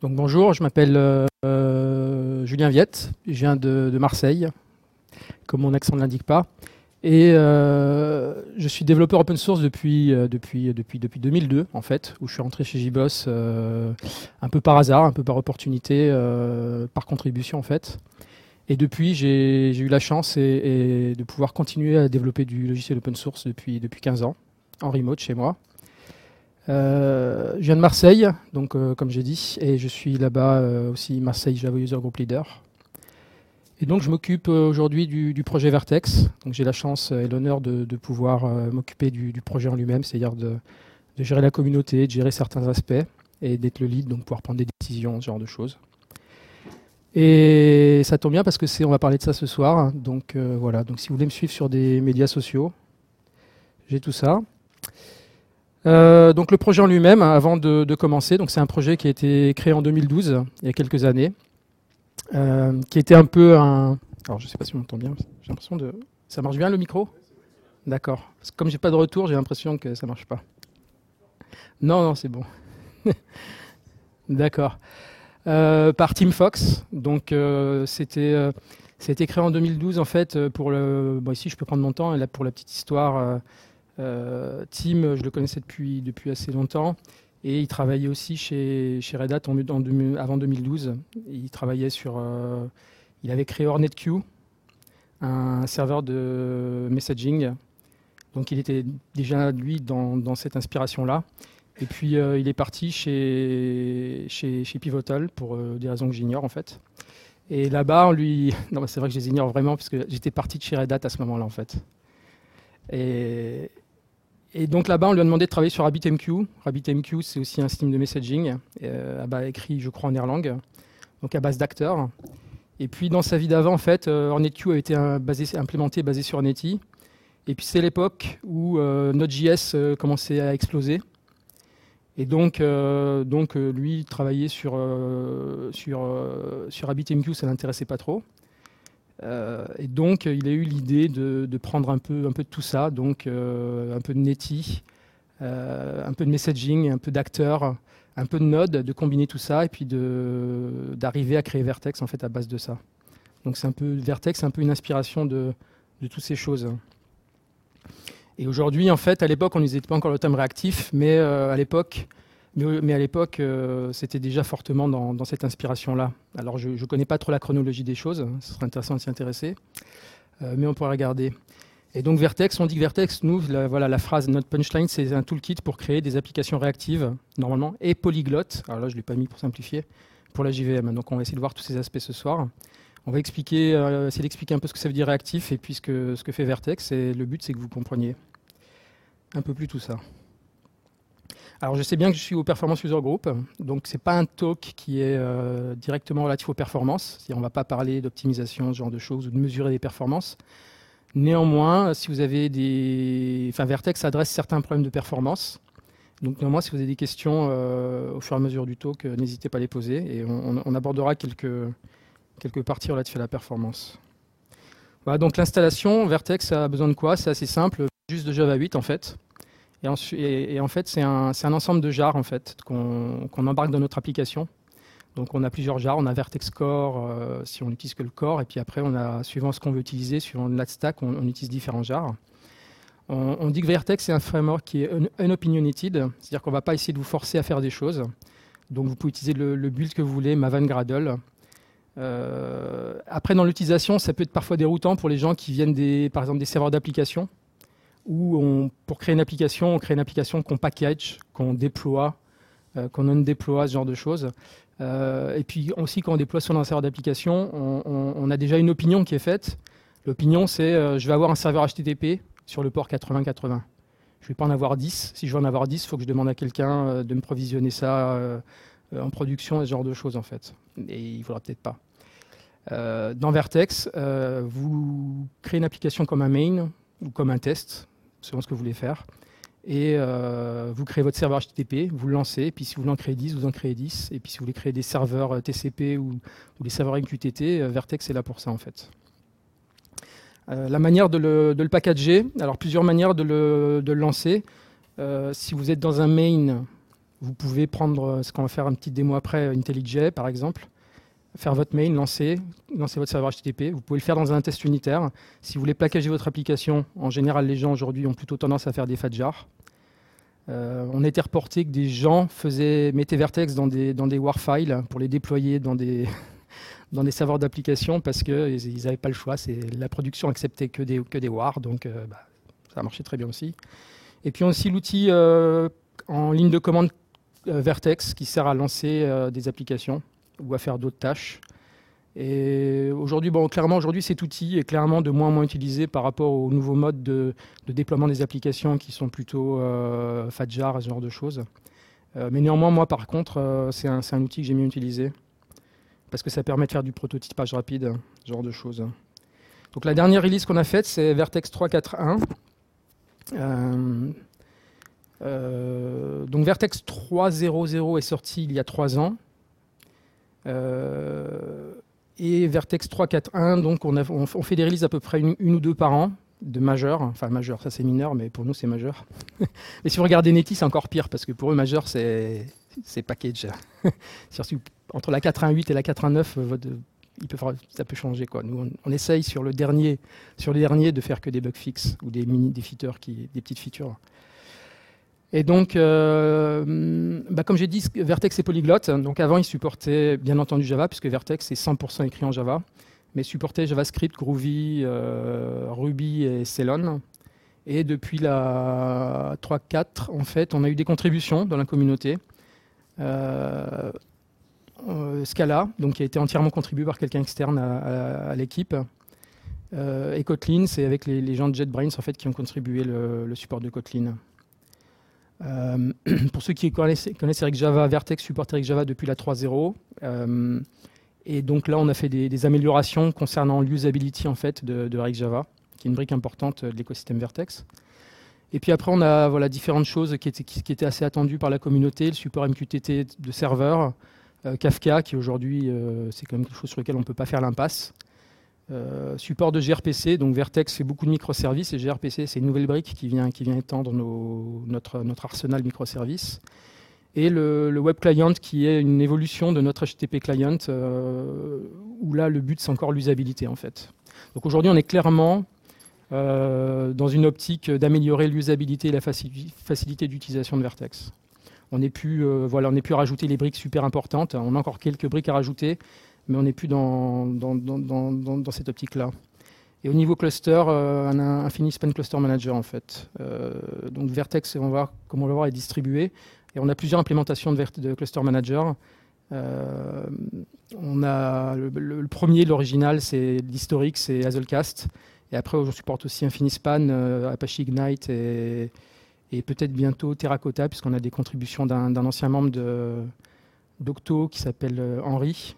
Donc bonjour, je m'appelle euh, Julien Viette, je viens de, Marseille, comme mon accent ne l'indique pas. Et euh, je suis développeur open source depuis, euh, depuis, depuis, depuis 2002, en fait, où je suis rentré chez JBoss un peu par hasard, un peu par opportunité, par contribution, en fait. Et depuis, j'ai eu la chance et, de pouvoir continuer à développer du logiciel open source depuis, depuis 15 ans, en remote chez moi. Euh, je viens de Marseille, donc euh, comme j'ai dit, et je suis là-bas euh, aussi Marseille Java User Group Leader. Et donc je m'occupe aujourd'hui du, projet Vertex. Donc j'ai la chance et l'honneur de, pouvoir m'occuper du, projet en lui-même, c'est-à-dire de, gérer la communauté, de gérer certains aspects et d'être le lead, donc pouvoir prendre des décisions, ce genre de choses. Et ça tombe bien parce que c'est, on va parler de ça ce soir. Donc voilà. Donc si vous voulez me suivre sur des médias sociaux, j'ai tout ça. Euh, donc le projet en lui-même, hein, avant de, commencer, donc c'est un projet qui a été créé en 2012, il y a quelques années, euh, qui était un peu un. Alors je ne sais pas si on m'entend bien. J'ai l'impression de. Ça marche bien le micro? D'accord. Comme j'ai pas de retour, j'ai l'impression que ça marche pas. Non, non, c'est bon. D'accord. Euh, par Team Fox. Donc c'était. été créé en 2012 en fait pour le. Bon ici je peux prendre mon temps. Et là pour la petite histoire. Euh, Tim, je le connaissais depuis, assez longtemps. Et il travaillait aussi chez, Red Hat avant 2012. Il travaillait sur. Euh, il avait créé HornetQ, un serveur de messaging. Donc il était déjà, lui, dans, cette inspiration-là. Et puis euh, il est parti chez, Pivotal pour des raisons que j'ignore en fait. Et là-bas, on lui. Non, c'est vrai que je les ignore vraiment parce que j'étais parti de chez Red Hat à ce moment-là en fait. Et donc là-bas, on lui a demandé de travailler sur RabbitMQ. RabbitMQ, c'est aussi un système de messaging, euh, écrit, je crois, en Erlang, donc à base d'acteurs. Et puis dans sa vie d'avant, en fait, euh, avait été basé, implémenté basé sur Netty. Et puis c'est l'époque où euh, Node.js commençait à exploser. Et donc, donc lui, travailler sur, sur, sur RabbitMQ, ça ne l'intéressait pas trop. Euh, et donc, il a eu l'idée de, prendre un peu, un peu de tout ça, donc euh, un peu de Netty, euh, un peu de messaging, un peu d'acteurs, un peu de Node, de combiner tout ça et puis d'arriver à créer Vertex en fait à base de ça. Donc c'est un peu Vertex, un peu une inspiration de, de toutes ces choses. Et aujourd'hui, en fait, à l'époque, on n'utilisait pas encore le thème réactif, mais à l'époque, mais, à l'époque, euh, c'était déjà fortement dans, cette inspiration-là. Alors, je ne connais pas trop la chronologie des choses, hein, ce serait intéressant de s'y intéresser, euh, mais on pourrait regarder. Et donc, Vertex, on dit que Vertex, nous, la, voilà, la phrase notre punchline, c'est un toolkit pour créer des applications réactives, normalement, et polyglottes. Alors là, je ne l'ai pas mis pour simplifier, pour la JVM. Donc, on va essayer de voir tous ces aspects ce soir. On va expliquer, euh, essayer d'expliquer un peu ce que ça veut dire réactif et puis ce que, ce que fait Vertex. Et le but, c'est que vous compreniez un peu plus tout ça. Alors je sais bien que je suis au Performance User Group, donc ce n'est pas un talk qui est euh, directement relatif aux performances. On ne va pas parler d'optimisation, ce genre de choses, ou de mesurer des performances. Néanmoins, si vous avez des... Enfin, Vertex adresse certains problèmes de performance. Donc néanmoins, si vous avez des questions euh, au fur et à mesure du talk, euh, n'hésitez pas à les poser et on, abordera quelques, quelques parties relatives à la performance. Voilà, donc l'installation, Vertex a besoin de quoi? C'est assez simple, juste de Java 8 en fait. Et, en fait, c'est un, ensemble de jars en fait, qu'on embarque dans notre application. Donc on a plusieurs jars, on a Vertex Core euh, si on n'utilise que le core, et puis après, suivant ce qu'on veut utiliser, suivant la stack, on, utilise différents jars. On, dit que Vertex est un framework qui est unopinionated, c'est-à-dire qu'on ne va pas essayer de vous forcer à faire des choses. Donc vous pouvez utiliser le, build que vous voulez, Maven Gradle. Euh, après, dans l'utilisation, ça peut être parfois déroutant pour les gens qui viennent par exemple des serveurs d'application où pour créer une application, on crée une application qu'on package, qu'on déploie, euh, qu'on non-déploie, ce genre de choses. Euh, et puis aussi, quand on déploie sur un serveur d'application, on, a déjà une opinion qui est faite. L'opinion, c'est euh, je vais avoir un serveur HTTP sur le port 8080. Je ne vais pas en avoir 10. Si je veux en avoir 10, il faut que je demande à quelqu'un de me provisionner ça en production, ce genre de choses, en fait. Et il ne faudra peut-être pas. dans Vertex, vous créez une application comme un main ou comme un test selon ce que vous voulez faire. Et euh, vous créez votre serveur HTTP, vous le lancez, et puis si vous voulez en créer 10, vous en créez 10. Et puis si vous voulez créer des serveurs euh, TCP ou, des serveurs MQTT, euh, Vertex est là pour ça en fait. la manière de le, packager, alors plusieurs manières de le, de le lancer. si vous êtes dans un main, Vous pouvez prendre ce qu'on va faire un petit démo après, IntelliJ par exemple, faire votre main, lancer, lancer votre serveur HTTP. Vous pouvez le faire dans un test unitaire. Si vous voulez packager votre application, en général, les gens aujourd'hui ont plutôt tendance à faire des fadjars. Euh, on été reporté que des gens faisaient, mettaient Vertex dans des, WAR files pour les déployer dans des, serveurs d'application parce qu'ils n'avaient pas le choix. La production acceptait que des, que des WAR, donc euh, bah, ça a marché très bien aussi. Et puis aussi l'outil euh, en ligne de commande Vertex qui sert à lancer des applications ou à faire d'autres tâches. Et aujourd'hui, bon, clairement, aujourd'hui, cet outil est clairement de moins en moins utilisé par rapport aux nouveaux modes de, déploiement des applications qui sont plutôt euh, ce genre de choses. Euh, mais néanmoins, moi, par contre, euh, c'est un, un, outil que j'ai mieux utilisé parce que ça permet de faire du prototypage rapide, ce genre de choses. Donc la dernière release qu'on a faite, c'est Vertex 3.4.1. Euh, donc Vertex 3.0.0 est sorti il y a trois ans. Euh, et Vertex 3.4.1, donc on, on, fait des releases à peu près une, ou deux par an de majeur, enfin majeur, ça c'est mineur, mais pour nous c'est majeur. et si vous regardez Netty, c'est encore pire parce que pour eux majeur c'est package. entre la 4.1.8 et la 4.1.9, votre, il peut, ça peut changer quoi. Nous on, essaye sur le dernier, sur les derniers de faire que des bug fixes ou des mini, des features qui, des petites features et donc, euh, bah, comme j'ai dit, Vertex est polyglotte. Donc avant, il supportait bien entendu Java, puisque Vertex est 100% écrit en Java, mais supportait JavaScript, Groovy, euh, Ruby et Ceylon. Et depuis la 3.4, en fait, on a eu des contributions dans la communauté. Euh, Scala, donc qui a été entièrement contribué par quelqu'un externe à, l'équipe. et Kotlin, c'est avec les, gens de JetBrains en fait, qui ont contribué le support de Kotlin. Euh, pour ceux qui connaissent, Eric Java, Vertex supporte Eric Java depuis la 3.0. Euh, et donc là, on a fait des, améliorations concernant l'usability en fait, de, Eric Java, qui est une brique importante de l'écosystème Vertex. Et puis après, on a voilà, différentes choses qui étaient, assez attendues par la communauté, le support MQTT de serveur, euh, Kafka, qui aujourd'hui, c'est quand même quelque chose sur lequel on ne peut pas faire l'impasse. Euh, support de gRPC, donc Vertex fait beaucoup de microservices et gRPC c'est une nouvelle brique qui vient, qui vient étendre notre, notre arsenal microservices. Et le, web client qui est une évolution de notre HTTP client euh, où là le but c'est encore l'usabilité en fait. Donc aujourd'hui on est clairement euh, dans une optique d'améliorer l'usabilité et la facilité d'utilisation de Vertex. On n'est plus, voilà, on plus à rajouter les briques super importantes, on a encore quelques briques à rajouter, mais on n'est plus dans, dans, dans, dans cette optique-là. Et au niveau cluster, euh, on a un Span Cluster Manager en fait. Euh, donc Vertex, on va voir comment on va voir, est distribué. Et on a plusieurs implémentations de, Cluster Manager. Euh, on a le, premier, l'original, c'est l'historique, c'est Hazelcast. Et après, je supporte aussi Infinispan, Apache Ignite et, et peut-être bientôt Terracotta, puisqu'on a des contributions d'un ancien membre d'Octo qui s'appelle Henri,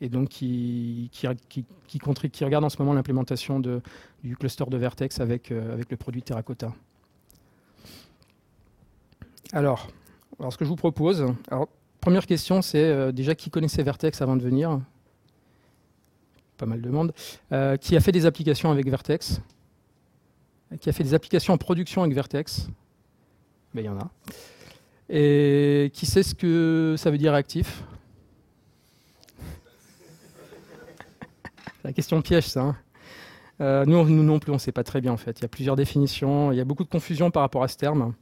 et donc qui, qui, qui, regarde en ce moment l'implémentation du cluster de Vertex avec, euh, avec le produit Terracotta. Alors, alors, ce que je vous propose, alors, première question, c'est euh, déjà qui connaissait Vertex avant de venir? Pas mal de monde. Euh, qui a fait des applications avec Vertex? Qui a fait des applications en production avec Vertex? Ben, Il y en a. Et qui sait ce que ça veut dire actif? La question piège, ça. Hein. Euh, nous, nous, non plus, on ne sait pas très bien en fait. Il y a plusieurs définitions, il y a beaucoup de confusion par rapport à ce terme.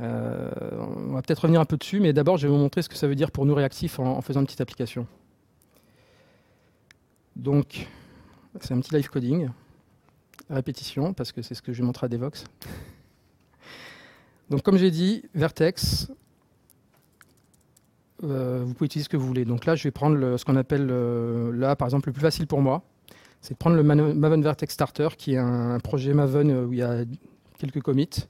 Euh, on va peut-être revenir un peu dessus, mais d'abord, je vais vous montrer ce que ça veut dire pour nous réactifs en, faisant une petite application. Donc, c'est un petit live coding, répétition, parce que c'est ce que je vais montrer à Devox. Donc, comme j'ai dit, Vertex, euh, vous pouvez utiliser ce que vous voulez. Donc là, je vais prendre ce qu'on appelle, euh, là, par exemple, le plus facile pour moi, c'est de prendre le Maven Vertex Starter, qui est un, projet Maven euh, où il y a quelques commits.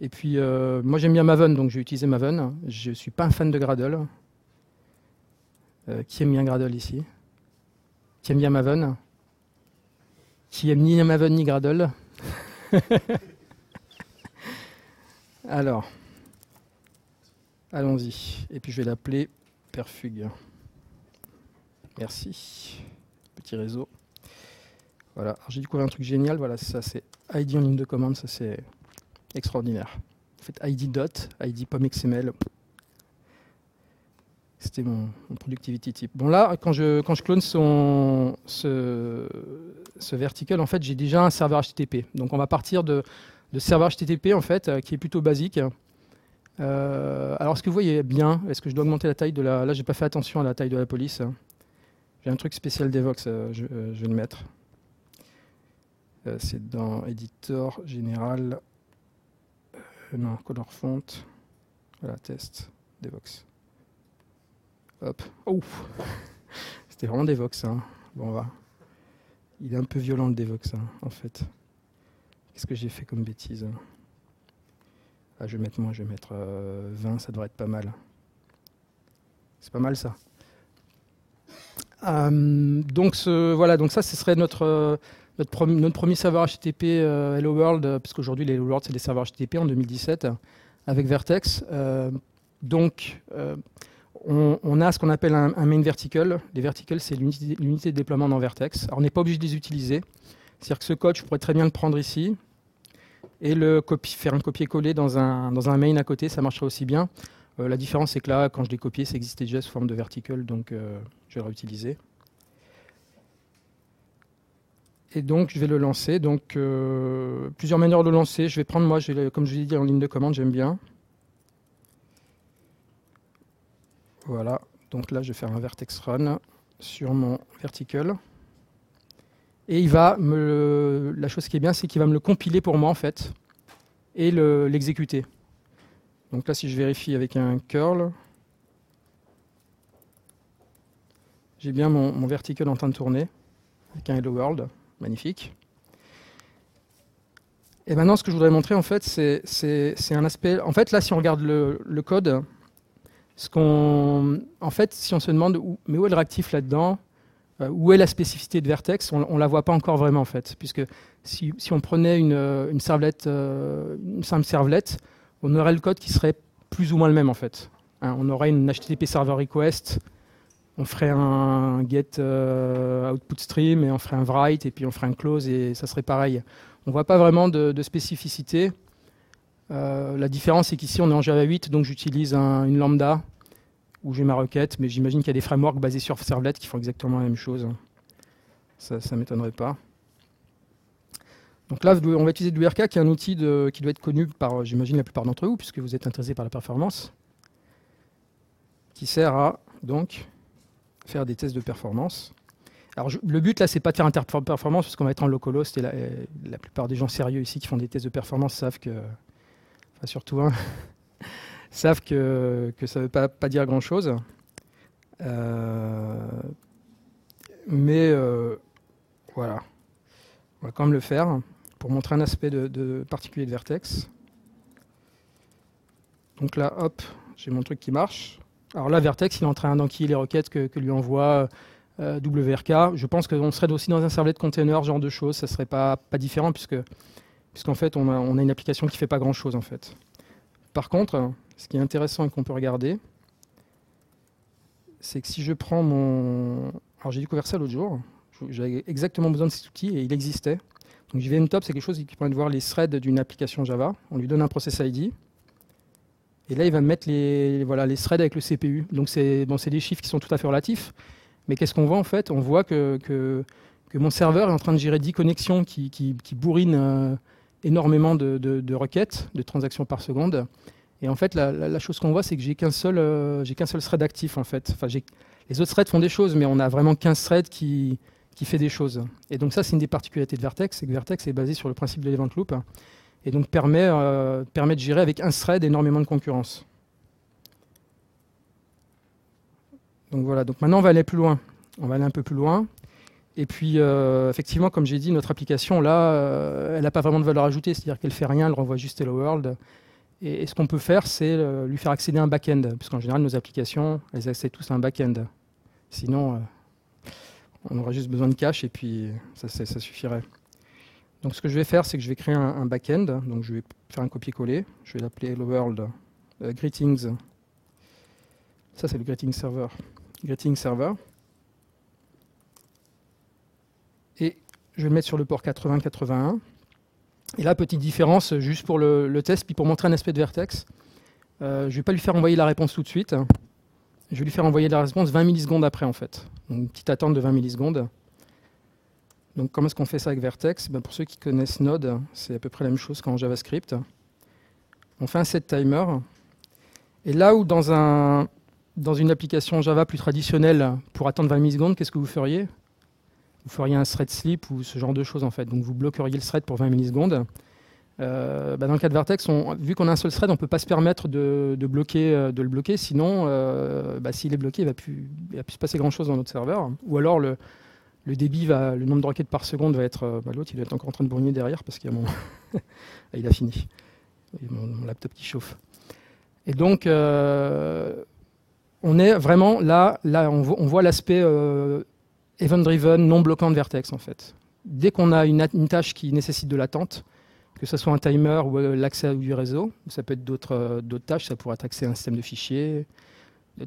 Et puis, moi, j'aime bien Maven, donc je vais utiliser Maven. Je ne suis pas un fan de Gradle. qui aime bien Gradle ici? Qui aime bien Maven? Qui aime ni Maven ni Gradle? Alors, Allons-y. Et puis je vais l'appeler Perfugue. Merci. Petit réseau. Voilà. J'ai découvert un truc génial. Voilà, ça c'est ID en ligne de commande. Ça c'est extraordinaire. En fait, ID dot, ID XML. C'était mon, productivity type. Bon là, quand je, quand je clone ce, ce vertical, en fait, j'ai déjà un serveur HTTP. Donc on va partir de, de serveur HTTP en fait, euh, qui est plutôt basique. Euh, alors, est-ce que vous voyez bien Est-ce que je dois augmenter la taille de la... Là, j'ai pas fait attention à la taille de la police. J'ai un truc spécial Devox, euh, je, vais le mettre. c'est dans Editor Général. non, Color Font. Voilà, test, Devox. Hop. Oh C'était vraiment Devox. Hein. Bon, on va. Il est un peu violent le Devox, hein, en fait. Qu'est-ce que j'ai fait comme bêtise ah, Je vais mettre moins, je vais mettre 20, euh, ça devrait être pas mal. C'est pas mal ça. Euh, donc ce, voilà, donc ça, ce serait notre, euh, notre, notre premier serveur HTTP Hello World, puisqu'aujourd'hui les Hello World c'est des serveurs HTTP en 2017 avec Vertex. donc on, a ce qu'on appelle un, main vertical. Les verticals, c'est l'unité de déploiement dans Vertex. Alors, on n'est pas obligé de les utiliser. C'est-à-dire que ce code, je pourrais très bien le prendre ici et le faire un copier-coller dans un, dans un main à côté, ça marcherait aussi bien. Euh, la différence, c'est que là, quand je l'ai copié, ça existait déjà sous forme de vertical, donc euh, je vais le réutiliser. Et donc, je vais le lancer. Donc, euh, plusieurs manières de le lancer. Je vais prendre, moi, comme je l'ai dit en ligne de commande, j'aime bien. Voilà, donc là je vais faire un vertex run sur mon vertical. Et il va me la chose qui est bien, c'est qu'il va me le compiler pour moi en fait et l'exécuter. donc là si je vérifie avec un curl, j'ai bien mon, vertical en train de tourner avec un hello world, magnifique. Et maintenant ce que je voudrais montrer en fait c'est un aspect, en fait là si on regarde le, le code, ce qu'on, en fait, si on se demande où, mais où est le réactif là-dedans, euh, où est la spécificité de Vertex, on, ne la voit pas encore vraiment en fait, puisque si, on prenait une, servlette, euh, une simple servlette, on aurait le code qui serait plus ou moins le même en fait. Hein, on aurait une HTTP server request, on ferait un get euh, output stream et on ferait un write et puis on ferait un close et ça serait pareil. On voit pas vraiment de, spécificité. Euh, la différence, c'est qu'ici, on est en Java 8, donc j'utilise une lambda où j'ai ma requête, mais j'imagine qu'il y a des frameworks basés sur Servlet qui font exactement la même chose. Ça ne m'étonnerait pas. Donc là, on va utiliser WRK, qui est un outil qui doit être connu par, j'imagine, la plupart d'entre vous, puisque vous êtes intéressé par la performance, qui sert à donc faire des tests de performance. Alors le but là, c'est pas de faire un test de performance, parce qu'on va être en localhost, et la, la plupart des gens sérieux ici qui font des tests de performance savent que surtout un, savent que, ça ne veut pas, pas dire grand-chose. Euh, mais euh, voilà, on va quand même le faire pour montrer un aspect de, particulier de Vertex. Donc là, hop, j'ai mon truc qui marche. Alors là, Vertex, il est en train d'enquiller les requêtes que, lui envoie euh, WRK. Je pense qu'on serait aussi dans un servlet de container, genre de choses. Ça ne serait pas, pas différent puisque puisqu'en fait, on a, une application qui ne fait pas grand-chose, en fait. Par contre, ce qui est intéressant et qu'on peut regarder, c'est que si je prends mon... Alors j'ai découvert ça l'autre jour, j'avais exactement besoin de cet outil et il existait. Donc JVM-Top, c'est quelque chose qui permet de voir les threads d'une application Java. On lui donne un process ID. Et là, il va mettre les, voilà, les threads avec le CPU. Donc c'est bon, des chiffres qui sont tout à fait relatifs. Mais qu'est-ce qu'on voit en fait? On voit que, que, mon serveur est en train de gérer 10 connexions qui, qui, bourrinent euh, énormément de, requêtes, de transactions par seconde. Et en fait, la, chose qu'on voit, c'est que j'ai qu'un seul, euh, seul thread actif en fait. Enfin, les autres threads font des choses, mais on a vraiment qu'un thread qui, qui fait des choses. Et donc ça, c'est une des particularités de Vertex, c'est que Vertex est basé sur le principe de l'event loop, et donc permet, euh, permet de gérer avec un thread énormément de concurrence. Donc voilà, donc maintenant on va aller plus loin. On va aller un peu plus loin. Et puis, euh, effectivement, comme j'ai dit, notre application, là, elle n'a pas vraiment de valeur ajoutée, c'est-à-dire qu'elle fait rien, elle renvoie juste Hello World. Et, ce qu'on peut faire, c'est euh, lui faire accéder à un back-end, puisqu'en général, nos applications, elles accèdent tous à un back-end. Sinon, on aura juste besoin de cache et puis ça, ça, suffirait. Donc, ce que je vais faire, c'est que je vais créer un, back-end. Donc, je vais faire un copier-coller. Je vais l'appeler Hello World Greetings. Ça, c'est le Greeting Server. Greeting Server. Et je vais le mettre sur le port 80-81. Et là, petite différence, juste pour le, test, puis pour montrer un aspect de vertex. Euh, je ne vais pas lui faire envoyer la réponse tout de suite. je vais lui faire envoyer la réponse 20 millisecondes après en fait. Donc, une petite attente de 20 millisecondes. Donc comment est-ce qu'on fait ça avec Vertex? Ben, Pour ceux qui connaissent Node, c'est à peu près la même chose qu'en JavaScript. On fait un set timer. Et là où dans, dans une application Java plus traditionnelle, pour attendre 20 millisecondes, qu'est-ce que vous feriez? Vous feriez un thread sleep ou ce genre de choses en fait. Donc vous bloqueriez le thread pour 20 millisecondes. Euh, ben, dans le cas de Vertex, vu qu'on a un seul thread, on ne peut pas se permettre de, bloquer, euh, de le bloquer, sinon, euh, ben, s'il est bloqué, il ne va, plus, se passer grand-chose dans notre serveur. Ou alors, le, débit le nombre de requêtes par seconde va être. Bah, l'autre, il doit être encore en train de bourgner derrière parce qu'il a mon. Ah, il a fini. mon, laptop qui chauffe. Et donc, on est vraiment là, on, voit, l'aspect event-driven, non bloquant de Vertex en fait. Dès qu'on a une, tâche qui nécessite de l'attente, que ce soit un timer ou l'accès du réseau, ça peut être d'autres tâches, ça pourrait être accès à un système de fichiers.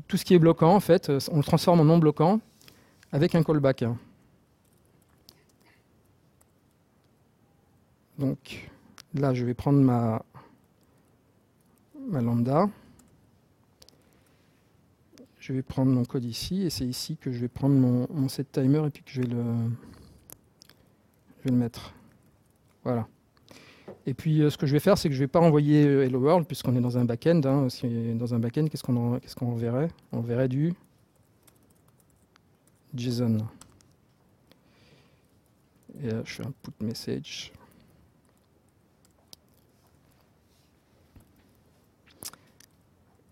Tout ce qui est bloquant, en fait, on le transforme en non bloquant avec un callback. Donc là, je vais prendre ma lambda. Je vais prendre mon code ici, et c'est ici que je vais prendre mon, set timer et puis que je vais le, mettre. Voilà. Et puis euh, ce que je vais faire, c'est que je ne vais pas envoyer euh, Hello World, puisqu'on est dans un back-end. Hein. dans un back-end, qu'est-ce qu'on qu'est-ce qu'on verrait On verrait du JSON. Et là, je fais un put message.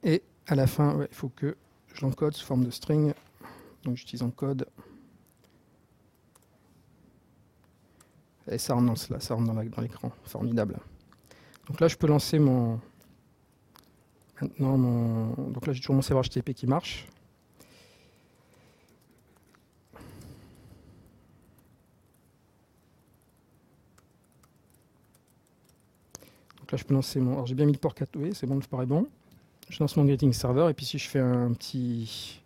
Et à la fin, il faut que je l'encode sous forme de string. Donc j'utilise encode. Et ça rentre, là, ça rentre dans l'écran. Formidable. Donc là, je peux lancer mon. Maintenant, mon. Donc là, j'ai toujours mon serveur HTTP qui marche. Donc là, je peux lancer mon. Alors, j'ai bien mis le port 4. Oui, c'est bon, ça paraît bon je lance mon greeting server et puis si je fais un petit,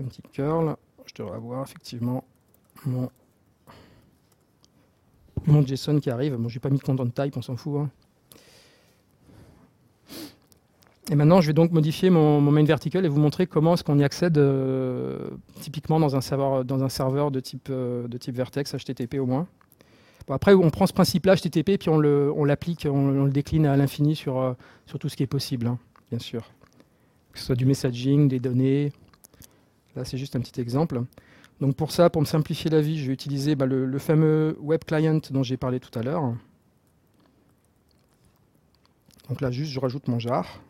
un petit curl, je devrais avoir effectivement mon, mon JSON qui arrive. Bon, j'ai pas mis de content type, on s'en fout. Hein. Et maintenant, je vais donc modifier mon, main vertical et vous montrer comment est-ce qu'on y accède euh, typiquement dans un serveur, dans un serveur de type, euh, de type Vertex, HTTP au moins. après, on prend ce principe-là, HTTP, et puis on l'applique, on, on, le décline à l'infini sur, euh, sur tout ce qui est possible. Hein bien sûr. Que ce soit du messaging, des données. Là, c'est juste un petit exemple. Donc pour ça, pour me simplifier la vie, je vais utiliser bah, le, fameux web client dont j'ai parlé tout à l'heure. Donc là, juste, je rajoute mon jar.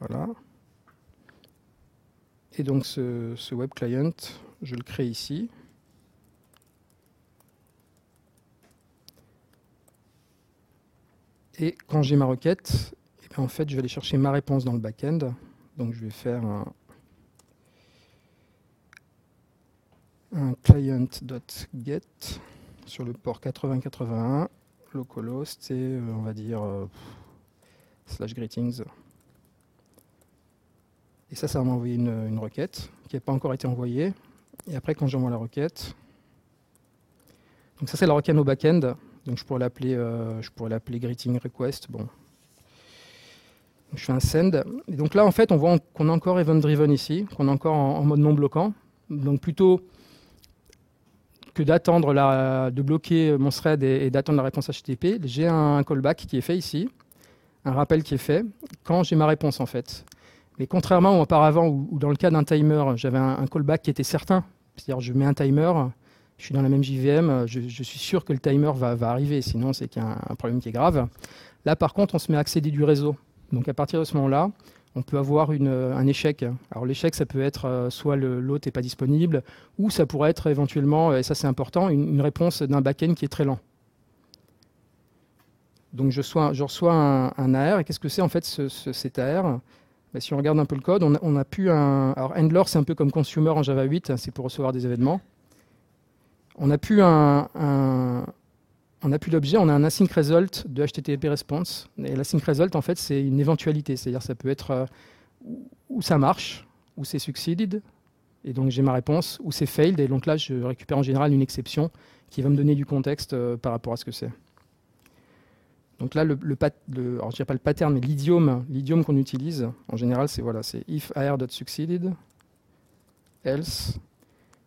Voilà. Et donc ce, ce web client, je le crée ici. Et quand j'ai ma requête, en fait, je vais aller chercher ma réponse dans le back-end. Donc, je vais faire un, client.get sur le port 8081, localhost et euh, on va dire euh, slash greetings. Et ça, ça va m'envoyer une, requête qui n'a pas encore été envoyée. Et après, quand j'envoie la requête, donc ça c'est la requête au back-end. Donc je pourrais l'appeler, euh, je pourrais l'appeler greeting request. Bon, je fais un send. Donc là, en fait, on voit qu'on est encore event-driven ici, qu'on est encore en, mode non bloquant. Donc plutôt que d'attendre de bloquer mon thread et, d'attendre la réponse HTTP, j'ai un callback qui est fait ici, un rappel qui est fait quand j'ai ma réponse en fait. Mais contrairement auparavant, où, dans le cas d'un timer, j'avais un, callback qui était certain, c'est-à-dire je mets un timer, je suis dans la même JVM, je, suis sûr que le timer va, va arriver, sinon c'est qu'il y a un, problème qui est grave. Là par contre, on se met à accéder du réseau. Donc à partir de ce moment-là, on peut avoir un échec. Alors l'échec, ça peut être euh, soit l'hôte n'est pas disponible, ou ça pourrait être éventuellement, et ça c'est important, une, réponse d'un back-end qui est très lent. Donc je, reçois un, AR, et qu'est-ce que c'est en fait cet AR ben, Si on regarde un peu le code, on a, pu un... Alors Handler, c'est un peu comme Consumer en Java 8, c'est pour recevoir des événements. On a pu un, on n'a plus d'objet, on a un async result de HTTP response. Et l'async result, en fait, c'est une éventualité. C'est-à-dire, ça peut être euh, où ça marche, où c'est succeeded, et donc j'ai ma réponse, ou c'est failed, et donc là, je récupère en général une exception qui va me donner du contexte euh, par rapport à ce que c'est. Donc là, le alors je dirais pas le pattern, mais l'idiome, l'idiome qu'on utilise, en général, c'est voilà, c'est if ar.succeeded, else.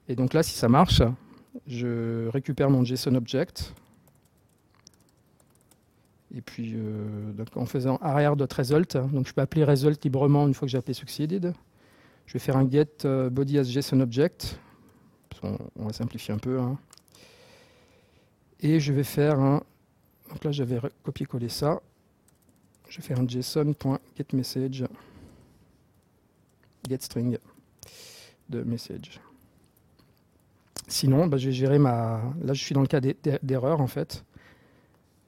Et donc là, si ça marche, je récupère mon JSON object. Et puis, euh, en faisant arrière.result, donc je peux appeler result librement une fois que j'ai appelé succeeded. Je vais faire un get euh, body as JSON object. On, on va simplifier un peu. Hein. Et je vais faire un. Donc là, j'avais copié-collé ça. Je vais faire un JSON.getMessage getString de message. Sinon, bah, je vais gérer ma. Là, je suis dans le cas d'erreur en fait.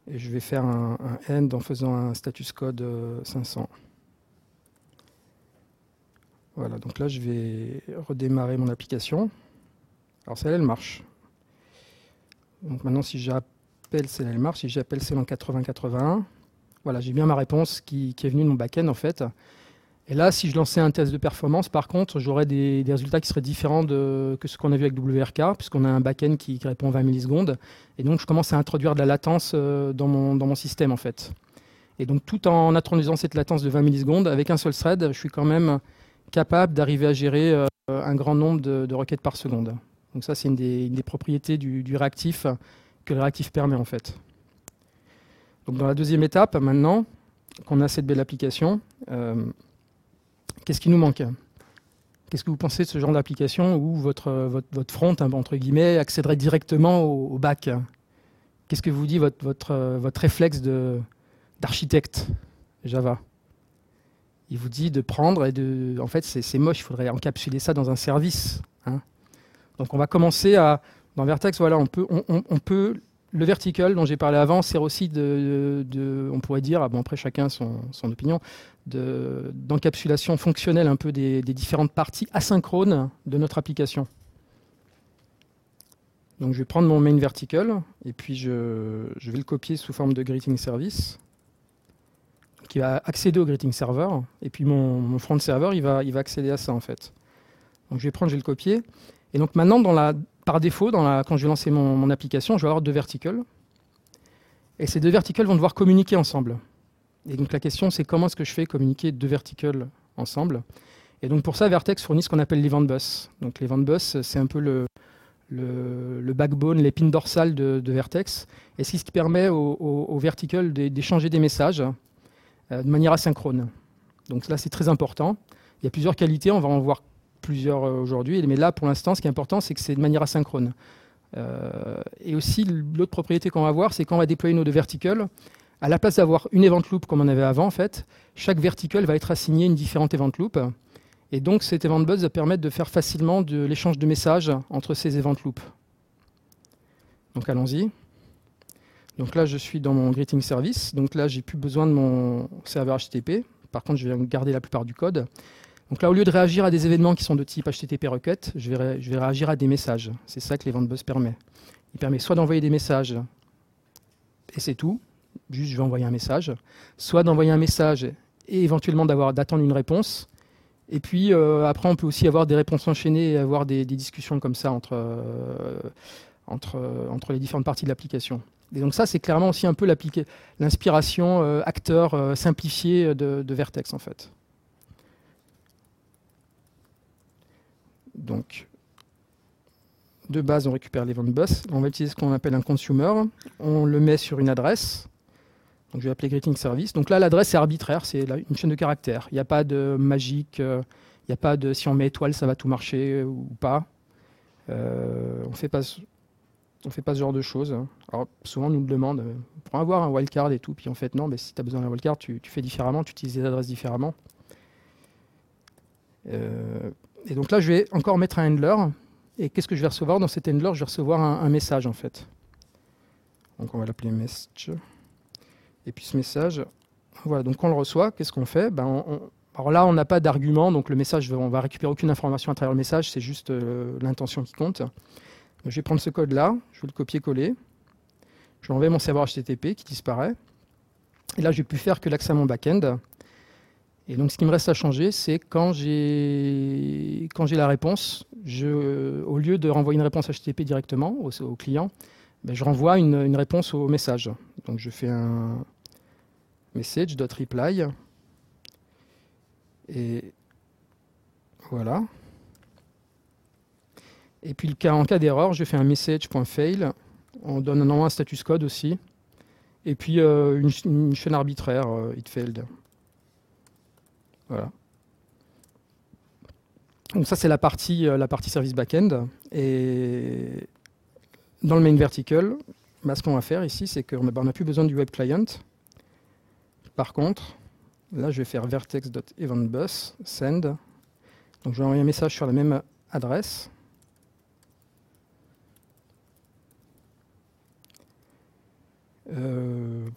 Et je vais faire un, end en faisant un status code 500. Euh, voilà, donc là, je vais redémarrer mon application. Alors, celle-là, elle marche. Donc maintenant, si j'appelle celle-là, elle marche. Si j'appelle celle en 8081, voilà, j'ai bien ma réponse qui, qui est venue de mon backend en fait. Et là, si je lançais un test de performance, par contre, j'aurais des, résultats qui seraient différents de, que ce qu'on a vu avec WRK, puisqu'on a un backend qui, répond 20 millisecondes. Et donc, je commence à introduire de la latence euh, dans mon, dans mon système, en fait. Et donc, tout en introduisant cette latence de 20 millisecondes, avec un seul thread, je suis quand même capable d'arriver à gérer euh, un grand nombre de, requêtes par seconde. Donc ça, c'est une, des, propriétés du, réactif que le réactif permet, en fait. Donc, dans la deuxième étape, maintenant qu'on a cette belle application, euh, Qu'est-ce qui nous manque? Qu'est-ce que vous pensez de ce genre d'application où votre, votre, votre, front, hein, entre guillemets, accéderait directement au, bac? Qu'est-ce que vous dit votre, votre, votre réflexe d'architecte Java? Il vous dit de prendre et de... En fait, c'est moche, il faudrait encapsuler ça dans un service. Hein. Donc on va commencer à... Dans Vertex, voilà, on peut, on peut le vertical dont j'ai parlé avant sert aussi de, on pourrait dire, ah après chacun son, opinion, d'encapsulation fonctionnelle un peu des, différentes parties asynchrones de notre application. Donc je vais prendre mon main vertical et puis je, vais le copier sous forme de greeting service qui va accéder au greeting server et puis mon, front server il va, va accéder à ça en fait. Donc je vais prendre, je le copier et donc maintenant dans la, par défaut, quand je vais lancer mon, application, je vais avoir deux verticals. Et ces deux verticals vont devoir communiquer ensemble. Et donc la question, c'est comment est-ce que je fais communiquer deux verticals ensemble? Et donc pour ça, Vertex fournit ce qu'on appelle l'event bus. Donc l'event bus, c'est un peu le, backbone, l'épine dorsale de, Vertex. Et c'est ce qui permet aux au, verticals d'échanger des messages euh, de manière asynchrone. Donc là, c'est très important. Il y a plusieurs qualités, on va en voir plusieurs euh, aujourd'hui. Mais là, pour l'instant, ce qui est important, c'est que c'est de manière asynchrone. Euh, et aussi, l'autre propriété qu'on va voir, c'est quand on va déployer nos deux verticals, à la place d'avoir une event loop comme on avait avant, en fait, chaque vertical va être assigné une différente event loop. Et donc, cet event bus va permettre de faire facilement de l'échange de messages entre ces event loops. Donc, allons-y. Donc là, je suis dans mon greeting service. Donc là, j'ai plus besoin de mon serveur HTTP. Par contre, je vais garder la plupart du code. Donc là, au lieu de réagir à des événements qui sont de type HTTP requête, je vais, réagir à des messages. C'est ça que l'event bus permet. Il permet soit d'envoyer des messages, et c'est tout, juste je vais envoyer un message, soit d'envoyer un message et éventuellement d'attendre une réponse. Et puis euh, après, on peut aussi avoir des réponses enchaînées et avoir des, discussions comme ça entre, euh, euh, entre les différentes parties de l'application. Et donc ça, c'est clairement aussi un peu l'inspiration acteur simplifié de, de Vertex en fait. Donc, de base, on récupère l'event bus. On va utiliser ce qu'on appelle un consumer. On le met sur une adresse. Donc, je vais appeler greeting service. Donc là, l'adresse est arbitraire, c'est une chaîne de caractères. Il n'y a pas de magique. Euh, il n'y a pas de si on met étoile, ça va tout marcher ou pas. Euh, on fait pas on fait pas ce genre de choses. Alors souvent on nous le demande, euh, pour avoir un wildcard et tout, puis en fait non, mais si tu as besoin d'un wildcard, tu, fais différemment, tu utilises les adresses différemment. Euh, et donc là, je vais encore mettre un handler. Et qu'est-ce que je vais recevoir Dans cet handler, je vais recevoir un, message en fait. Donc on va l'appeler message. Et puis ce message, voilà, donc on le reçoit, qu'est-ce qu'on fait? Ben Alors là, on n'a pas d'argument, donc le message, on va récupérer aucune information à travers le message, c'est juste euh, l'intention qui compte. je vais prendre ce code-là, je vais le copier-coller. Je vais mon serveur HTTP qui disparaît. Et là, je vais plus faire que l'accès à mon backend. Et donc, ce qui me reste à changer, c'est quand j'ai quand j'ai la réponse, je, au lieu de renvoyer une réponse HTTP directement au, client, ben, je renvoie une, réponse au message. Donc, je fais un, message.reply. Et voilà. Et puis en cas d'erreur, je fais un message.fail. On donne un, un status code aussi. Et puis euh, une, chaîne arbitraire, euh, it failed. Voilà. Donc ça c'est la partie, euh, la partie service backend. Et dans le main vertical, bah, ce qu'on va faire ici, c'est qu'on n'a plus besoin du web client. Par contre, là je vais faire vertex.eventBus send. Donc je vais envoyer un message sur la même adresse. Euh,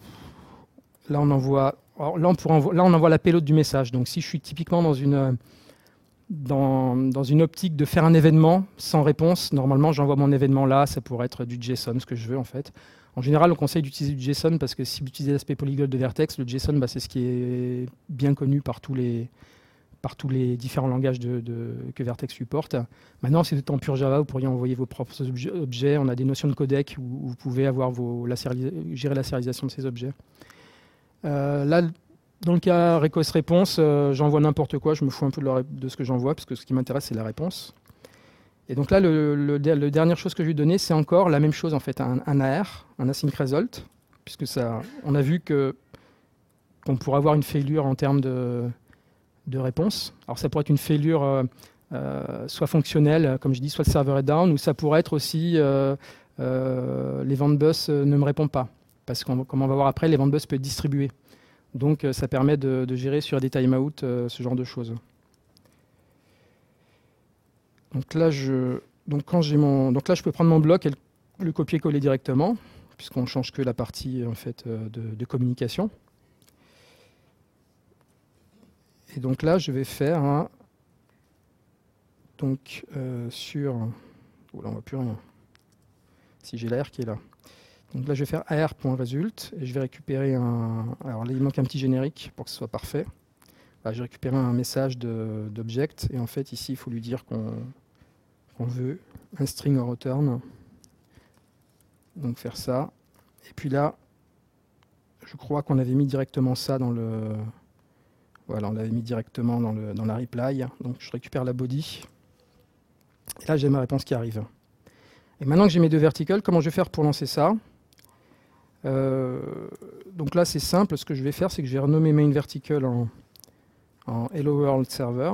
là, on envoie, là, on envoie la payload du message. Donc, si je suis typiquement dans une, dans, dans, une optique de faire un événement sans réponse, normalement, j'envoie mon événement là. Ça pourrait être du JSON, ce que je veux en fait. En général, on conseille d'utiliser du JSON parce que si vous utilisez l'aspect polyglotte de Vertex, le JSON, bah, c'est ce qui est bien connu par tous les, par tous les différents langages que Vertex supporte. Maintenant, si vous êtes en pur Java, vous pourriez envoyer vos propres objets. On a des notions de codec où, vous pouvez avoir vos, gérer la sérialisation de ces objets. Euh, là, dans le cas request réponse, euh, j'envoie n'importe quoi. Je me fous un peu de, ce que j'envoie parce que ce qui m'intéresse, c'est la réponse. Et donc là, le, dernière chose que je vais donner, c'est encore la même chose en fait, un, AR, un async result, puisque ça, on a vu que qu'on pourrait avoir une failure en termes de, de réponse. Alors ça pourrait être une failure euh, soit fonctionnelle, comme je dis, soit le serveur est down, ou ça pourrait être aussi les ventes bus ne me répondent pas. Parce qu'on comme on va voir après, les ventes bus peuvent être distribués. Donc ça permet de, gérer sur des timeouts ce genre de choses. Donc là, je, donc quand j'ai mon, donc là, je peux prendre mon bloc et le, copier-coller directement, puisqu'on ne change que la partie en fait, de communication. Et donc là, je vais faire un. Donc euh, sur. Oh là, on voit plus rien. Si j'ai l'AR qui est là. Donc là, je vais faire AR.result et je vais récupérer un. Alors là, il manque un petit générique pour que ce soit parfait. Je vais récupérer un message d'object et en fait, ici, il faut lui dire qu'on veut un string en return. Donc faire ça. Et puis là, je crois qu'on avait mis directement ça dans le. Voilà, on l'avait mis directement dans, le, dans la reply. Donc je récupère la body. Et là, j'ai ma réponse qui arrive. Et maintenant que j'ai mes deux verticals, comment je vais faire pour lancer ça? Donc là, c'est simple. Ce que je vais faire, c'est que je vais renommer main vertical en, Hello World Server.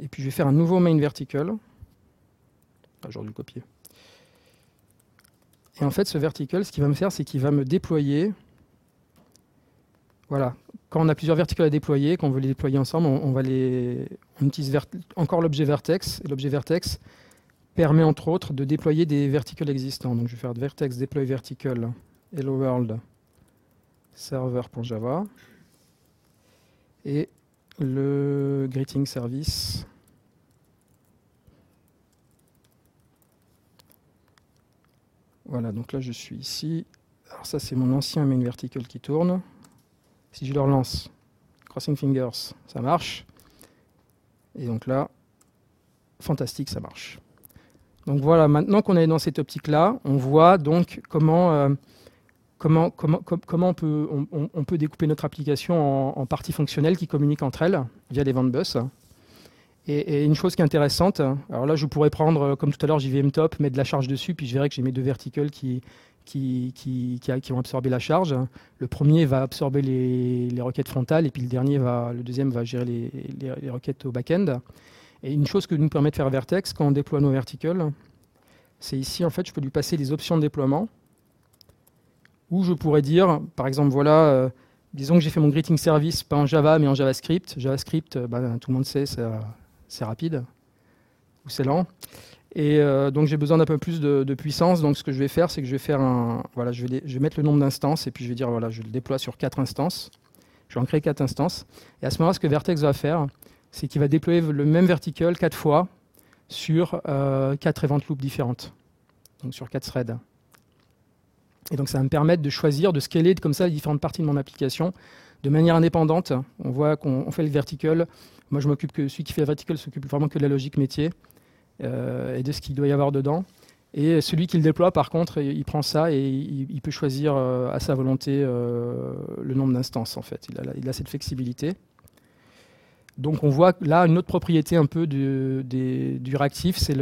Et puis je vais faire un nouveau main vertical. Ah, J'aurais dû le copier. Et en fait, ce vertical, ce qu'il va me faire, c'est qu'il va me déployer voilà. Quand on a plusieurs verticales à déployer, qu'on veut les déployer ensemble, on, on utilise encore l'objet vertex. Et l'objet vertex permet entre autres de déployer des verticales existants. Donc je vais faire vertex deploy vertical hello world server.java et le greeting service Voilà, donc là je suis ici. Alors ça c'est mon ancien main vertical qui tourne. Si je le relance, crossing fingers, ça marche. Et donc là, fantastique, ça marche. Donc voilà, maintenant qu'on est dans cette optique-là, on voit donc comment, euh, comment, comment, comment on, peut, on, peut découper notre application en, parties fonctionnelles qui communiquent entre elles via les ventes bus. Et, une chose qui est intéressante, alors là je pourrais prendre, comme tout à l'heure, JVM Top, mettre de la charge dessus, puis je verrai que j'ai mes deux verticals qui, qui, qui, qui, vont absorber la charge. Le premier va absorber les, les, requêtes frontales et puis le, dernier va, le deuxième va gérer les, les, requêtes au back-end. Et une chose que nous permet de faire Vertex quand on déploie nos verticals, c'est ici, en fait, je peux lui passer des options de déploiement où je pourrais dire, par exemple, voilà, euh, disons que j'ai fait mon greeting service pas en Java mais en JavaScript. JavaScript, euh, bah, tout le monde sait, c'est rapide ou c'est lent. Et euh, donc j'ai besoin d'un peu plus de, puissance. Donc ce que je vais faire, c'est que je vais faire un, voilà, je vais, je vais mettre le nombre d'instances et puis je vais dire voilà, je le déploie sur quatre instances. Je vais en créer quatre instances. Et à ce moment-là, ce que Vertex va faire, c'est qu'il va déployer le même vertical quatre fois sur euh, quatre event loops différentes, donc sur quatre threads. Et donc ça va me permettre de choisir, de scaler comme ça les différentes parties de mon application de manière indépendante. On voit qu'on fait le vertical. Moi, je m'occupe que celui qui fait le vertical s'occupe vraiment que de la logique métier. Euh, et de ce qu'il doit y avoir dedans. Et celui qui le déploie, par contre, il prend ça et il, peut choisir à sa volonté le nombre d'instances, en fait. Il a, cette flexibilité. Donc on voit là une autre propriété un peu du, du réactif, c'est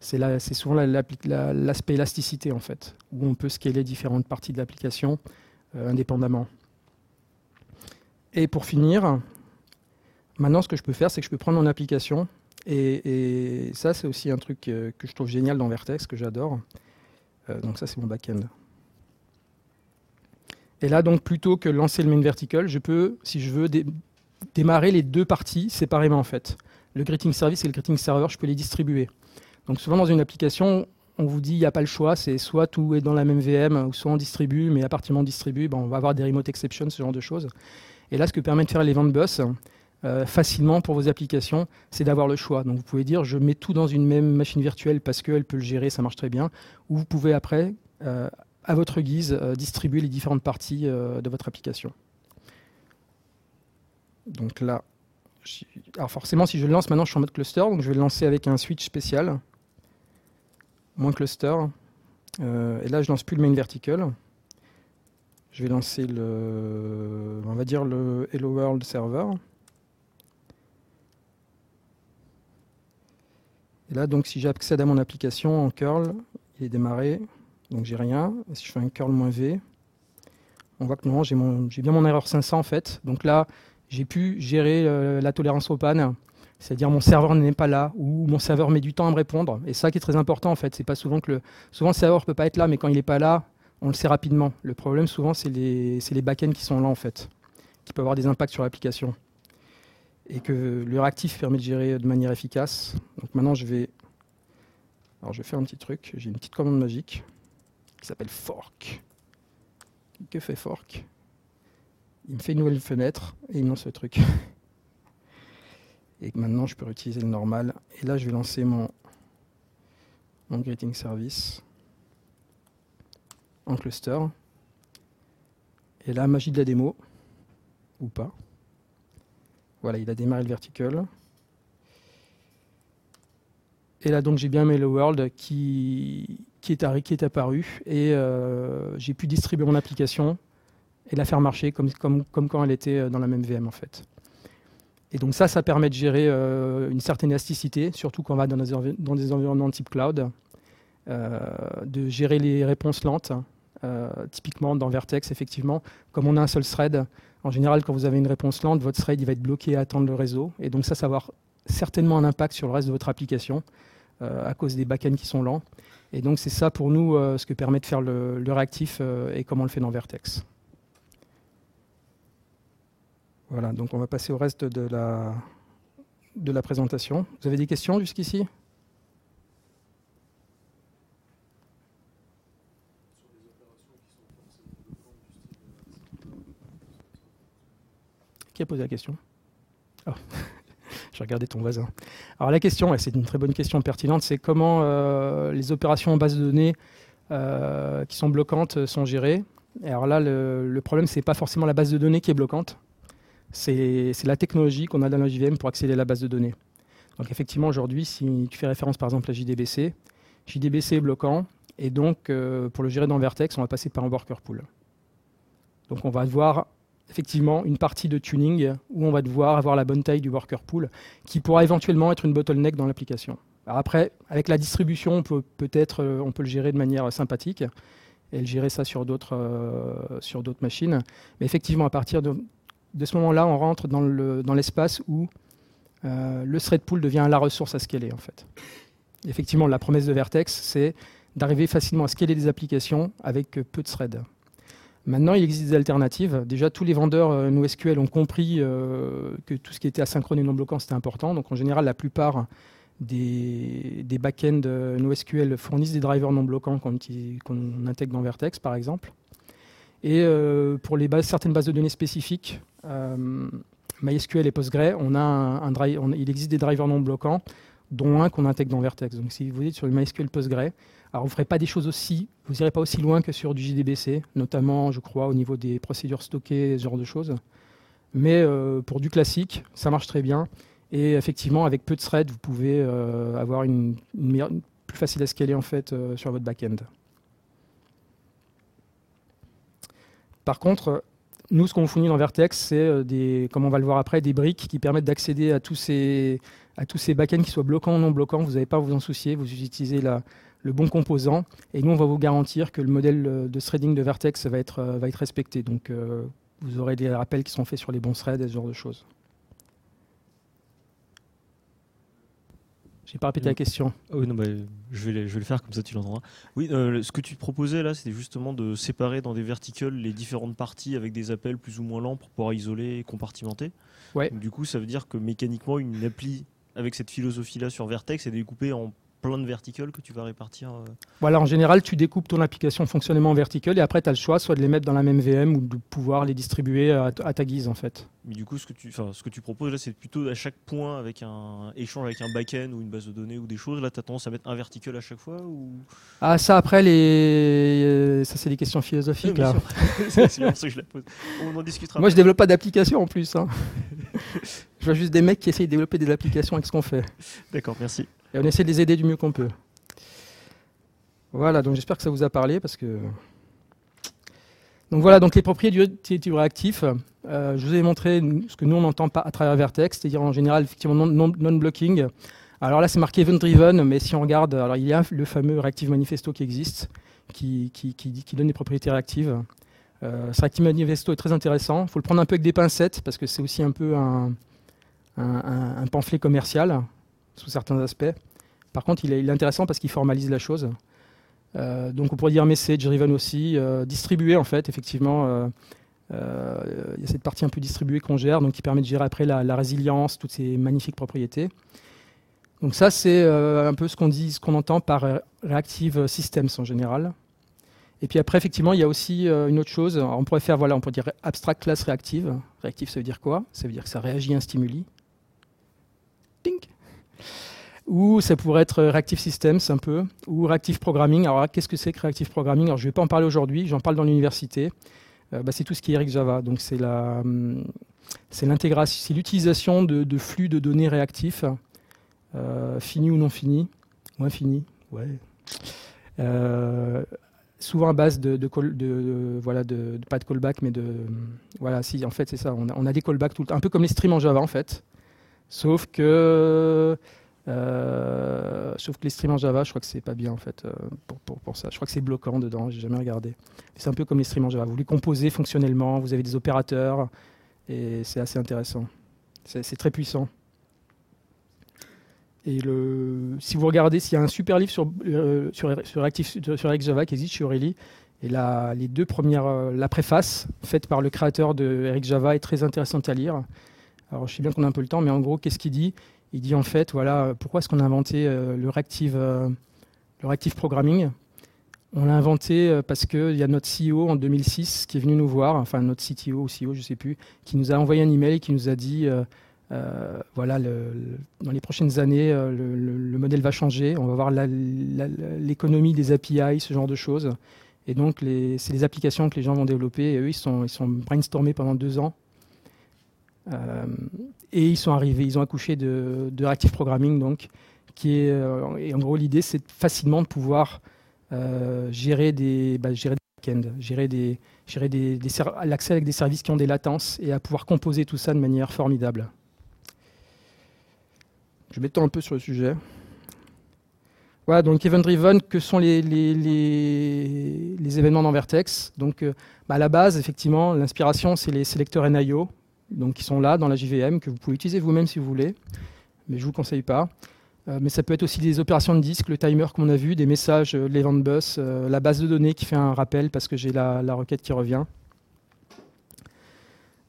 c'est souvent l'aspect élasticité en fait, où on peut scaler différentes parties de l'application euh, indépendamment. Et pour finir, maintenant ce que je peux faire, c'est que je peux prendre mon application, et, ça c'est aussi un truc que, je trouve génial dans Vertex, que j'adore. Euh, donc ça c'est mon back-end. Et là donc plutôt que lancer le main vertical, je peux, si je veux, démarrer les deux parties séparément en fait. Le greeting service et le greeting server, je peux les distribuer. Donc souvent dans une application, on vous dit il n'y a pas le choix, c'est soit tout est dans la même VM, ou soit on distribue, mais à partir du moment on distribue, ben, on va avoir des remote exceptions, ce genre de choses. Et là, ce que permet de faire l'event bus euh, facilement pour vos applications, c'est d'avoir le choix. Donc vous pouvez dire je mets tout dans une même machine virtuelle parce qu'elle peut le gérer, ça marche très bien. Ou vous pouvez après, euh, à votre guise, euh, distribuer les différentes parties de votre application. Donc là, alors forcément, si je le lance maintenant, je suis en mode cluster, donc je vais le lancer avec un switch spécial moins cluster. Euh, et là, je lance plus le main vertical. Je vais lancer le, on va dire le Hello World server. Et là, donc, si j'accède à mon application en curl, il est démarré, donc j'ai rien. si je fais un curl "-v", on voit que non, j'ai bien mon erreur 500 en fait. Donc là, j'ai pu gérer euh, la tolérance au panne c'est-à-dire mon serveur n'est pas là ou mon serveur met du temps à me répondre. Et ça qui est très important en fait, c'est pas souvent que le souvent le serveur peut pas être là, mais quand il n'est pas là, on le sait rapidement. Le problème souvent c'est les les backends qui sont là en fait, qui peuvent avoir des impacts sur l'application. Et que le réactif permet de gérer de manière efficace. Donc maintenant je vais alors je vais faire un petit truc. J'ai une petite commande magique qui s'appelle fork. Que fait fork? Il me fait une nouvelle fenêtre et il me lance le truc. Et maintenant, je peux utiliser le normal. Et là, je vais lancer mon, mon greeting service en cluster. Et là, magie de la démo, ou pas. Voilà, il a démarré le vertical. Et là, donc, j'ai bien le world qui, qui, est, qui est apparu. Et euh, j'ai pu distribuer mon application et la faire marcher comme, quand elle était euh, dans la même VM, en fait. Et donc ça, ça permet de gérer euh, une certaine élasticité, surtout quand on va dans des, dans des environnements type cloud, euh, de gérer les réponses lentes. Typiquement dans Vertex, effectivement, comme on a un seul thread, en général, quand vous avez une réponse lente, votre thread il va être bloqué à attendre le réseau. Et donc ça, ça va avoir certainement un impact sur le reste de votre application à cause des backends qui sont lents. Et donc c'est ça pour nous ce que permet de faire le, le réactif et comment on le fait dans Vertex. Voilà, donc on va passer au reste de la, de la présentation. Vous avez des questions jusqu'ici? Qui a posé la question? Oh. Je regardais ton voisin. Alors la question, c'est une très bonne question pertinente, c'est comment euh, les opérations en base de données euh, qui sont bloquantes sont gérées? alors là, le, le problème, c'est pas forcément la base de données qui est bloquante, c'est la technologie qu'on a dans la JVM pour accéder à la base de données. Donc effectivement, aujourd'hui, si tu fais référence par exemple à JDBC, JDBC est bloquant, et donc euh, pour le gérer dans Vertex, on va passer par un worker pool. Donc on va devoir effectivement une partie de tuning où on va devoir avoir la bonne taille du worker pool, qui pourra éventuellement être une bottleneck dans l'application. Après, avec la distribution, on peut peut-être euh, on peut le gérer de manière sympathique et le gérer ça sur d'autres euh, machines. Mais effectivement, à partir de, de ce moment-là, on rentre dans l'espace où euh, le thread pool devient la ressource à scaler en fait. Effectivement, la promesse de Vertex, c'est d'arriver facilement à scaler des applications avec peu de threads. Maintenant, il existe des alternatives. Déjà, tous les vendeurs euh, NoSQL ont compris euh, que tout ce qui était asynchrone et non bloquant, c'était important. Donc, en général, la plupart des, des back-ends NoSQL fournissent des drivers non bloquants qu'on intègre dans Vertex, par exemple. Et pour certaines bases de données spécifiques, MySQL et Postgre, on a un, il existe des drivers non bloquants, dont un qu'on intègre dans Vertex. Donc si vous êtes sur le MySQL Postgre, alors vous ferez pas des choses aussi, vous n'irez pas aussi loin que sur du JDBC, notamment, je crois, au niveau des procédures stockées, ce genre de choses. Mais euh, pour du classique, ça marche très bien. Et effectivement, avec peu de threads, vous pouvez avoir une, plus facile à scaler en fait sur votre back-end. Par contre, nous, ce qu'on fournit dans Vertex, c'est des, comme on va le voir après, des briques qui permettent d'accéder à tous ces à tous ces backends qui soient bloquants ou non bloquants. Vous n'avez pas à vous en soucier. Vous utilisez le bon composant. Et nous, on va vous garantir que le modèle de threading de Vertex va être, va être respecté. Donc, vous aurez des rappels qui sont faits sur les bons threads et ce genre de choses. J'ai pas répété la question. Ah oui, non, bah, je, vais, je vais le faire comme ça tu l'entendras. Oui, euh, ce que tu proposais là, c'était justement de séparer dans des verticles les différentes parties avec des appels plus ou moins lents pour pouvoir isoler et compartimenter. Ouais. du coup, ça veut dire que mécaniquement, une appli avec cette philosophie-là sur Vertex est découpée en plein de verticales que tu vas répartir euh. Voilà, en général, tu découpes ton application fonctionnement en vertical et après, tu as le choix soit de les mettre dans la même VM ou de pouvoir les distribuer à, ta guise en fait. Mais du coup, ce que tu, ce que tu proposes là, c'est plutôt à chaque point avec un échange avec un back-end ou une base de données ou des choses. Là, tu as tendance à mettre un vertical à chaque fois ou... Ah, ça après, les... Euh, ça c'est des questions philosophiques. là. c'est ça que je la pose. On en discutera. Moi, je développe pas d'application en plus. Hein. je vois juste des mecs qui essayent de développer des applications avec ce qu'on fait. D'accord, merci. Et on essaie de les aider du mieux qu'on peut. Voilà, donc j'espère que ça vous a parlé parce que. Donc voilà, donc les propriétés du réactif. Euh, je vous ai montré ce que nous on entend pas à travers Vertex, c'est-à-dire en général effectivement non-blocking. alors là c'est marqué event-driven, mais si on regarde, alors il y a le fameux Reactive Manifesto qui existe, qui, qui, qui, donne des propriétés réactives. Euh, ce Reactive Manifesto est très intéressant. Il faut le prendre un peu avec des pincettes parce que c'est aussi un peu un, un pamphlet commercial sous certains aspects. Par contre, il est, intéressant parce qu'il formalise la chose. Euh, donc on pourrait dire message driven aussi, euh, distribué en fait, effectivement. Euh, il y a cette partie un peu distribuée qu'on gère, donc qui permet de gérer après la, résilience, toutes ces magnifiques propriétés. Donc ça, c'est un peu ce qu'on dit, ce qu'on entend par reactive systems en général. Et puis après, effectivement, il y a aussi une autre chose. on pourrait faire, voilà, on pourrait dire abstract class reactive. Reactive, ça veut dire quoi? Ça veut dire que ça réagit à un stimuli. Pink ou ça pourrait être Reactive Systems un peu, ou Reactive Programming. Alors qu'est-ce que c'est que Reactive Programming? Alors je ne vais pas en parler aujourd'hui, j'en parle dans l'université. Euh, bah, c'est tout ce qui est Eric Java. Donc c'est hum, l'intégration, c'est l'utilisation de, flux de données réactifs, euh, finis ou non finis, ou infinis, ouais. Euh, souvent à base de, de, pas de callback mais de voilà si en fait c'est ça on a, on a, des callbacks tout le temps un peu comme les streams en Java en fait sauf que euh, sauf que les streams en Java, je crois que c'est pas bien en fait euh, pour, pour, ça. Je crois que c'est bloquant dedans, j'ai jamais regardé. C'est un peu comme les streams en Java. Vous les composez fonctionnellement, vous avez des opérateurs et c'est assez intéressant. C'est très puissant. Et le, si vous regardez, s'il y a un super livre sur, euh, sur, sur, Active, sur Java qui existe chez Aurélie, et la, les deux premières, la préface faite par le créateur de Eric Java est très intéressante à lire. Alors je sais bien qu'on a un peu le temps, mais en gros, qu'est-ce qu'il dit? Il dit en fait, voilà, pourquoi est-ce qu'on a inventé euh, le, reactive, euh, programming? On l'a inventé euh, parce qu'il y a notre CEO en 2006 qui est venu nous voir, enfin notre CTO ou CEO, je ne sais plus, qui nous a envoyé un email et qui nous a dit, voilà, dans les prochaines années, le, modèle va changer, on va voir l'économie des API, ce genre de choses. Et donc, c'est les applications que les gens vont développer. Et eux, ils sont, ils sont brainstormés pendant deux ans et ils sont arrivés, ils ont accouché de, de Reactive Programming, donc, qui est, euh, et en gros, l'idée, c'est facilement de pouvoir euh, gérer des, bah, gérer des back-ends, gérer des, gérer des, l'accès avec des services qui ont des latences et à pouvoir composer tout ça de manière formidable. Je m'étends un peu sur le sujet. Voilà, donc Event Driven, que sont les, les, les, les événements dans Vertex Donc, bah, à la base, effectivement, l'inspiration, c'est les sélecteurs NIO, donc qui sont là dans la JVM, que vous pouvez utiliser vous-même si vous voulez, mais je ne vous conseille pas. Euh, mais ça peut être aussi des opérations de disque, le timer qu'on a vu, des messages, euh, l'event bus, euh, la base de données qui fait un rappel parce que j'ai la, requête qui revient.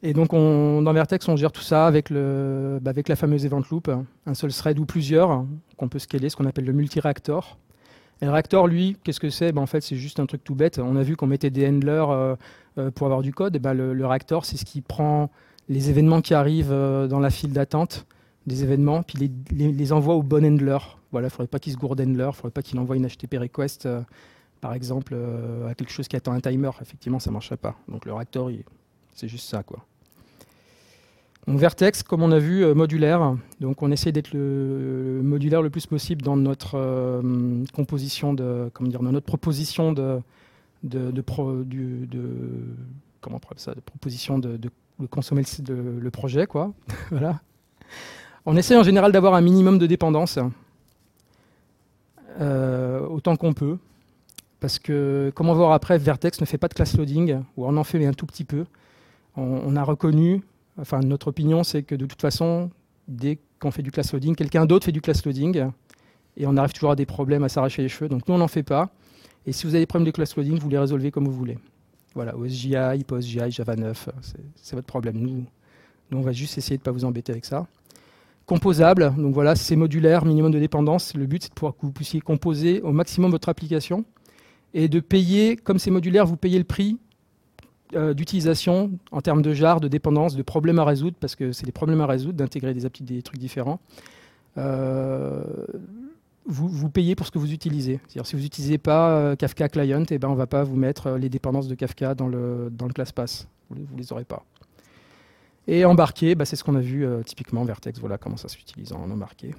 Et donc on, dans Vertex, on gère tout ça avec, le, bah, avec la fameuse event loop, un seul thread ou plusieurs qu'on peut scaler, ce qu'on appelle le multi-réacteur. Et le réacteur, lui, qu'est-ce que c'est? Ben, En fait, c'est juste un truc tout bête. On a vu qu'on mettait des handlers pour avoir du code. Et ben, le, le c'est ce qui prend les événements qui arrivent euh, dans la file d'attente des événements, puis les, les, au bon handler. Voilà, il ne faudrait pas qu'il se gourde handler, il ne faudrait pas qu'il envoie une HTTP request, euh, par exemple, euh, à quelque chose qui attend un timer. Effectivement, ça ne marcherait pas. Donc le réacteur, c'est juste ça. quoi. Vertex, comme on a vu, modulaire. Donc on essaie d'être le, modulaire le plus possible dans notre composition de, comment dire, dans notre proposition de, de, de, comment on ça, de proposition de, consommer le, projet. On essaie en général d'avoir un minimum de dépendance, euh, autant qu'on peut, parce que, comme on va voir après, Vertex ne fait pas de class loading, ou on en fait un tout petit peu. on a reconnu enfin notre opinion, c'est que de toute façon, dès qu'on fait du class loading, quelqu'un d'autre fait du class loading, et on arrive toujours à des problèmes à s'arracher les cheveux. Donc nous, on n'en fait pas. Et si vous avez des problèmes de class loading, vous les résolvez comme vous voulez. Voilà, OSGI, PostGI, Java 9, c'est votre problème. Nous, nous, on va juste essayer de ne pas vous embêter avec ça. Composable, donc voilà, c'est modulaire, minimum de dépendance. Le but, c'est de pouvoir que vous puissiez composer au maximum votre application et de payer, comme c'est modulaire, vous payez le prix euh, d'utilisation en termes de jar, de dépendance, de problèmes à résoudre, parce que c'est des problèmes à résoudre d'intégrer des, des trucs différents. Euh, vous, payez pour ce que vous utilisez. Si vous n'utilisez pas euh, Kafka Client, eh ben, on ne va pas vous mettre les dépendances de Kafka dans le, dans le ClassPass. Vous ne les aurez pas. Et embarqué, bah, c'est ce qu'on a vu typiquement Vertex. Voilà comment ça s'utilise en embarqué.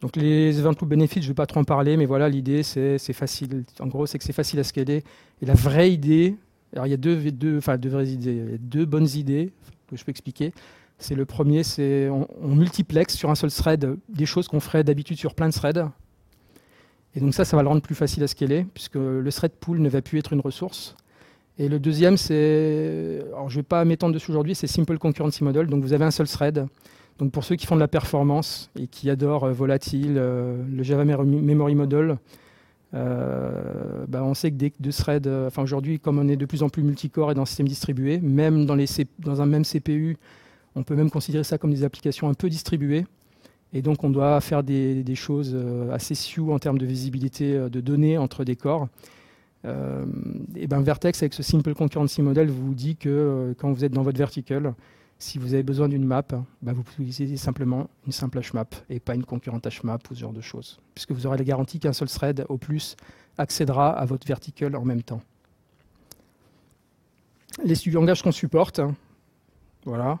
Donc les event loop benefits, je ne vais pas trop en parler, mais voilà, l'idée c'est facile. En gros, c'est que c'est facile à scaler. Et la vraie idée, alors il y a deux, deux, deux vraies idées, deux bonnes idées que je peux expliquer. C'est le premier, c'est on, multiplexe sur un seul thread des choses qu'on ferait d'habitude sur plein de threads. Et donc ça, ça va le rendre plus facile à scaler, puisque le thread pool ne va plus être une ressource. Et le deuxième, c'est, alors je ne vais pas m'étendre dessus aujourd'hui, c'est Simple Concurrency Model. Donc vous avez un seul thread. Donc pour ceux qui font de la performance et qui adorent euh, Volatile, euh, le Java Memory Model, euh, bah, on sait que des deux threads, enfin aujourd'hui, comme on est de plus en plus multicore et dans le système distribué, même dans un même CPU, on peut même considérer ça comme des applications un peu distribuées. Et donc on doit faire des, choses euh, assez sioux en termes de visibilité de données entre des corps. et ben Vertex, avec ce Simple Concurrency Model, vous dit que quand vous êtes dans votre vertical, si vous avez besoin d'une map, bah, vous pouvez utiliser simplement une simple HMAP et pas une concurrente HMAP ou ce genre de choses. Puisque vous aurez la garantie qu'un seul thread au plus accédera à votre vertical en même temps. Les langages qu'on supporte, voilà.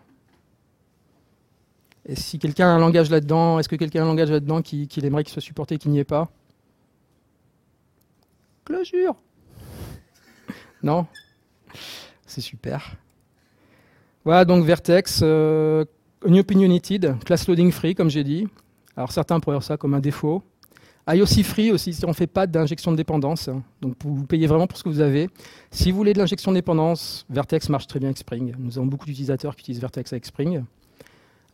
Quelqu'un a un langage là-dedans, est-ce que quelqu'un a un langage là-dedans qu'il qui aimerait qu'il soit supporté et qu'il n'y ait pas? Closure Non? C'est super. Voilà, donc Vertex, euh, opinionated, class loading free, comme j'ai dit. Alors certains pourraient voir ça comme un défaut. IOC free aussi, si on ne fait pas d'injection de dépendance. Donc vous payez vraiment pour ce que vous avez. Si vous voulez de l'injection de dépendance, Vertex marche très bien avec Spring. Nous avons beaucoup d'utilisateurs qui utilisent Vertex avec Spring.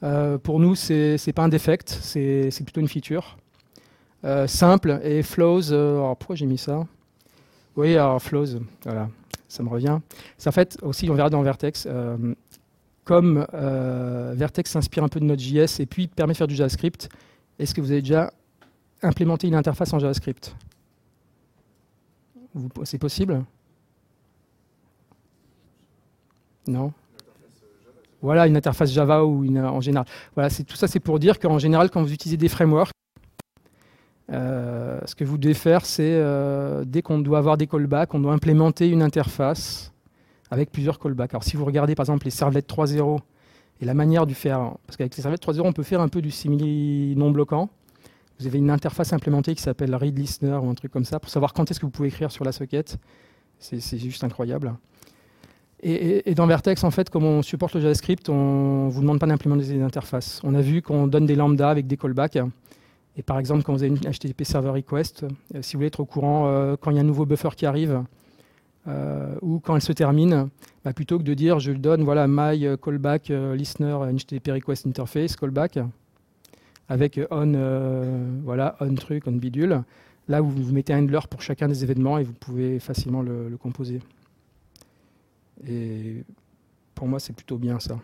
Euh, pour nous, ce n'est pas un défect, c'est plutôt une feature. Euh, simple et flows. Euh, alors pourquoi j'ai mis ça? Oui, alors flows, voilà, ça me revient. C'est en fait aussi, on verra dans Vertex, comme Vertex s'inspire un peu de Node.js et puis permet de faire du JavaScript, est-ce que vous avez déjà implémenté une interface en JavaScript? C'est possible? Non? Voilà, une interface Java ou en général. Voilà, tout ça, c'est pour dire qu'en général, quand vous utilisez des frameworks, euh, ce que vous devez faire, c'est euh, dès qu'on doit avoir des callbacks, on doit implémenter une interface avec plusieurs callbacks. Alors si vous regardez par exemple les servlettes 3.0 et la manière de faire, parce qu'avec les servlettes 3.0 on peut faire un peu du simili non bloquant. Vous avez une interface implémentée qui s'appelle read listener ou un truc comme ça pour savoir quand est-ce que vous pouvez écrire sur la socket. C'est juste incroyable. Et, dans Vertex, en fait, comme on supporte le JavaScript, on ne vous demande pas d'implémenter des interfaces. On a vu qu'on donne des lambdas avec des callbacks. Et par exemple, quand vous avez une HTTP server request, euh, si vous voulez être au courant, euh, quand il y a un nouveau buffer qui arrive, euh, ou quand elle se termine, bah, plutôt que de dire je donne voilà my callback listener HTTP request interface callback avec on voilà on truc on bidule. Là vous, vous mettez un handler pour chacun des événements et vous pouvez facilement le, composer. Et pour moi c'est plutôt bien ça.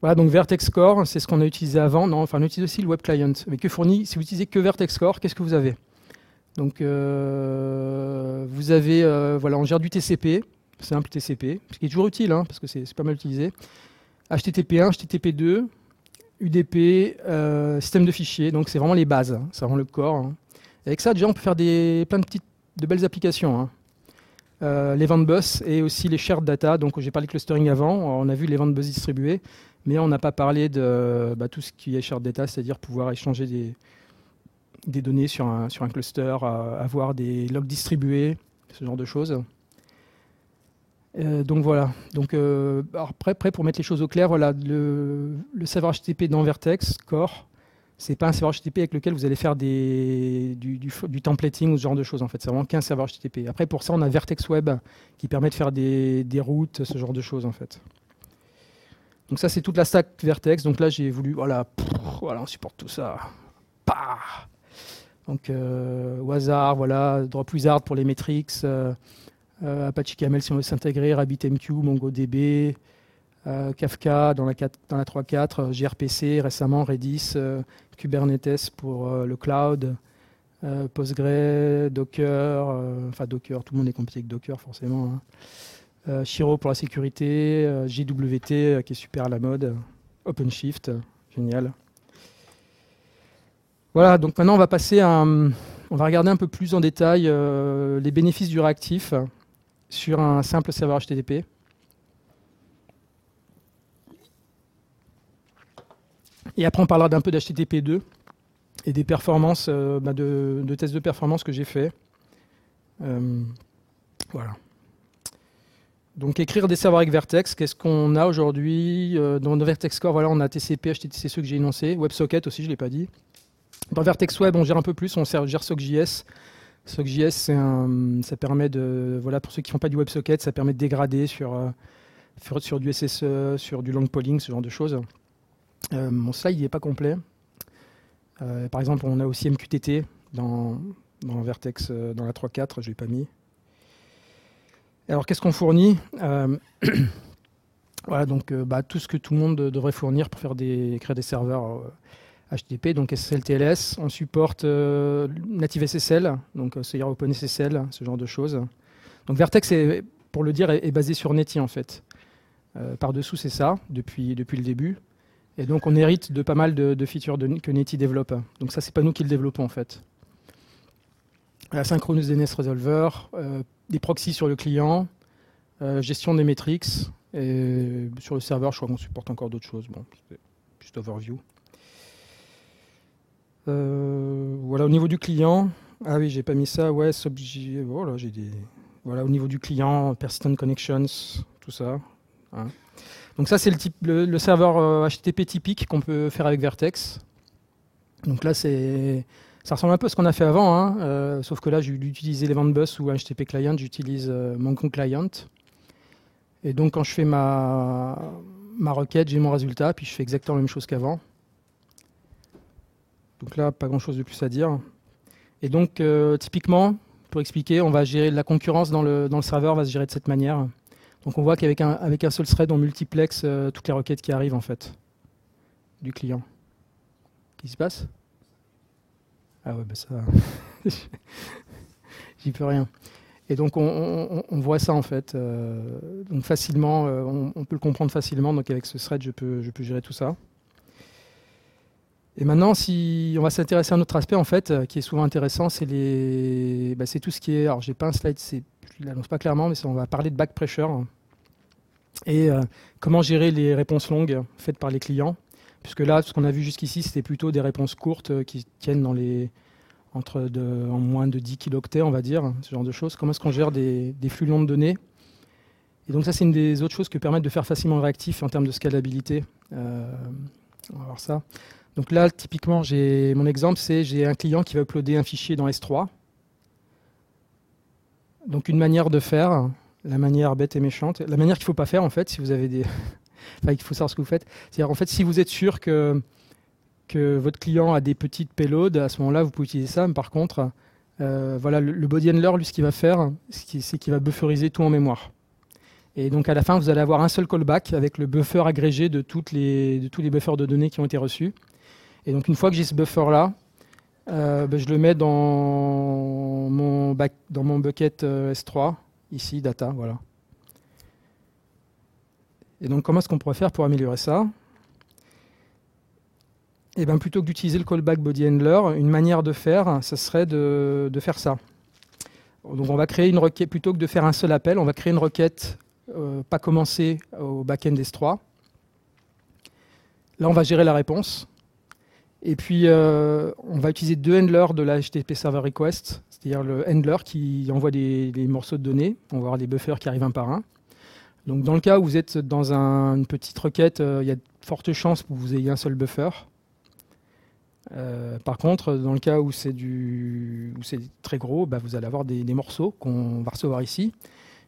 Voilà, donc Vertex Core, c'est ce qu'on a utilisé avant. Non, enfin, on utilise aussi le Web Client. Mais que fournit, si vous utilisez que Vertex Core, qu'est-ce que vous avez? Donc euh, vous avez, euh, voilà, on gère du TCP, simple TCP, ce qui est toujours utile, hein, parce que c'est pas mal utilisé. HTTP1, HTTP2, UDP, euh, système de fichiers, donc c'est vraiment les bases, hein, ça rend le corps. Hein. Avec ça, déjà, on peut faire des, plein de petites, de belles applications. L'event bus et aussi les shared data. Donc j'ai parlé clustering avant, on a vu l'event bus distribué, mais on n'a pas parlé de bah, tout ce qui est shared data, c'est-à-dire pouvoir échanger des, données sur un, cluster, avoir des logs distribués, ce genre de choses. Euh, donc voilà. Donc euh, après, pour mettre les choses au clair, voilà, le, serveur HTTP dans Vertex Core, c'est pas un serveur HTTP avec lequel vous allez faire du, templating ou ce genre de choses en fait. C'est vraiment qu'un serveur HTTP. Après pour ça, on a Vertex Web qui permet de faire des, routes, ce genre de choses en fait. Donc ça c'est toute la stack Vertex. Donc là j'ai voulu, voilà, voilà, on supporte tout ça. Donc euh, au hasard, voilà, DropWizard pour les metrics, euh, euh, Apache Camel si on veut s'intégrer, RabbitMQ, MongoDB, Kafka dans la, dans la 3.4, gRPC récemment, Redis, Kubernetes pour le cloud, Postgre, Docker, enfin Docker, tout le monde est compliqué avec Docker forcément. Hein. Shiro pour la sécurité, JWT qui est super à la mode, OpenShift, génial. Voilà, donc maintenant on va passer à, on va regarder un peu plus en détail euh, les bénéfices du réactif sur un simple serveur HTTP. Et après on parlera d'un peu d'HTTP 2 et des performances, euh, bah, de, tests de performance que j'ai fait. Euh, voilà. Donc écrire des serveurs avec Vertex, qu'est-ce qu'on a aujourd'hui Dans nos Vertex Core, voilà, on a TCP, HTTP, ceux que j'ai énoncés, WebSocket aussi, je ne l'ai pas dit. Dans Vertex Web, on gère un peu plus, on gère SockJS. SockJS, ça permet de, voilà, pour ceux qui ne font pas du WebSocket, ça permet de dégrader sur, euh, sur, du SSE, sur du long polling, ce genre de choses. Euh, mon slide n'est pas complet. Euh, par exemple, on a aussi MQTT dans, Vertex, dans la 3.4, je ne l'ai pas mis. Alors, qu'est-ce qu'on fournit Voilà, donc bah, tout ce que tout le monde devrait fournir pour faire créer des serveurs HTTP, donc SSL-TLS. On supporte euh, Native SSL, donc euh, c'est-à-dire OpenSSL, ce genre de choses. Donc Vertex, pour le dire, est, basé sur Netty en fait. Euh, par-dessous, c'est ça, depuis le début. Et donc on hérite de pas mal de, features que Netty développe. Donc ça, c'est pas nous qui le développons en fait. La synchronous DNS Resolver, des proxys sur le client, gestion des metrics, et sur le serveur, je crois qu'on supporte encore d'autres choses. Bon, juste overview. Euh, voilà, au niveau du client, ah oui, j'ai pas mis ça, ouais, voilà, j'ai des, voilà, au niveau du client, persistent connections, tout ça. Hein. Donc ça, c'est le, serveur HTTP euh, typique qu'on peut faire avec Vertex. Donc là, c'est, ça ressemble un peu à ce qu'on a fait avant, hein, euh, sauf que là, j'ai utilisé l'Event Bus ou HTTP Client, j'utilise mon Client. Et donc, quand je fais ma, ma requête, j'ai mon résultat, puis je fais exactement la même chose qu'avant. Donc là, pas grand-chose de plus à dire. Et donc, euh, typiquement, pour expliquer, on va gérer la concurrence dans le, dans le serveur, va se gérer de cette manière. Donc on voit qu'avec un, seul thread, on multiplexe euh, toutes les requêtes qui arrivent en fait du client. Qu'est-ce qui se passe? Ah ouais, bah ça, j'y peux rien. Et donc on, voit ça en fait, euh, donc facilement, on, on, peut le comprendre facilement. Donc avec ce thread, je peux, je peux gérer tout ça. Et maintenant, si on va s'intéresser à un autre aspect en fait, euh, qui est souvent intéressant, c'est les, bah, tout ce qui est. Alors, j'ai pas un slide, c'est, je l'annonce pas clairement, mais on va parler de back pressure et euh, comment gérer les réponses longues faites par les clients. Puisque là, ce qu'on a vu jusqu'ici, c'était plutôt des réponses courtes euh, qui tiennent dans les entre en moins de 10 kilooctets, on va dire, ce genre de choses. Comment est-ce qu'on gère des, flux longs de données Et donc ça, c'est une des autres choses qui permettent de faire facilement réactif en termes de scalabilité. on va voir ça. Donc là, typiquement, j'ai mon exemple, c'est j'ai un client qui va uploader un fichier dans S3. Donc une manière de faire, la manière bête et méchante, la manière qu'il ne faut pas faire en fait, si vous avez des, enfin, il faut savoir ce que vous faites. C'est-à-dire en fait, si vous êtes sûr que votre client a des petites payloads, à ce moment-là, vous pouvez utiliser ça. Mais par contre, euh, voilà, le, body handler, lui, ce qu'il va faire, c'est qu'il va bufferiser tout en mémoire. Et donc à la fin, vous allez avoir un seul callback avec le buffer agrégé de tous les buffers de données qui ont été reçus. Et donc une fois que j'ai ce buffer-là, euh, ben, je le mets dans mon, dans mon bucket euh, S3, ici, data, voilà. Et donc comment est-ce qu'on pourrait faire pour améliorer ça? Et eh bien plutôt que d'utiliser le callback body handler, une manière de faire, ce serait de, faire ça. Donc on va créer une requête, plutôt que de faire un seul appel, on va créer une requête euh, pas commencée au backend S3. Là, on va gérer la réponse. Et puis, euh, on va utiliser deux handlers de la HTTP Server Request, c'est-à-dire le handler qui envoie des, morceaux de données. On va avoir des buffers qui arrivent un par un. Donc, dans le cas où vous êtes dans une petite requête, euh, il y a de fortes chances que vous ayez un seul buffer. Euh, par contre, dans le cas où c'est très gros, bah, vous allez avoir des, morceaux qu'on va recevoir ici.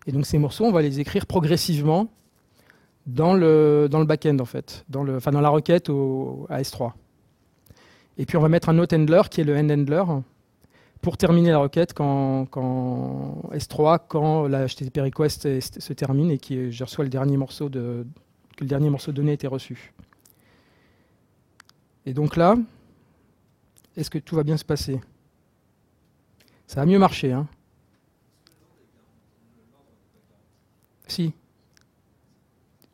Et donc ces morceaux, on va les écrire progressivement dans le, back-end, en fait, dans, le, enfin, dans la requête au, à S3. Et puis on va mettre un autre handler qui est le end handler pour terminer la requête quand, quand S3, quand la HTTP request se termine et que je reçois le dernier morceau de, que le dernier morceau données a été reçu. Et donc là, est-ce que tout va bien se passer? Ça va mieux marcher. Hein? Si.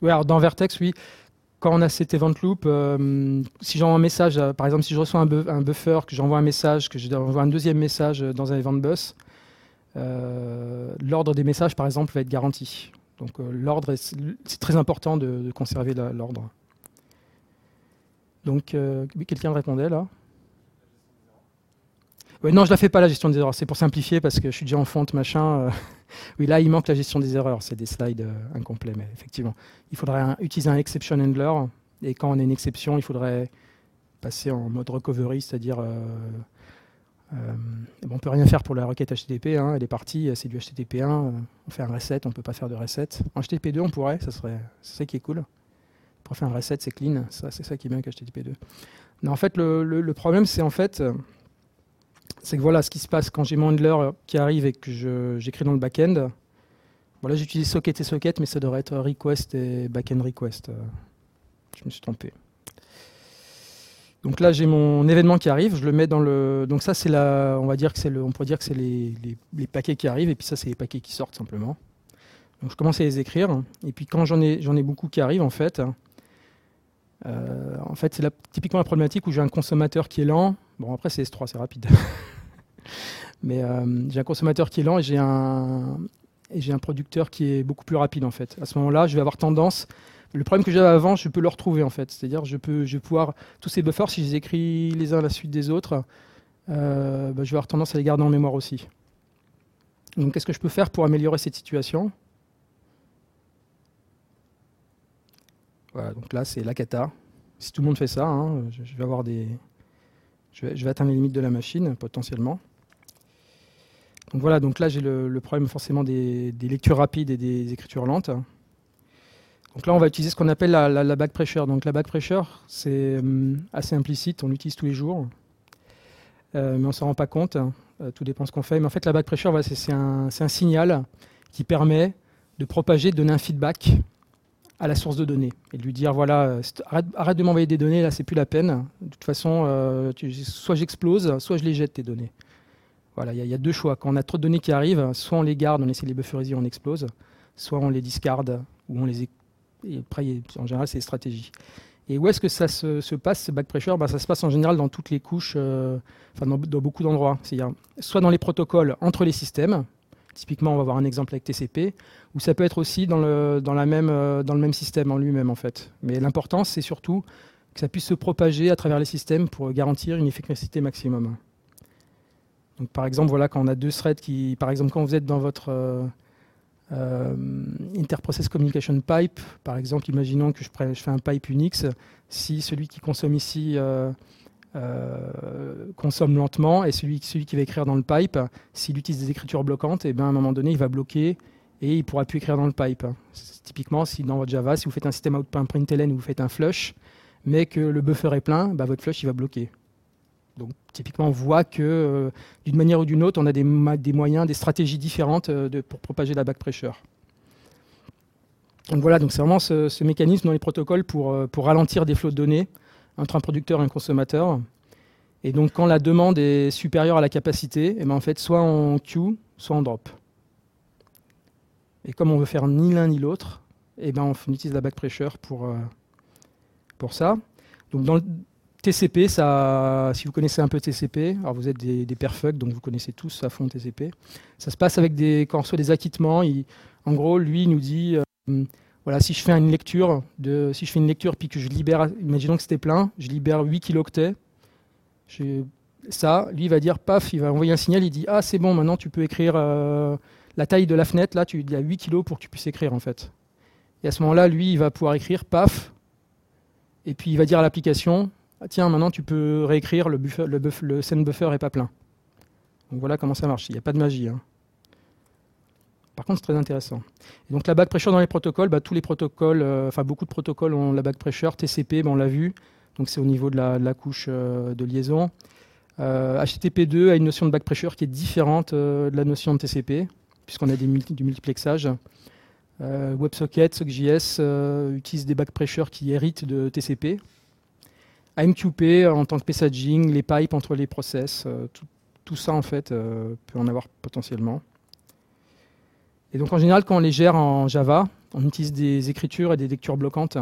Oui, alors dans Vertex, oui. Quand on a cet event loop, euh, si j'envoie un message, euh, par exemple, si je reçois un, buffer, que j'envoie un message, que j'envoie un deuxième message dans un event bus, euh, l'ordre des messages, par exemple, va être garanti. Donc l'ordre, c'est très important de conserver l'ordre. Donc, quelqu'un répondait là non, je la fais pas la gestion des erreurs. C'est pour simplifier parce que je suis déjà en fonte, machin. Euh. oui, là, il manque la gestion des erreurs. C'est des slides euh, incomplets, mais effectivement, il faudrait utiliser un exception handler. Et quand on a une exception, il faudrait passer en mode recovery, c'est-à-dire euh, on peut rien faire pour la requête HTTP. Hein, elle est partie, c'est du HTTP 1. on fait un reset, on peut pas faire de reset. En HTTP 2, on pourrait. Ça serait, c'est ça qui est cool. Pour faire un reset, c'est clean. Ça, c'est ça qui est bien avec HTTP 2. Non, en fait, le problème, c'est en fait c'est que voilà ce qui se passe quand j'ai mon handler qui arrive et que j'écris dans le backend. Voilà, j'utilise socket et socket, mais ça devrait être request et backend request. Je me suis trompé. Donc là, j'ai mon événement qui arrive, je le mets dans le. Donc ça, c'est la. On va dire que c'est le. On pourrait dire que c'est les, paquets qui arrivent, et puis ça, c'est les paquets qui sortent simplement. Donc je commence à les écrire, et puis quand j'en ai, ai beaucoup qui arrivent, en fait, euh, en fait, c'est typiquement la problématique où j'ai un consommateur qui est lent. Bon, après, c'est S3, c'est rapide. Mais euh, j'ai un consommateur qui est lent et j'ai un, j'ai un producteur qui est beaucoup plus rapide, en fait. À ce moment-là, je vais avoir tendance. Le problème que j'avais avant, je peux le retrouver, en fait. C'est-à-dire, je peux, je vais pouvoir. Tous ces buffers, si je les écris les uns à la suite des autres, euh, bah, je vais avoir tendance à les garder en mémoire aussi. Donc, qu'est-ce que je peux faire pour améliorer cette situation? Voilà, donc là, c'est la cata. Si tout le monde fait ça, hein, je, vais avoir des, je vais, atteindre les limites de la machine potentiellement. Donc voilà, donc là j'ai le, problème forcément des, lectures rapides et des écritures lentes. Donc là on va utiliser ce qu'on appelle la, back pressure. Donc la back pressure c'est hum, assez implicite, on l'utilise tous les jours, euh, mais on ne s'en rend pas compte. Euh, tout dépend ce qu'on fait. Mais en fait la back pressure c'est un, un signal qui permet de propager, de donner un feedback à la source de données et de lui dire voilà, euh, arrête, de m'envoyer des données, là c'est plus la peine. De toute façon, euh, soit j'explose, soit je les jette tes données. Voilà, il y, a deux choix. Quand on a trop de données qui arrivent, soit on les garde, on essaie de les bufferiser, on explose, soit on les discarde ou on les. Et après, en général, c'est les stratégies. Et où est-ce que ça se, passe, ce back pressure? Ben, Ça se passe en général dans toutes les couches, euh, dans, dans, beaucoup d'endroits. C'est-à-dire soit dans les protocoles entre les systèmes, Typiquement, on va voir un exemple avec TCP, ou ça peut être aussi dans le, dans la même, euh, dans le même système en lui-même, en fait. Mais l'important, c'est surtout que ça puisse se propager à travers les systèmes pour garantir une efficacité maximum. Donc, par exemple, voilà, quand on a deux threads qui, par exemple, quand vous êtes dans votre euh, euh, interprocess communication pipe, par exemple, imaginons que je, fais un pipe Unix, si celui qui consomme ici consomme lentement et celui, qui va écrire dans le pipe, s'il utilise des écritures bloquantes, et eh bien à un moment donné, il va bloquer et il ne pourra plus écrire dans le pipe. Typiquement, si dans votre Java, si vous faites un système println ou vous faites un flush, mais que le buffer est plein, bah, votre flush il va bloquer. Donc typiquement, on voit que euh, d'une manière ou d'une autre, on a des, moyens, des stratégies différentes euh, pour propager la back pressure. Donc voilà, donc c'est vraiment ce, mécanisme dans les protocoles pour ralentir des flots de données entre un producteur et un consommateur. Et donc quand la demande est supérieure à la capacité, et eh ben en fait, soit on queue, soit on drop. Et comme on veut faire ni l'un ni l'autre, et eh ben on utilise la back pressure pour, euh, pour ça. Donc dans TCP, ça, si vous connaissez un peu TCP, alors vous êtes des, des donc vous connaissez tous à fond TCP. Ça se passe avec des, quand on reçoit des acquittements. en gros, lui, il nous dit, euh, voilà, si je fais une lecture, de, si je fais une lecture puis que je libère, imaginons que c'était plein, je libère 8 kilooctets. Ça, lui, va dire, paf, il va envoyer un signal, il dit, ah, c'est bon, maintenant tu peux écrire euh, la taille de la fenêtre, là, tu, il y a 8 kilos pour que tu puisses écrire, en fait. Et à ce moment-là, lui, il va pouvoir écrire, paf, et puis il va dire à l'application, ah, tiens, maintenant tu peux réécrire, le, buffer, le, le send buffer n'est pas plein. Donc voilà comment ça marche, il n'y a pas de magie. Hein. Par contre, c'est très intéressant. Donc la back pressure dans les protocoles, bah, tous les protocoles, euh, enfin beaucoup de protocoles ont la back pressure. TCP, bah, on l'a vu, donc c'est au niveau de la, couche euh, de liaison. HTTP2 euh, a une notion de back pressure qui est différente de la notion de TCP, puisqu'on a du multiplexage. WebSocket, SockJS utilise des back pressure qui héritent de TCP. AMQP en tant que messaging, les pipes entre les process, tout, ça en fait peut en avoir potentiellement. Et donc en général, quand on les gère en Java, on utilise des écritures et des lectures bloquantes.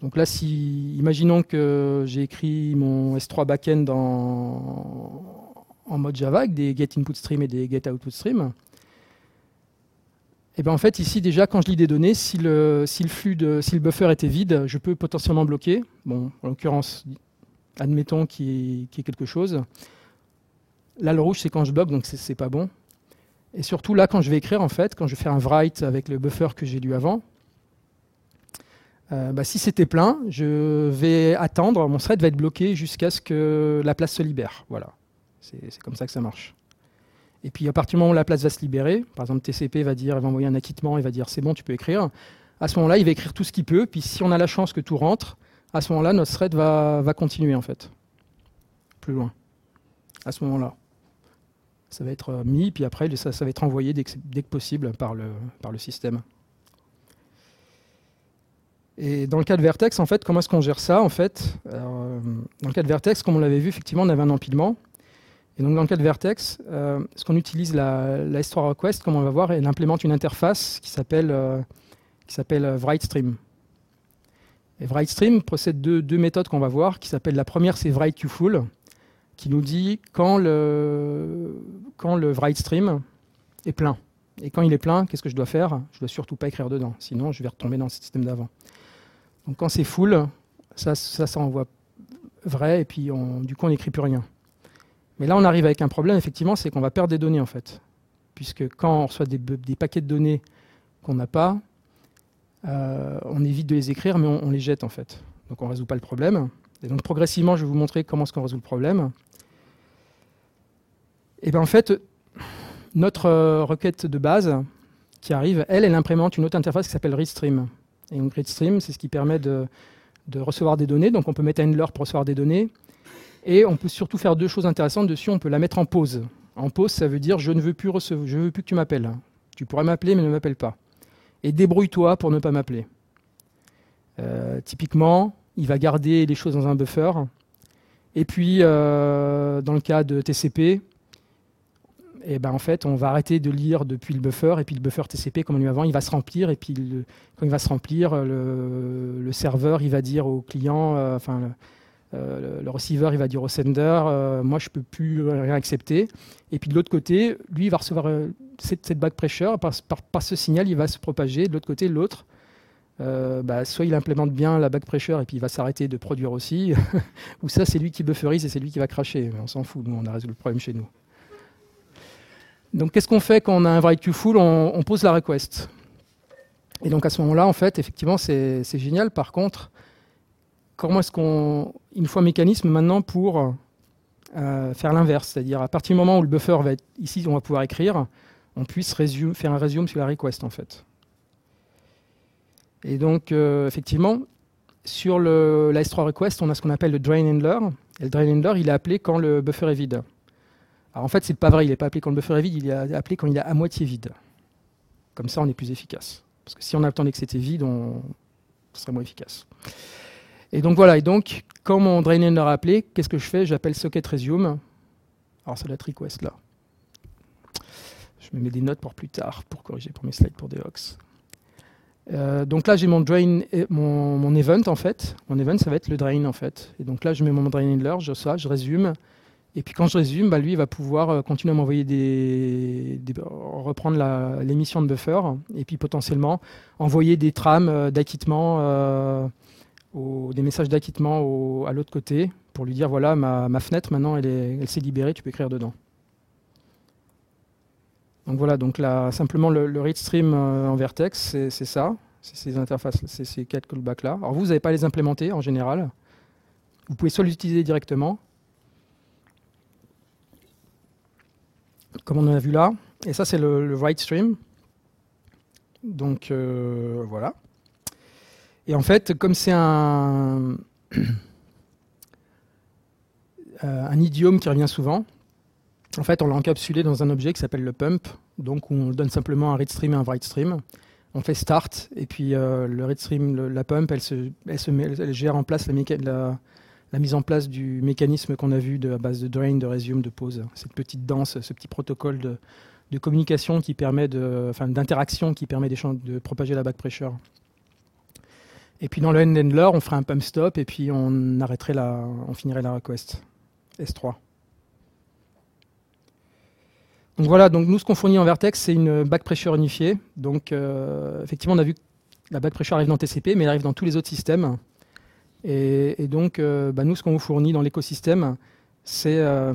Donc là, si, imaginons que j'ai écrit mon S3 backend en mode Java avec des get input stream et des get output stream. Et bien en fait, ici déjà, quand je lis des données, si le, flux si le buffer était vide, je peux potentiellement bloquer. Bon, en l'occurrence, admettons qu'il y, ait quelque chose. Là, le rouge, c'est quand je bloque, donc c'est pas bon. Et surtout là, quand je vais écrire, en fait, quand je fais un write avec le buffer que j'ai lu avant, euh, bah, si c'était plein, je vais attendre, mon thread va être bloqué jusqu'à ce que la place se libère. Voilà, c'est comme ça que ça marche. Et puis à partir du moment où la place va se libérer, par exemple TCP va dire, il va envoyer un acquittement, il va dire c'est bon, tu peux écrire. À ce moment-là, il va écrire tout ce qu'il peut. Puis si on a la chance que tout rentre, à ce moment-là, notre thread va, va continuer en fait, plus loin. À ce moment-là ça va être euh, mis, puis après, ça, va être envoyé dès que, possible par le, système. Et dans le cas de Vertex, en fait, comment est-ce qu'on gère ça en fait? Euh, Dans le cas de Vertex, comme on l'avait vu, effectivement, on avait un empilement. Et donc dans le cas de Vertex, euh, ce qu'on utilise la, la S3 request, comme on va voir, elle implémente une interface qui s'appelle qui s'appelle WriteStream. Et WriteStream procède de deux méthodes qu'on va voir, qui s'appellent la première c'est WriteQFull, qui nous dit quand le, quand le write stream est plein. Et quand il est plein, qu'est-ce que je dois faire? Je dois surtout pas écrire dedans, sinon je vais retomber dans le système d'avant. Donc quand c'est full, ça, ça, envoie vrai, et puis du coup on n'écrit plus rien. Mais là on arrive avec un problème, effectivement, c'est qu'on va perdre des données en fait. Puisque quand on reçoit des, des paquets de données qu'on n'a pas, euh, on évite de les écrire, mais on, on, les jette en fait. Donc on ne résout pas le problème. Et donc progressivement, je vais vous montrer comment est-ce qu'on résout le problème. Et bien en fait, notre euh, requête de base qui arrive, elle, elle implémente une autre interface qui s'appelle readstream. Et donc readstream, c'est ce qui permet de, recevoir des données. Donc on peut mettre handler pour recevoir des données. Et on peut surtout faire deux choses intéressantes dessus. On peut la mettre en pause. En pause, ça veut dire je ne veux plus recevoir, je veux plus que tu m'appelles. Tu pourrais m'appeler, mais ne m'appelle pas. Et débrouille-toi pour ne pas m'appeler. Euh, typiquement, il va garder les choses dans un buffer. Et puis, euh, dans le cas de TCP, et ben en fait, on va arrêter de lire depuis le buffer, et puis le buffer TCP, comme on dit avant, il va se remplir, et puis quand il va se remplir, le, serveur, il va dire au client, euh, enfin, euh, le, receiver, il va dire au sender, euh, moi, je peux plus rien accepter. Et puis de l'autre côté, lui, il va recevoir cette, cette back pressure, par, par, ce signal, il va se propager. De l'autre côté, l'autre, bah, soit il implémente bien la back pressure et puis il va s'arrêter de produire aussi, ou ça c'est lui qui bufferise et c'est lui qui va cracher. On s'en fout, nous on a résolu le problème chez nous. Donc qu'est-ce qu'on fait quand on a un queue full? On, pose la request. Et donc à ce moment-là, en fait, effectivement, c'est génial. Par contre, comment est-ce qu'on... Il nous faut un mécanisme maintenant pour euh, faire l'inverse? C'est-à-dire à partir du moment où le buffer va être ici, on va pouvoir écrire, on puisse faire un resume sur la request, en fait. Et donc, euh, effectivement, sur le, la S3 request, on a ce qu'on appelle le drain handler. Et le drain handler, il est appelé quand le buffer est vide. Alors en fait, c'est pas vrai, il n'est pas appelé quand le buffer est vide, il est appelé quand il est à moitié vide. Comme ça, on est plus efficace. Parce que si on attendait que c'était vide, on serait moins efficace. Et donc voilà, et donc, quand mon drainer est appelé, qu'est-ce que je fais? J'appelle socket resume. Alors c'est la request là. Je me mets des notes pour plus tard, pour corriger pour mes slides pour Deox. Euh, donc là, j'ai mon drain, mon, event en fait. Mon event, ça va être le drain en fait. Et donc là, je mets mon drain handler, je je résume. Et puis quand je résume, bah, lui, il va pouvoir euh, continuer à m'envoyer des, reprendre l'émission de buffer et puis potentiellement envoyer des trames euh, d'acquittement, des messages d'acquittement à l'autre côté pour lui dire voilà ma, fenêtre maintenant elle, elle s'est libérée, tu peux écrire dedans. Donc voilà, donc là, simplement le, read stream euh, en Vertex, c'est ça, c'est ces interfaces, c'est ces quatre callbacks là. Alors vous, vous n'avez pas les implémenter en général. Vous pouvez soit les utiliser directement, comme on a vu là. Et ça, c'est le, write stream. Donc euh, voilà. Et en fait, comme c'est un, euh, un idiome qui revient souvent, en fait, on l'a encapsulé dans un objet qui s'appelle le pump, donc on donne simplement un read stream et un write stream. On fait start, et puis euh, le read stream, la pump, elle, se, elle, gère en place la, la, mise en place du mécanisme qu'on a vu de, à base de drain, de resume, de pause. Cette petite danse, ce petit protocole de, de communication qui permet de, enfin, d'interaction qui permet de propager la back pressure. Et puis dans le end handler, on ferait un pump stop et puis on arrêterait la, on finirait la request S3. Donc voilà, donc nous ce qu'on fournit en Vertex, c'est une back pressure unifiée. Donc euh, effectivement, on a vu que la back pressure arrive dans TCP, mais elle arrive dans tous les autres systèmes. Et, donc euh, bah, nous, ce qu'on vous fournit dans l'écosystème, c'est euh,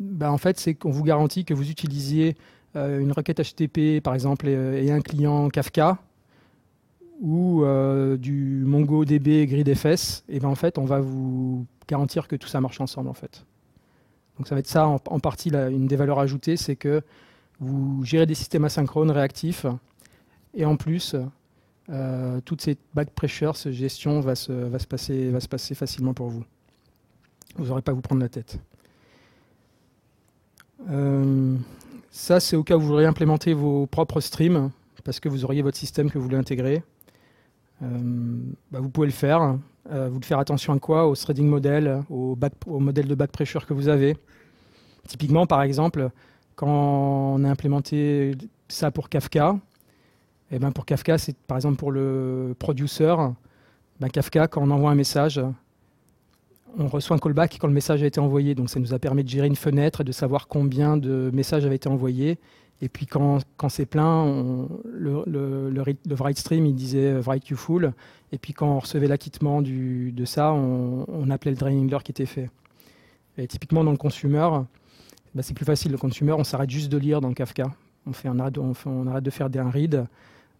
bah, en fait, c'est qu'on vous garantit que vous utilisiez une requête HTTP, par exemple, et, un client Kafka ou du MongoDB GridFS, et ben en fait, on va vous garantir que tout ça marche ensemble en fait. Donc ça va être ça en, partie une des valeurs ajoutées, c'est que vous gérez des systèmes asynchrones réactifs et en plus, euh, toutes ces back pressure, cette gestion va se, passer, facilement pour vous. Vous n'aurez pas à vous prendre la tête. Euh, ça, c'est au cas où vous voudriez implémenter vos propres streams, parce que vous auriez votre système que vous voulez intégrer. Euh, bah, vous pouvez le faire. Euh, vous devez faire attention à quoi? Au threading model, au, au, modèle de back pressure que vous avez. Typiquement, par exemple, quand on a implémenté ça pour Kafka, et eh ben pour Kafka, c'est par exemple pour le producer, ben Kafka, quand on envoie un message, on reçoit un callback quand le message a été envoyé. Donc ça nous a permis de gérer une fenêtre et de savoir combien de messages avaient été envoyés. Et puis quand, quand c'est plein, le, write stream, il disait euh, write you full. Et puis quand on recevait l'acquittement de ça, on, appelait le draining qui était fait. Et typiquement dans le consumer, bah, c'est plus facile. Le consumer, on s'arrête juste de lire dans Kafka. On, fait on, arrête de faire un read.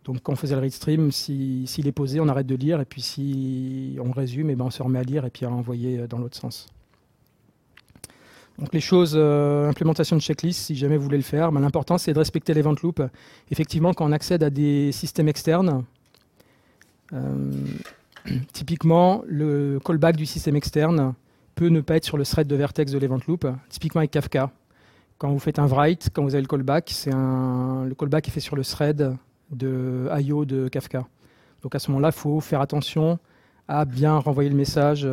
Donc quand on faisait le read stream, s'il est posé, on arrête de lire. Et puis si on résume, et eh ben on se remet à lire et puis à envoyer euh, dans l'autre sens. Donc les choses, euh, implémentation de checklist, si jamais vous voulez le faire, ben, l'important c'est de respecter l'event loop. Effectivement, quand on accède à des systèmes externes, euh, typiquement le callback du système externe peut ne pas être sur le thread de vertex de l'event loop. Typiquement avec Kafka, quand vous faites un write, quand vous avez le callback, un, le callback est fait sur le thread de IO de Kafka. Donc à ce moment-là, il faut faire attention à bien renvoyer le message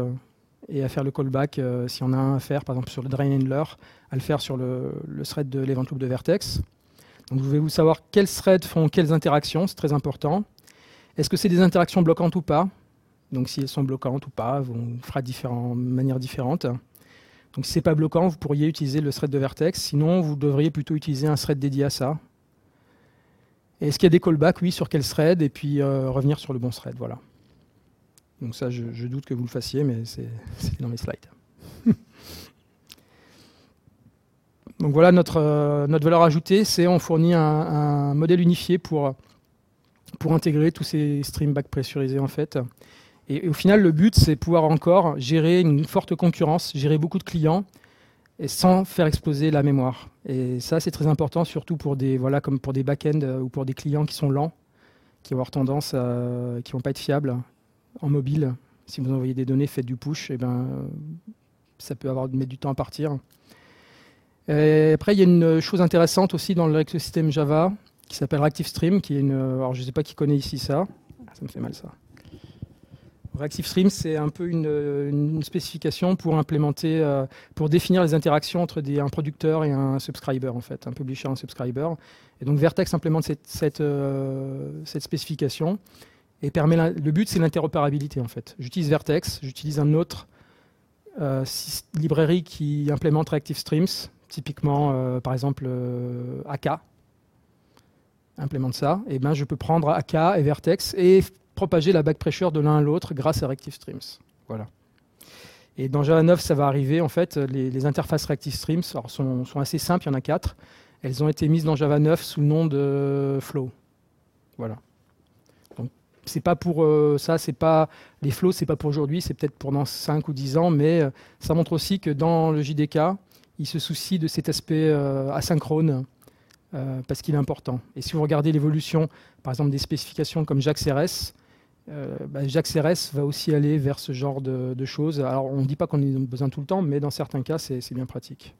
et à faire le callback euh, si on a un à faire, par exemple sur le drain handler, à le faire sur le, thread de l'event loop de Vertex. Donc vous devez savoir quels threads font quelles interactions, c'est très important. Est-ce que c'est des interactions bloquantes ou pas? Donc si elles sont bloquantes ou pas, on fera de manière différente. Donc si ce n'est pas bloquant, vous pourriez utiliser le thread de Vertex. Sinon, vous devriez plutôt utiliser un thread dédié à ça. Est-ce qu'il y a des callbacks Oui, sur quel thread Et puis euh, revenir sur le bon thread. Voilà. Donc ça, je, doute que vous le fassiez, mais c'est dans mes slides. Donc voilà notre, euh, notre valeur ajoutée, c'est on fournit un, modèle unifié pour, pour intégrer tous ces streams back pressurisés en fait. Et, au final, le but, c'est pouvoir encore gérer une forte concurrence, gérer beaucoup de clients, et sans faire exploser la mémoire. Et ça, c'est très important, surtout pour des, voilà, comme pour des back-ends euh, ou pour des clients qui sont lents, qui vont avoir tendance à, qui vont pas être fiables en mobile, si vous envoyez des données, faites du push, et ben, ça peut avoir, mettre du temps à partir. après, il y a une chose intéressante aussi dans l'écosystème Java qui s'appelle ActiveStream, qui est une. Alors, je ne sais pas qui connaît ici ça. Ça me fait mal ça. Reactive Streams, c'est un peu une, spécification pour implémenter, euh, pour définir les interactions entre un producteur et un subscriber, en fait, un publisher et un subscriber. Et donc Vertex implémente cette, cette, euh, spécification et permet le but, c'est l'interopérabilité, en fait. J'utilise Vertex, j'utilise un autre euh, librairie qui implémente Reactive Streams, typiquement, par exemple, AK, implémente ça, et ben je peux prendre AK et Vertex et propager la back pressure de l'un à l'autre grâce à Reactive Streams. Voilà. Et dans Java 9, ça va arriver. En fait, les, interfaces Reactive Streams sont, assez simples, il y en a quatre. Elles ont été mises dans Java 9 sous le nom de Flow. Voilà. Donc, c'est pas pour euh, ça, c'est pas les flows, c'est pas pour aujourd'hui, c'est peut-être pour dans 5 ou 10 ans, mais euh, ça montre aussi que dans le JDK, il se soucie de cet aspect euh, asynchrone parce qu'il est important. Et si vous regardez l'évolution, par exemple, des spécifications comme JAX-RS, euh, bah, va aussi aller vers ce genre de, choses. Alors, on ne dit pas qu'on en a besoin tout le temps, mais dans certains cas, c'est bien pratique.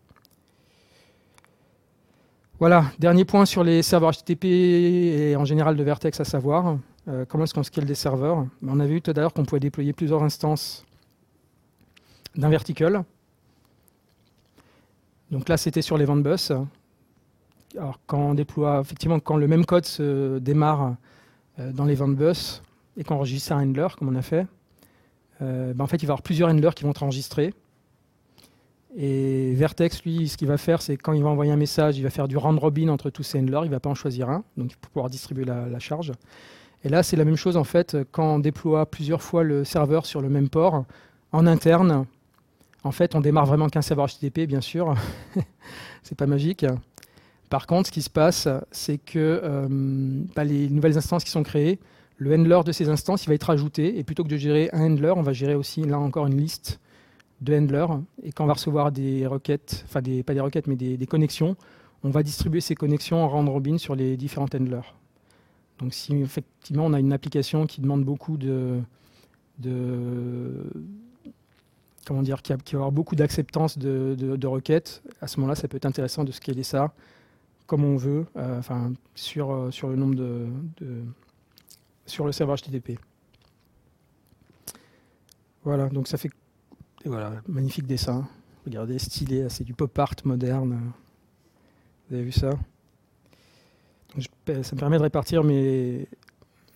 Voilà, dernier point sur les serveurs HTTP et en général de Vertex à savoir. Euh, comment est-ce qu'on scale des serveurs? On avait vu tout à l'heure qu'on pouvait déployer plusieurs instances d'un vertical. Donc là, c'était sur les ventes bus. Alors, quand on déploie, effectivement, quand le même code se démarre euh, dans les ventes bus, et qu'on enregistre un handler, comme on a fait, euh, ben, en fait, il va y avoir plusieurs handlers qui vont être enregistrés. Et Vertex, lui, ce qu'il va faire, c'est quand il va envoyer un message, il va faire du round robin entre tous ces handlers, il ne va pas en choisir un, donc pour pouvoir distribuer la, charge. Et là, c'est la même chose, en fait, quand on déploie plusieurs fois le serveur sur le même port, en interne, en fait, on démarre vraiment qu'un serveur HTTP, bien sûr. c'est pas magique. Par contre, ce qui se passe, c'est que euh, bah, les nouvelles instances qui sont créées, le handler de ces instances, il va être ajouté. Et plutôt que de gérer un handler, on va gérer aussi, là encore, une liste de handlers. Et quand on va recevoir des requêtes, enfin pas des requêtes, mais des, connexions, on va distribuer ces connexions en round robin sur les différents handlers. Donc si effectivement on a une application qui demande beaucoup de, comment dire, qui, va avoir beaucoup d'acceptance de, requêtes, à ce moment-là, ça peut être intéressant de scaler ça comme on veut, euh, euh, sur le nombre de, sur le serveur HTTP. Voilà, donc ça fait voilà, magnifique dessin. Regardez, stylé, c'est du pop art moderne. Vous avez vu ça? Ça me permet de répartir mes,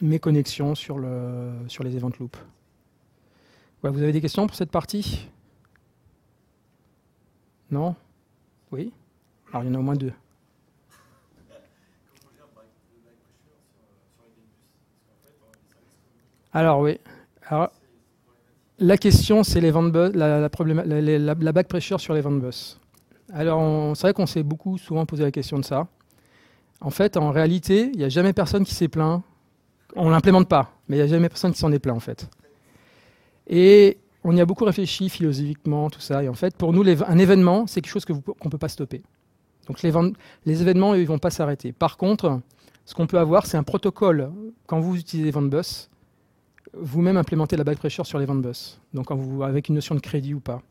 mes connexions sur, le, sur les event loops. vous avez des questions pour cette partie? Non? Oui? Alors il y en a au moins deux. Alors oui. la question, c'est les ventes la, la, la, back pressure sur les ventes bus. Alors c'est vrai qu'on s'est beaucoup souvent posé la question de ça. En fait, en réalité, il n'y a jamais personne qui s'est plaint. On l'implémente pas, mais il n'y a jamais personne qui s'en est plaint en fait. Et on y a beaucoup réfléchi philosophiquement, tout ça. Et en fait, pour nous, un événement, c'est quelque chose qu'on ne peut pas stopper. Donc les, les événements, ils ne vont pas s'arrêter. Par contre, ce qu'on peut avoir, c'est un protocole. Quand vous utilisez Vendbus, vous-même implémenter la back pressure sur les ventes bus, donc avec une notion de crédit ou pas.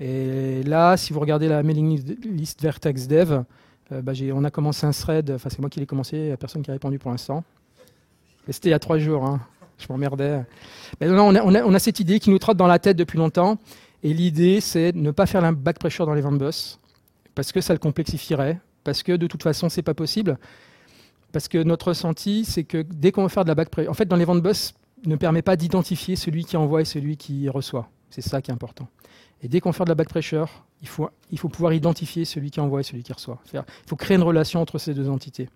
Et là, si vous regardez la mailing list Vertex Dev, euh, bah, on a commencé un thread, enfin c'est moi qui l'ai commencé, il n'y a personne qui a répondu pour l'instant. C'était il y a trois jours, hein. je m'emmerdais. on, a, on, a, cette idée qui nous trotte dans la tête depuis longtemps, et l'idée c'est de ne pas faire la back pressure dans les ventes bus, parce que ça le complexifierait, parce que de toute façon c'est pas possible, parce que notre ressenti c'est que dès qu'on veut faire de la back pressure, en fait dans les ventes bus, ne permet pas d'identifier celui qui envoie et celui qui reçoit. C'est ça qui est important. Et dès qu'on fait de la back pressure, il faut, il faut pouvoir identifier celui qui envoie et celui qui reçoit. Il faut créer une relation entre ces deux entités.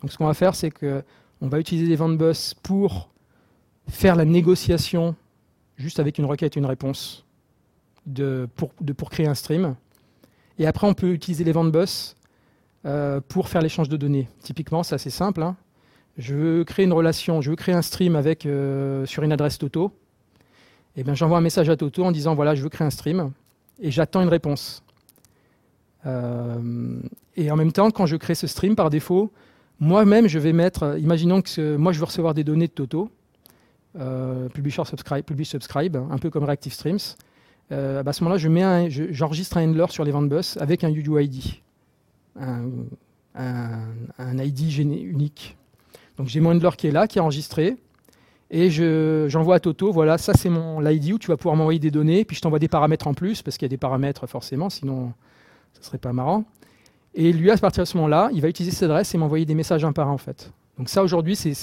Donc ce qu'on va faire, c'est qu'on va utiliser des ventes bus pour faire la négociation juste avec une requête et une réponse de, pour, de, pour créer un stream. Et après, on peut utiliser les ventes bus euh, pour faire l'échange de données. Typiquement, c'est assez simple. Hein je veux créer une relation, je veux créer un stream avec, euh, sur une adresse Toto, eh bien j'envoie un message à Toto en disant voilà, je veux créer un stream, et j'attends une réponse. Euh, et en même temps, quand je crée ce stream par défaut, moi-même, je vais mettre, imaginons que moi je veux recevoir des données de Toto, euh, publisher subscribe, publish subscribe, un peu comme Reactive Streams. À ce moment-là, je j'enregistre un handler sur les bus avec un UUID, un ID unique. Donc j'ai mon handler qui est là, qui est enregistré. Et j'envoie à Toto, voilà, ça c'est mon l'ID où tu vas pouvoir m'envoyer des données, puis je t'envoie des paramètres en plus, parce qu'il y a des paramètres forcément, sinon ça serait pas marrant. Et lui, à partir de ce moment-là, il va utiliser cette adresse et m'envoyer des messages un par un en fait. Donc ça aujourd'hui, c'est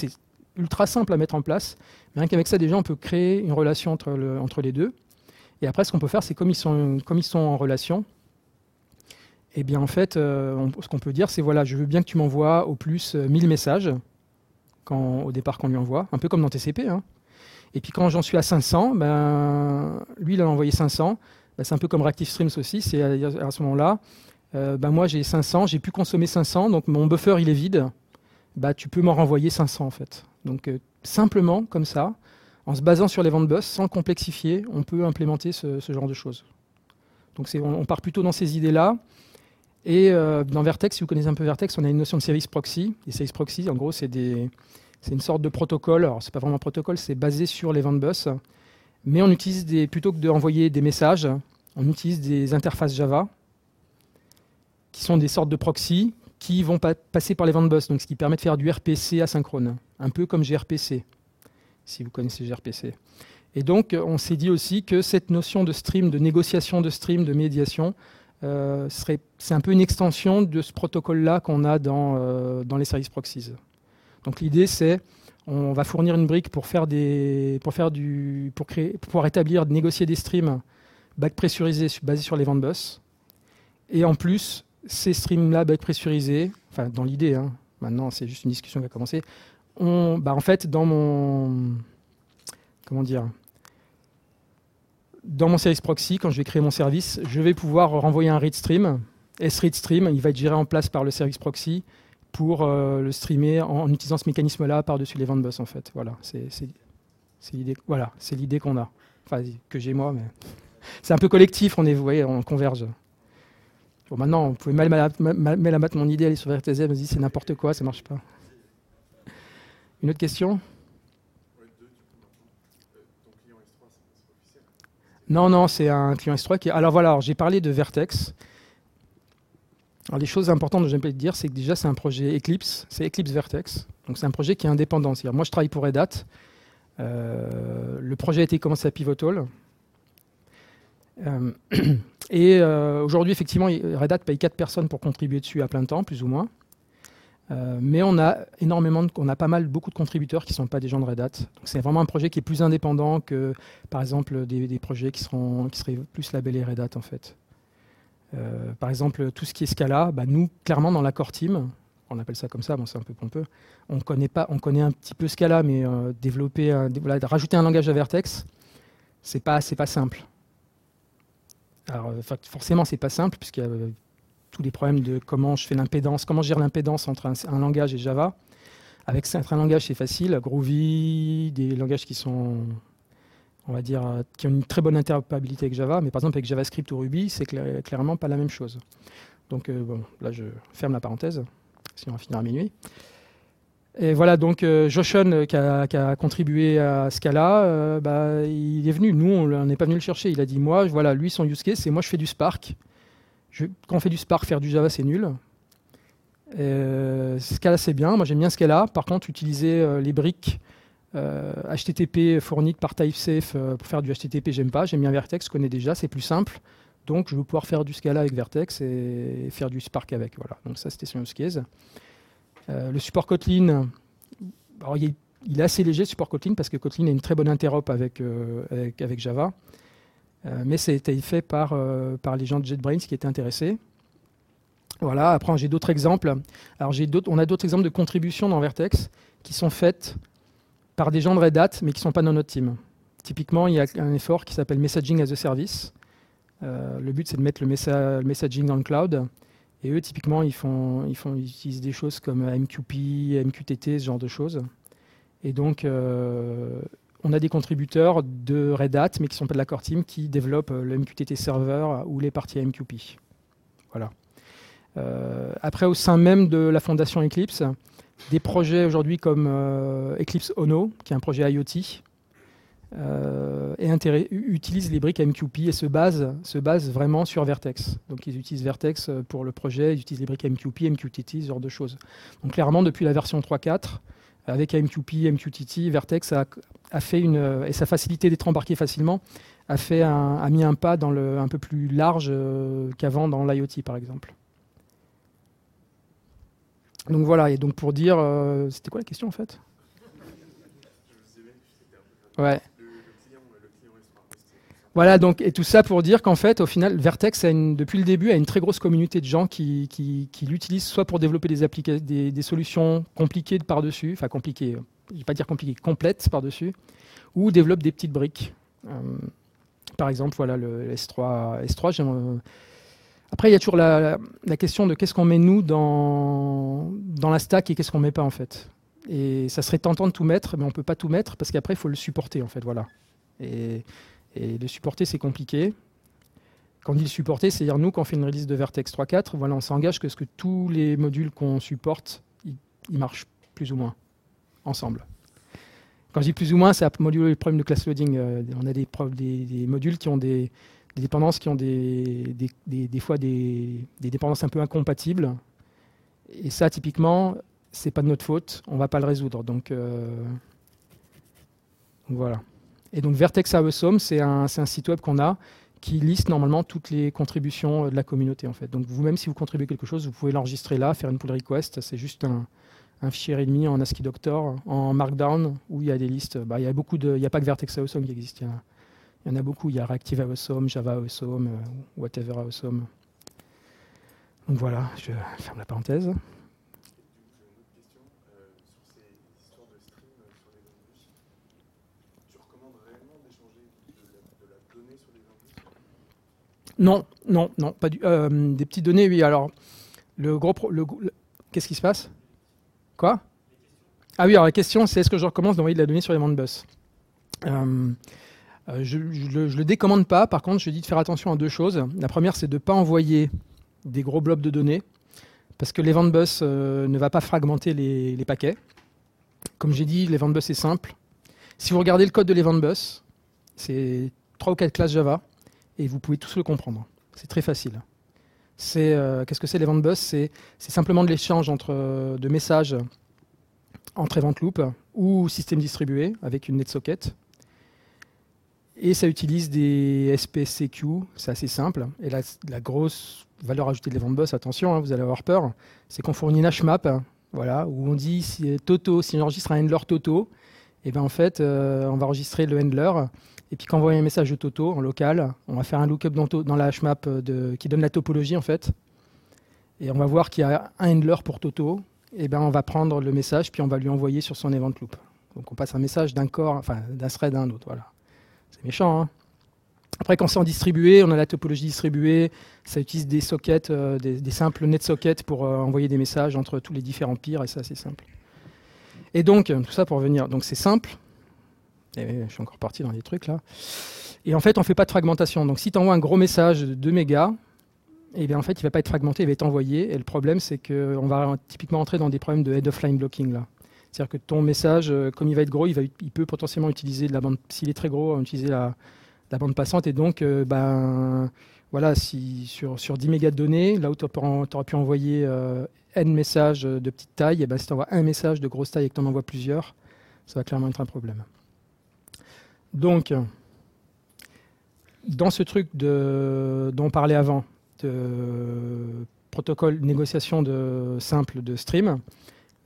ultra simple à mettre en place. Mais rien qu'avec ça, déjà, on peut créer une relation entre, entre les deux. Et après, ce qu'on peut faire, c'est comme, ils sont, comme ils sont en relation, eh bien en fait, euh, ce qu'on peut dire, c'est voilà, je veux bien que tu m'envoies au plus 1000 euh, messages quand, au départ qu'on lui envoie, un peu comme dans TCP. Hein. Et puis quand j'en suis à 500, ben, lui, il a envoyé 500. Ben, c'est un peu comme Reactive Streams aussi. C'est à, ce moment-là, euh, ben, moi j'ai 500, j'ai pu consommer 500, donc mon buffer il est vide. Ben, tu peux m'en renvoyer 500 en fait. Donc simplement comme ça, en se basant sur les ventes bus, sans complexifier, on peut implémenter ce, genre de choses. Donc on, on, part plutôt dans ces idées-là. Et euh, dans Vertex, si vous connaissez un peu Vertex, on a une notion de service proxy. Et service proxy, en gros, c'est une sorte de protocole. Alors, c'est pas vraiment un protocole, c'est basé sur les ventes bus. Mais on utilise plutôt que d'envoyer des messages, on utilise des interfaces Java qui sont des sortes de proxy qui vont passer par les ventes bus, donc ce qui permet de faire du RPC asynchrone, un peu comme gRPC, si vous connaissez gRPC. Et donc, on s'est dit aussi que cette notion de stream, de négociation de stream, de médiation, euh, c'est un peu une extension de ce protocole-là qu'on a dans, euh, dans les services proxies. Donc l'idée, c'est on va fournir une brique pour faire des, pour faire du, pour créer, pour pouvoir établir, négocier des streams back basés sur les ventes bus. Et en plus, ces streams-là back pressurisés, enfin dans l'idée, hein, maintenant c'est juste une discussion qui va commencer. On, bah en fait, dans mon, comment dire, dans mon service proxy, quand je vais créer mon service, je vais pouvoir renvoyer un read stream. Et ce read stream, il va être géré en place par le service proxy pour euh, le streamer en, utilisant ce mécanisme-là par-dessus les ventes bus en fait. Voilà, c'est l'idée. Voilà, qu'on a. Enfin, que j'ai moi, mais c'est un peu collectif. On est, vous voyez, on converge. Bon, maintenant, vous pouvez mal, mal, mal, mal mon idée, aller sur VRTZ, me c'est n'importe quoi, ça marche pas. Une autre question? Non, non, c'est un client S3 qui. Alors voilà, j'ai parlé de Vertex. Alors, les choses importantes que j'aime te dire, c'est que déjà, c'est un projet Eclipse, c'est Eclipse Vertex. Donc, c'est un projet qui est indépendant. C'est-à-dire, moi, je travaille pour Red Hat. Euh, le projet a été commencé à Pivotal. Euh, et euh, aujourd'hui, effectivement, Red Hat paye 4 personnes pour contribuer dessus à plein temps, plus ou moins. Euh, mais on a énormément, on a pas mal, beaucoup de contributeurs qui ne sont pas des gens de Red Hat. Donc c'est vraiment un projet qui est plus indépendant que, par exemple, des, projets qui, seront, qui seraient plus labellés Red Hat en fait. Euh, par exemple, tout ce qui est Scala, bah, nous, clairement, dans la core team, on appelle ça comme ça, bon, c'est un peu pompeux, on connaît, pas, on connaît un petit peu Scala, mais euh, développer, rajouter un langage à Vertex, c'est pas, pas simple. Alors, forcément, c'est pas simple, puisqu'il y a tous les problèmes de comment je fais l'impédance, comment gère l'impédance entre un, langage et Java. Avec un langage, c'est facile. Groovy, des langages qui sont, on va dire, qui ont une très bonne interopérabilité avec Java. Mais par exemple, avec JavaScript ou Ruby, c'est clairement pas la même chose. Donc, euh, bon, là, je ferme la parenthèse, sinon on va finir à minuit. Et voilà, donc euh, Joshan, qui, a, contribué à Scala, euh, bah, il est venu. Nous, on n'est pas venu le chercher. Il a dit Moi, voilà, lui, son use case, c'est moi, je fais du Spark quand on fait du Spark, faire du Java, c'est nul. Euh, Scala, c'est bien. Moi, j'aime bien Scala. Par contre, utiliser euh, les briques HTTP euh, fournies par TypeSafe pour faire du HTTP, j'aime pas. J'aime bien Vertex, je connais déjà, c'est plus simple. Donc, je veux pouvoir faire du Scala avec Vertex et faire du Spark avec. Voilà. Donc, ça, c'était son use case. le support Kotlin, il, est, assez léger, le support Kotlin, parce que Kotlin a une très bonne interop avec, avec Java. Euh, mais été fait par, euh, par les gens de JetBrains qui étaient intéressés. Voilà, après j'ai d'autres exemples. Alors on a d'autres exemples de contributions dans Vertex qui sont faites par des gens de Red Hat, mais qui ne sont pas dans notre team. Typiquement, il y a un effort qui s'appelle Messaging as a Service. Euh, le but, c'est de mettre le, messaging dans le cloud. Et eux, typiquement, ils, font, ils, font, ils utilisent des choses comme MQP, MQTT, ce genre de choses. Et donc, on a des contributeurs de Red Hat, mais qui ne sont pas de la core team, qui développent euh, le MQTT Server ou les parties MQP. Voilà. Euh, après, au sein même de la fondation Eclipse, des projets aujourd'hui comme euh, Eclipse Ono, qui est un projet IoT, utilisent les briques MQP et se basent, se base vraiment sur Vertex. Donc ils utilisent Vertex pour le projet, ils utilisent les briques MQP, MQTT, ce genre de choses. Donc clairement, depuis la version 3.4, avec AMQP, MQTT, Vertex a, fait une, et sa facilité d'être embarqué facilement, a, fait a mis un pas dans le, un peu plus large euh, qu'avant dans l'IoT par exemple. Donc voilà, et donc pour dire, euh, c'était quoi la question en fait? Ouais. Voilà, donc, et tout ça pour dire qu'en fait, au final, Vertex, a depuis le début, a une très grosse communauté de gens qui, qui, l'utilisent soit pour développer des, des, des solutions compliquées par-dessus, enfin compliquées, je ne vais pas dire compliquées, complètes par-dessus, ou développent des petites briques. Euh, par exemple, voilà, le S3. S3 après, il y a toujours la, la question de qu'est-ce qu'on met nous dans, dans la stack et qu'est-ce qu'on met pas en fait. Et ça serait tentant de tout mettre, mais on ne peut pas tout mettre parce qu'après, il faut le supporter en fait. Voilà. Et et le supporter, c'est compliqué. Quand on dit supporter, c'est-à-dire nous, quand on fait une release de Vertex 3.4, voilà, on s'engage que, ce que tous les modules qu'on supporte, ils, marchent plus ou moins ensemble. Quand je dis plus ou moins, c'est à module le problème de class loading. Euh, on a des, des, modules qui ont des, dépendances qui ont des, des fois des, dépendances un peu incompatibles. Et ça, typiquement, c'est pas de notre faute. On va pas le résoudre. Donc, euh, voilà. Et donc Vertex Awesome, c'est un, site web qu'on a qui liste normalement toutes les contributions euh, de la communauté. En fait. Donc vous-même, si vous contribuez quelque chose, vous pouvez l'enregistrer là, faire une pull request. C'est juste un, fichier readme en ASCII Doctor, en Markdown, où il y a des listes. Bah, il a de, n'y a pas que Vertex Awesome qui existe. Il y, en a beaucoup. Il y a Reactive Awesome, Java Awesome, euh, whatever Awesome. Donc voilà, je ferme la parenthèse. Non, non, non, pas du. Euh, des petites données, oui. Alors, le gros, le, qu'est-ce qui se passe? Quoi? Ah oui, alors la question, c'est est-ce que je recommence d'envoyer de la donnée sur les ventes bus? Euh, euh, je, ne le, décommande pas. Par contre, je dis de faire attention à deux choses. La première, c'est de ne pas envoyer des gros blobs de données, parce que les bus ne va pas fragmenter les, paquets. Comme j'ai dit, les bus c'est simple. Si vous regardez le code de les bus, c'est trois ou quatre classes Java et vous pouvez tous le comprendre. C'est très facile. C'est euh, qu'est-ce que c'est l'event bus C'est simplement de l'échange entre euh, de messages entre event loop ou système distribué avec une NetSocket. Et ça utilise des SPSCQ, c'est assez simple. Et la, grosse valeur ajoutée de l'event bus, attention, hein, vous allez avoir peur, c'est qu'on fournit une hmap, voilà, où on dit si Toto, si on enregistre un handler Toto, et eh ben en fait, euh, on va enregistrer le handler et puis quand on voit un message de Toto en local, on va faire un lookup dans, la hmap de, qui donne la topologie en fait. Et on va voir qu'il y a un handler pour Toto. Et ben on va prendre le message puis on va lui envoyer sur son event loop. Donc on passe un message d'un corps, enfin d'un thread à un autre. Voilà. C'est méchant. Hein Après quand c'est en distribué, on a la topologie distribuée. Ça utilise des sockets, euh, des, simples net sockets pour euh, envoyer des messages entre tous les différents peers et ça c'est simple. Et donc tout ça pour revenir. Donc c'est simple. Et je suis encore parti dans des trucs là. Et en fait, on ne fait pas de fragmentation. Donc si tu envoies un gros message de 2 mégas, et eh bien en fait, il ne va pas être fragmenté, il va être envoyé. Et le problème, c'est qu'on va typiquement entrer dans des problèmes de head of line blocking là. C'est-à-dire que ton message, euh, comme il va être gros, il, peut potentiellement utiliser la bande, s'il est très gros, utiliser la, la bande passante. Et donc, euh, ben, voilà, si sur, sur 10 mégas de données, là où tu aurais pu envoyer euh, n messages de petite taille, et eh ben, si tu envoies un message de grosse taille et que tu en envoies plusieurs, ça va clairement être un problème. Donc, dans ce truc dont on parlait avant, de protocole négociation de, simple de stream,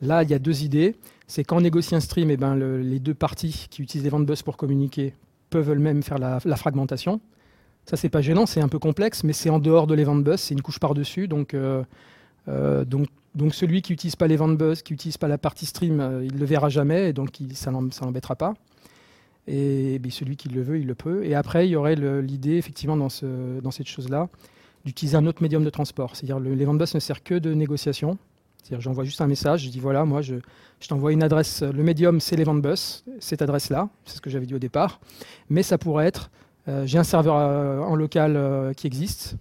là, il y a deux idées. C'est quand on négocie un stream, eh ben, les deux parties qui utilisent les ventes bus pour communiquer peuvent elles-mêmes faire la, fragmentation. Ça, c'est pas gênant, c'est un peu complexe, mais c'est en dehors de l'event bus, c'est une couche par-dessus. Donc, euh, euh, celui qui n'utilise pas l'event bus, qui n'utilise pas la partie stream, euh, il ne le verra jamais, et donc ça l'embêtera pas. Et celui qui le veut, il le peut. Et après, il y aurait l'idée, effectivement, dans, ce, dans cette chose-là, d'utiliser un autre médium de transport. C'est-à-dire le l'event bus ne sert que de négociation. C'est-à-dire j'envoie juste un message, je dis voilà, moi je, t'envoie une adresse, le médium c'est l'event bus, cette adresse-là, c'est ce que j'avais dit au départ, mais ça pourrait être, euh, j'ai un serveur euh, en local euh, qui existe,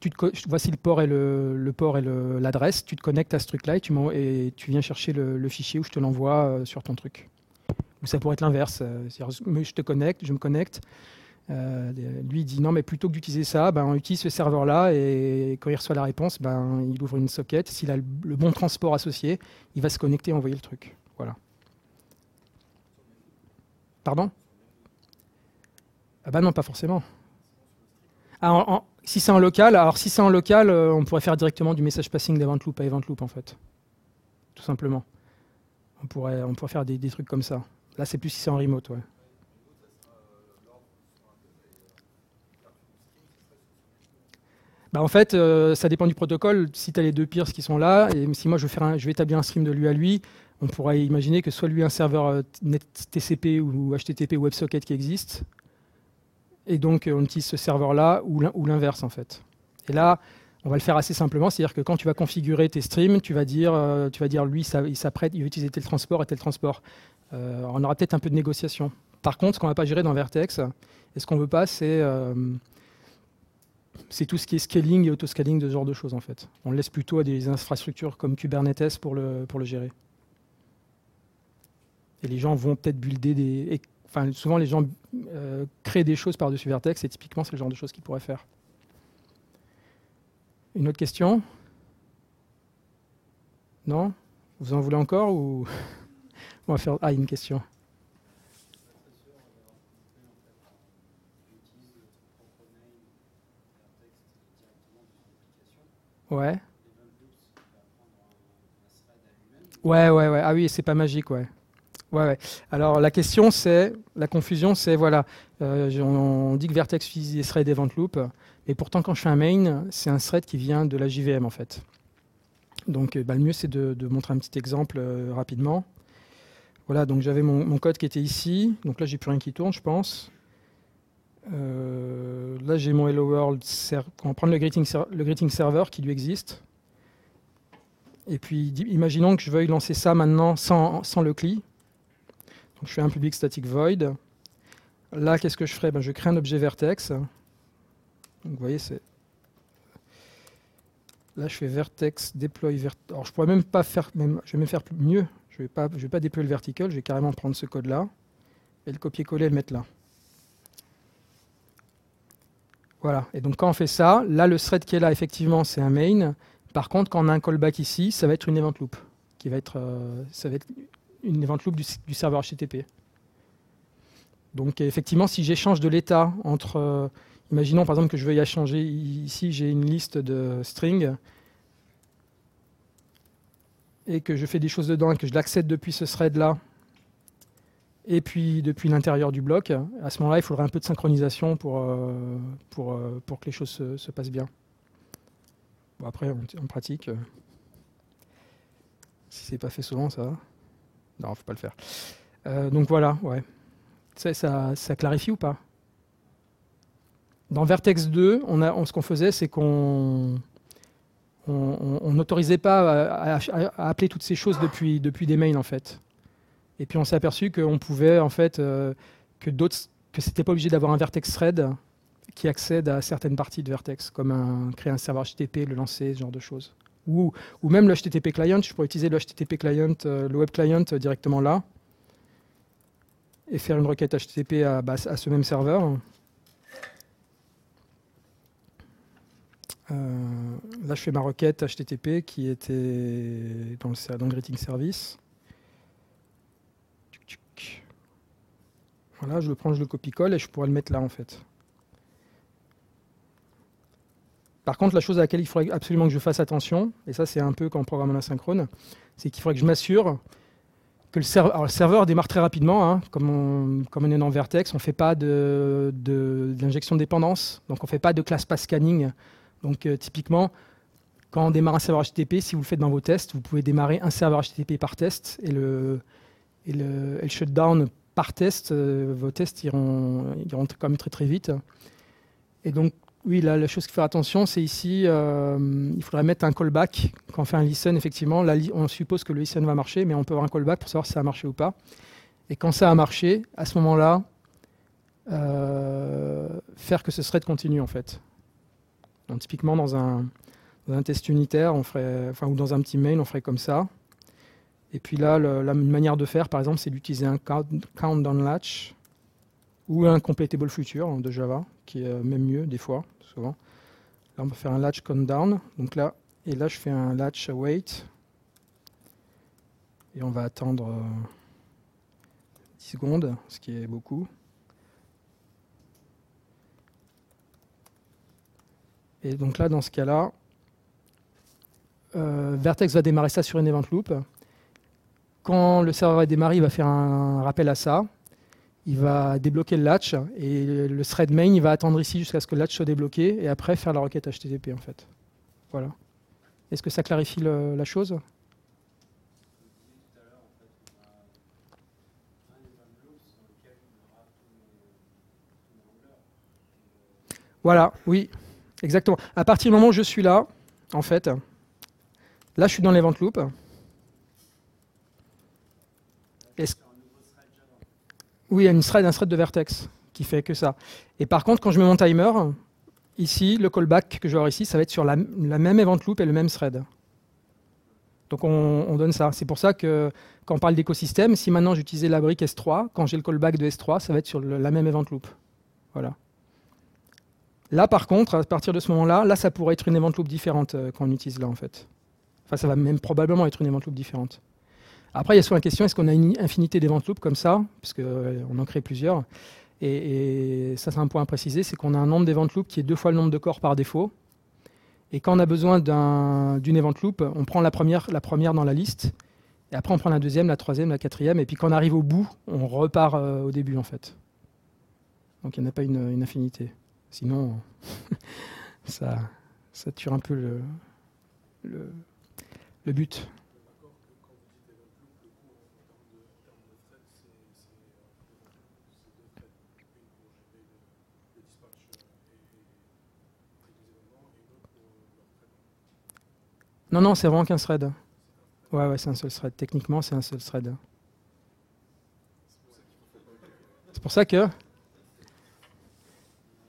tu te, voici le port et le, port et l'adresse, tu te connectes à ce truc-là et tu, et tu viens chercher le, le, fichier où je te l'envoie sur ton truc. Ou ça pourrait être l'inverse. Euh, je te connecte, je me connecte. Euh, lui dit non, mais plutôt que d'utiliser ça, ben, on utilise ce serveur-là et quand il reçoit la réponse, ben, il ouvre une socket. S'il a le, bon transport associé, il va se connecter et envoyer le truc. Voilà. Pardon? Ah bah non, pas forcément. Ah, si c'est en local, alors si c'est en local, euh, on pourrait faire directement du message passing d'event loop à event loop en fait. Tout simplement. On pourrait, on pourrait faire des trucs comme ça. Là, c'est plus si c'est en remote, ouais. Bah, en fait, euh, ça dépend du protocole. Si tu as les deux peers qui sont là, et si moi je vais, établir un stream de lui à lui, on pourrait imaginer que soit lui un serveur euh, TCP ou HTTP WebSocket qui existe, et donc on utilise ce serveur-là, ou l'inverse en fait. Et là, on va le faire assez simplement, c'est-à-dire que quand tu vas configurer tes streams, tu vas dire, euh, tu vas dire lui, il s'apprête, il va utiliser tel transport et tel transport. On aura peut-être un peu de négociation. Par contre, ce qu'on ne va pas gérer dans Vertex, et ce qu'on ne veut pas, c'est c'est tout ce qui est scaling et auto-scaling de ce genre de choses en fait. On laisse plutôt à des infrastructures comme Kubernetes pour le, gérer. Et les gens vont peut-être builder des. souvent les gens euh, créent des choses par-dessus Vertex et typiquement c'est le genre de choses qu'ils pourraient faire. Une autre question? Non? Vous en voulez encore ou? on va faire. Ah, une question. Ouais. Ouais, ouais, ouais. Ah oui, c'est pas magique, ouais. Ouais, ouais. Alors la question c'est, la confusion c'est, voilà, euh, on, dit que Vertex utilise des threads event loop, et pourtant quand je fais un main, c'est un thread qui vient de la JVM en fait. Donc bah, le mieux c'est de, montrer un petit exemple euh, rapidement. Voilà, donc j'avais mon, code qui était ici, donc là j'ai plus rien qui tourne je pense. Euh, là, j'ai mon Hello World. On va prendre le greeting, le server qui lui existe. Et puis, imaginons que je veuille lancer ça maintenant sans, le CLI. Donc, je fais un public static void. Là, qu'est-ce que je ferai ben, Je crée un objet vertex. Donc, vous. Là, je fais vertex deploy vertex. Alors, je pourrais même pas faire. Même, je vais même faire mieux. Je je vais pas déployer le vertical. Je vais carrément prendre ce code-là et le copier-coller et le mettre là. Voilà. Et donc quand on fait ça, là le thread qui est là, effectivement, c'est un main. Par contre, quand on a un callback ici, ça va être une event loop, qui va être, euh, ça va être une event loop du, serveur HTTP. Donc effectivement, si j'échange de l'état entre, euh, imaginons par exemple que je veuille changer ici, j'ai une liste de strings et que je fais des choses dedans et que je l'accède depuis ce thread là et puis depuis l'intérieur du bloc. À ce moment-là, il faudrait un peu de synchronisation pour, euh, pour, euh, pour que les choses se, passent bien. Bon, après, en, pratique, euh, si c'est pas fait souvent, ça va. Non, faut pas le faire. donc voilà, ouais. Ça, ça, clarifie ou pas? Dans Vertex 2, on a, ce qu'on faisait, c'est qu'on on n'autorisait pas à, à, appeler toutes ces choses depuis, depuis des mails, en fait. Et puis on s'est aperçu qu'on pouvait en fait euh, que d'autres que c'était pas obligé d'avoir un vertex thread qui accède à certaines parties de vertex, comme un, créer un serveur HTTP, le lancer, ce genre de choses. Ou, ou même le HTTP client, je pourrais utiliser le HTTP client, euh, le web client euh, directement là, et faire une requête HTTP à, bah, à ce même serveur. Là, je fais ma requête HTTP qui était dans le, greeting service. Voilà, je le prends, je le copie-colle et je pourrais le mettre là en fait. Par contre, la chose à laquelle il faudrait absolument que je fasse attention, et ça c'est un peu quand on programme en asynchrone, c'est qu'il faudrait que je m'assure que le serveur, démarre très rapidement, hein, comme, on, comme, on, est dans Vertex, on ne fait pas d'injection de, de, dépendance, donc on ne fait pas de class pass scanning. Donc euh, typiquement, quand on démarre un serveur HTTP, si vous le faites dans vos tests, vous pouvez démarrer un serveur HTTP par test et le, et le, shutdown par test, euh, vos tests iront, iront quand même très très vite. Et donc, oui, là, la chose qu'il faut faire attention, c'est ici, euh, il faudrait mettre un callback. Quand on fait un listen, effectivement, on suppose que le listen va marcher, mais on peut avoir un callback pour savoir si ça a marché ou pas. Et quand ça a marché, à ce moment-là, faire que ce thread continue, en fait. Donc, typiquement, dans un, test unitaire, enfin, ou dans un petit mail, on ferait comme ça. Et puis là, la manière de faire, par exemple, c'est d'utiliser un countdown latch ou un completable future de Java, qui est même mieux des fois, souvent. Là, on va faire un latch countdown. Donc là, et là, je fais un latch await. Et on va attendre 10 secondes, ce qui est beaucoup. Et donc là, dans ce cas-là, euh, Vertex va démarrer ça sur une event loop. Quand le serveur va démarrer, il va faire un rappel à ça. Il va débloquer le latch et le thread main, il va attendre ici jusqu'à ce que le latch soit débloqué et après faire la requête HTTP en fait. Voilà. Est-ce que ça clarifie la chose? Voilà, oui, exactement. À partir du moment où je suis là, en fait, là je suis dans l'event loop. Oui, il y a une thread, un thread de vertex qui fait que ça. Et par contre, quand je mets mon timer, ici, le callback que je vais avoir ici, ça va être sur la, même event loop et le même thread. Donc on, donne ça. C'est pour ça que quand on parle d'écosystème, si maintenant j'utilisais la brique S3, quand j'ai le callback de S3, ça va être sur la même event loop. Voilà. Là, par contre, à partir de ce moment-là, là, ça pourrait être une event loop différente euh, qu'on utilise là, en fait. Enfin, ça va même probablement être une event loop différente. Après, il y a souvent la question, est-ce qu'on a une infinité d'event loops comme ça Puisqu'on euh, en crée plusieurs. Et, ça, c'est un point à préciser, c'est qu'on a un nombre d'event loops qui est deux fois le nombre de corps par défaut. Et quand on a besoin d'une event loop, on prend la première, la première dans la liste, et après on prend la deuxième, la troisième, la quatrième, et puis quand on arrive au bout, on repart euh, au début en fait. Donc il n'y en a pas une infinité. Sinon, ça, ça tue un peu le, le, le but. Non, non, c'est vraiment qu'un thread. Ouais, ouais, c'est un seul thread. Techniquement, c'est un seul thread. C'est pour ça que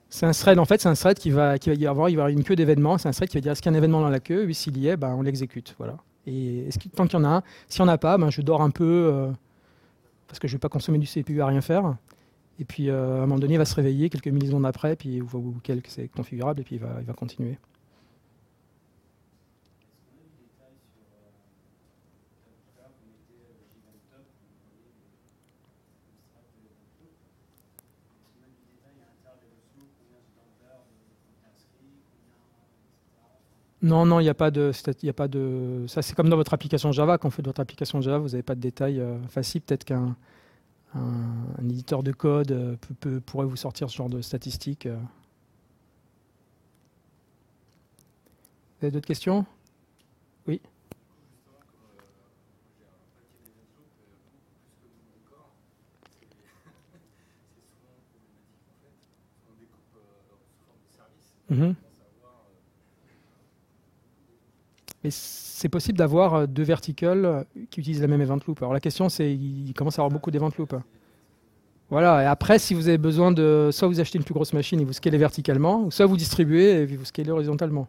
c'est un thread, en fait, c'est un thread qui va, y avoir, une queue d'événements. C'est un thread qui va dire est-ce qu'il y a un événement dans la queue? Oui, s'il y est, ben, on l'exécute. Voilà. Et tant qu'il y en a un, si on n'a pas, ben, je dors un peu euh, parce que je ne vais pas consommer du CPU à rien faire. Et puis, euh, à un moment donné, il va se réveiller quelques millisecondes après, puis ou, quelques, c'est configurable, et puis il va continuer. Non, non, il n'y a pas de, a pas de. Ça, c'est comme dans votre application Java. Quand vous faites votre application Java, vous n'avez pas de détails euh, faciles. Peut-être qu'un un, éditeur de code euh, peut, pourrait vous sortir ce genre de statistiques. Euh. Vous avez d'autres questions? Oui. Mm c'est possible d'avoir euh, deux verticals euh, qui utilisent la même event loop. Alors la question, c'est il commence à avoir beaucoup d'event loops. Voilà, et après, si vous avez besoin de. Soit vous achetez une plus grosse machine et vous scalez verticalement, ou soit vous distribuez et vous scalez horizontalement.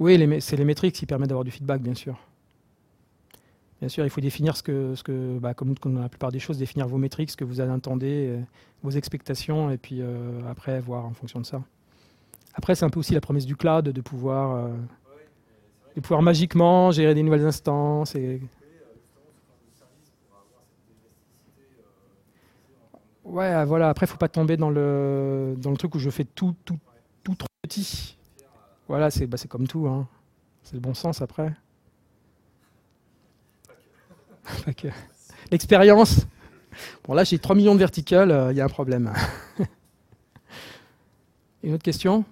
Oui, c'est les métriques qui permettent d'avoir du feedback, bien sûr. Bien sûr, il faut définir ce que, ce que bah, comme, la plupart des choses, définir vos métriques, ce que vous attendez, euh, vos expectations, et puis euh, après voir en fonction de ça. Après, c'est un peu aussi la promesse du cloud de pouvoir, euh, de pouvoir magiquement gérer des nouvelles instances. Et... Ouais, voilà. Après, faut pas tomber dans le, dans le truc où je fais tout, tout, tout trop petit. Voilà, c'est bah, comme tout. Hein. C'est le bon sens après. L'expérience. Bon, là, j'ai 3 millions de verticales, euh, il y a un problème. Une autre question?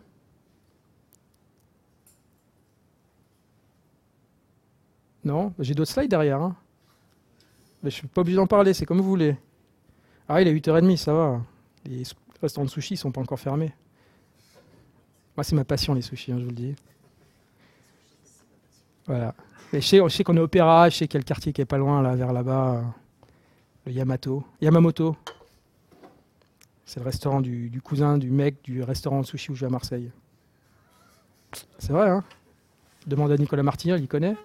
Non J'ai d'autres slides derrière. Hein. Mais je ne suis pas obligé d'en parler, c'est comme vous voulez. Ah, il est 8h30, ça va. Les restaurants de sushi ne sont pas encore fermés. Moi, c'est ma passion, les sushis, hein, je vous le dis. Voilà je sais, qu'on est opéra, je sais le quartier qui est pas loin, là, vers là-bas, euh, le Yamato. Yamamoto. C'est le restaurant du, cousin du mec du restaurant de sushi où je vais à Marseille. C'est vrai, hein Demandez à Nicolas Martinien, il connaît.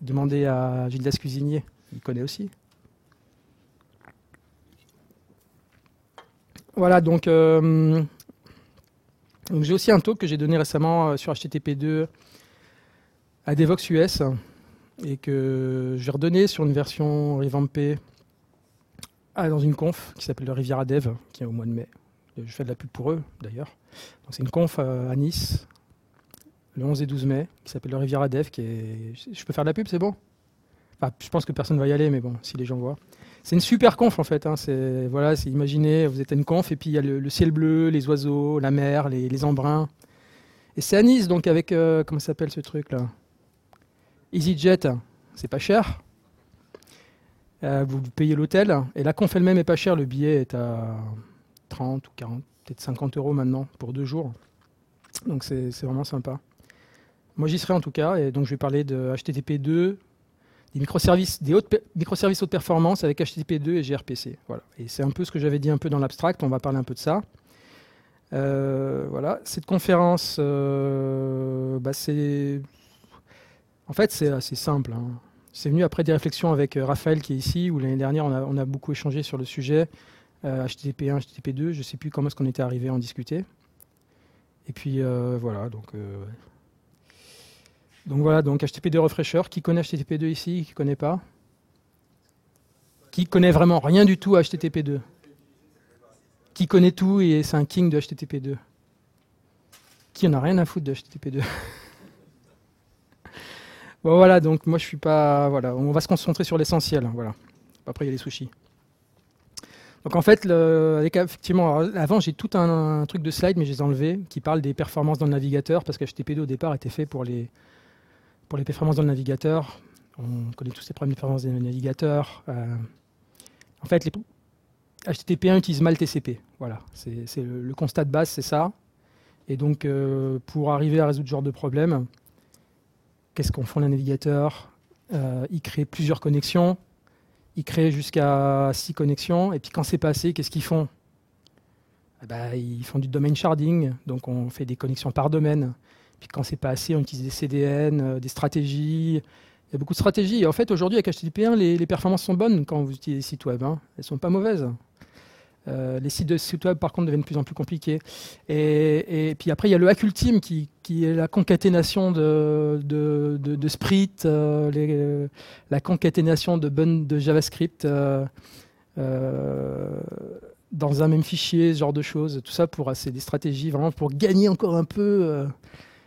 Demandez à Gildas Cuisinier, il connaît aussi. Voilà, donc euh, Donc j'ai aussi un talk que j'ai donné récemment euh, sur HTTP2 à Devox US et que je vais redonner sur une version revampée ah, dans une conf qui s'appelle le Riviera Dev, qui est au mois de mai. Je fais de la pub pour eux d'ailleurs. C'est une conf à Nice le 11 et 12 mai qui s'appelle le Riviera Dev. Qui. Je peux faire de la pub, c'est bon? Enfin, Je pense que personne ne va y aller, mais bon, si les gens voient. C'est une super conf en fait. Hein. Voilà, imaginez, vous êtes à une conf et puis il y a le, ciel bleu, les oiseaux, la mer, les, embruns. Et c'est à Nice, donc avec euh, comment s'appelle ce truc là EasyJet, c'est pas cher. Euh, vous payez l'hôtel et la conf elle-même est pas chère. Le billet est à 30 ou 40, peut-être 50 euros maintenant pour deux jours. Donc c'est vraiment sympa. Moi j'y serai en tout cas et donc je vais parler de HTTP2 des microservices, des hautes, microservices haute performance avec HTTP2 et gRPC. Voilà. Et c'est un peu ce que j'avais dit un peu dans l'abstract, on va parler un peu de ça. Euh, voilà, cette conférence, euh, bah, c'est, en fait, c'est assez simple. Hein. C'est venu après des réflexions avec euh, Raphaël qui est ici, où l'année dernière on a, beaucoup échangé sur le sujet HTTP1, HTTP2. Je ne sais plus comment est-ce qu'on était arrivé à en discuter. Et puis voilà, donc donc voilà, donc HTTP2 Refresher. Qui connaît HTTP2 ici Qui ne connaît pas? Qui connaît vraiment rien du tout à HTTP2 Qui connaît tout et c'est un king de HTTP2 Qui en a rien à foutre de HTTP2 Bon voilà, donc moi je suis pas... Voilà, on va se concentrer sur l'essentiel. Voilà. Après il y a les sushis. Donc en fait, effectivement, avant j'ai tout un, truc de slide, mais je les ai enlevés, qui parle des performances dans le navigateur, parce que HTTP2 au départ était fait pour les, performances dans le navigateur, on connaît tous les problèmes de performance des navigateurs. Euh, en fait, les HTTP1 utilise mal TCP. Voilà, c'est le, constat de base, c'est ça. Et donc, euh, pour arriver à résoudre ce genre de problème, qu'est-ce qu'on fait les navigateurs? Euh, Ils créent plusieurs connexions. Ils créent jusqu'à six connexions. Et puis, quand c'est passé, qu'est-ce qu'ils font? Eh ben, Ils font du domain sharding. Donc, on fait des connexions par domaine. Puis quand c'est pas assez, on utilise des CDN, euh, des stratégies. Il y a beaucoup de stratégies. en fait, aujourd'hui, avec HTTP1, les, performances sont bonnes quand vous utilisez des sites web. Hein. Elles sont pas mauvaises. Euh, les sites de sites web, par contre, deviennent de plus en plus compliqués. Et, puis après, il y a le hack ultime qui, est la concaténation de, de, de, euh, la concaténation de, de JavaScript dans un même fichier, ce genre de choses. Tout ça pour c'est des stratégies vraiment pour gagner encore un peu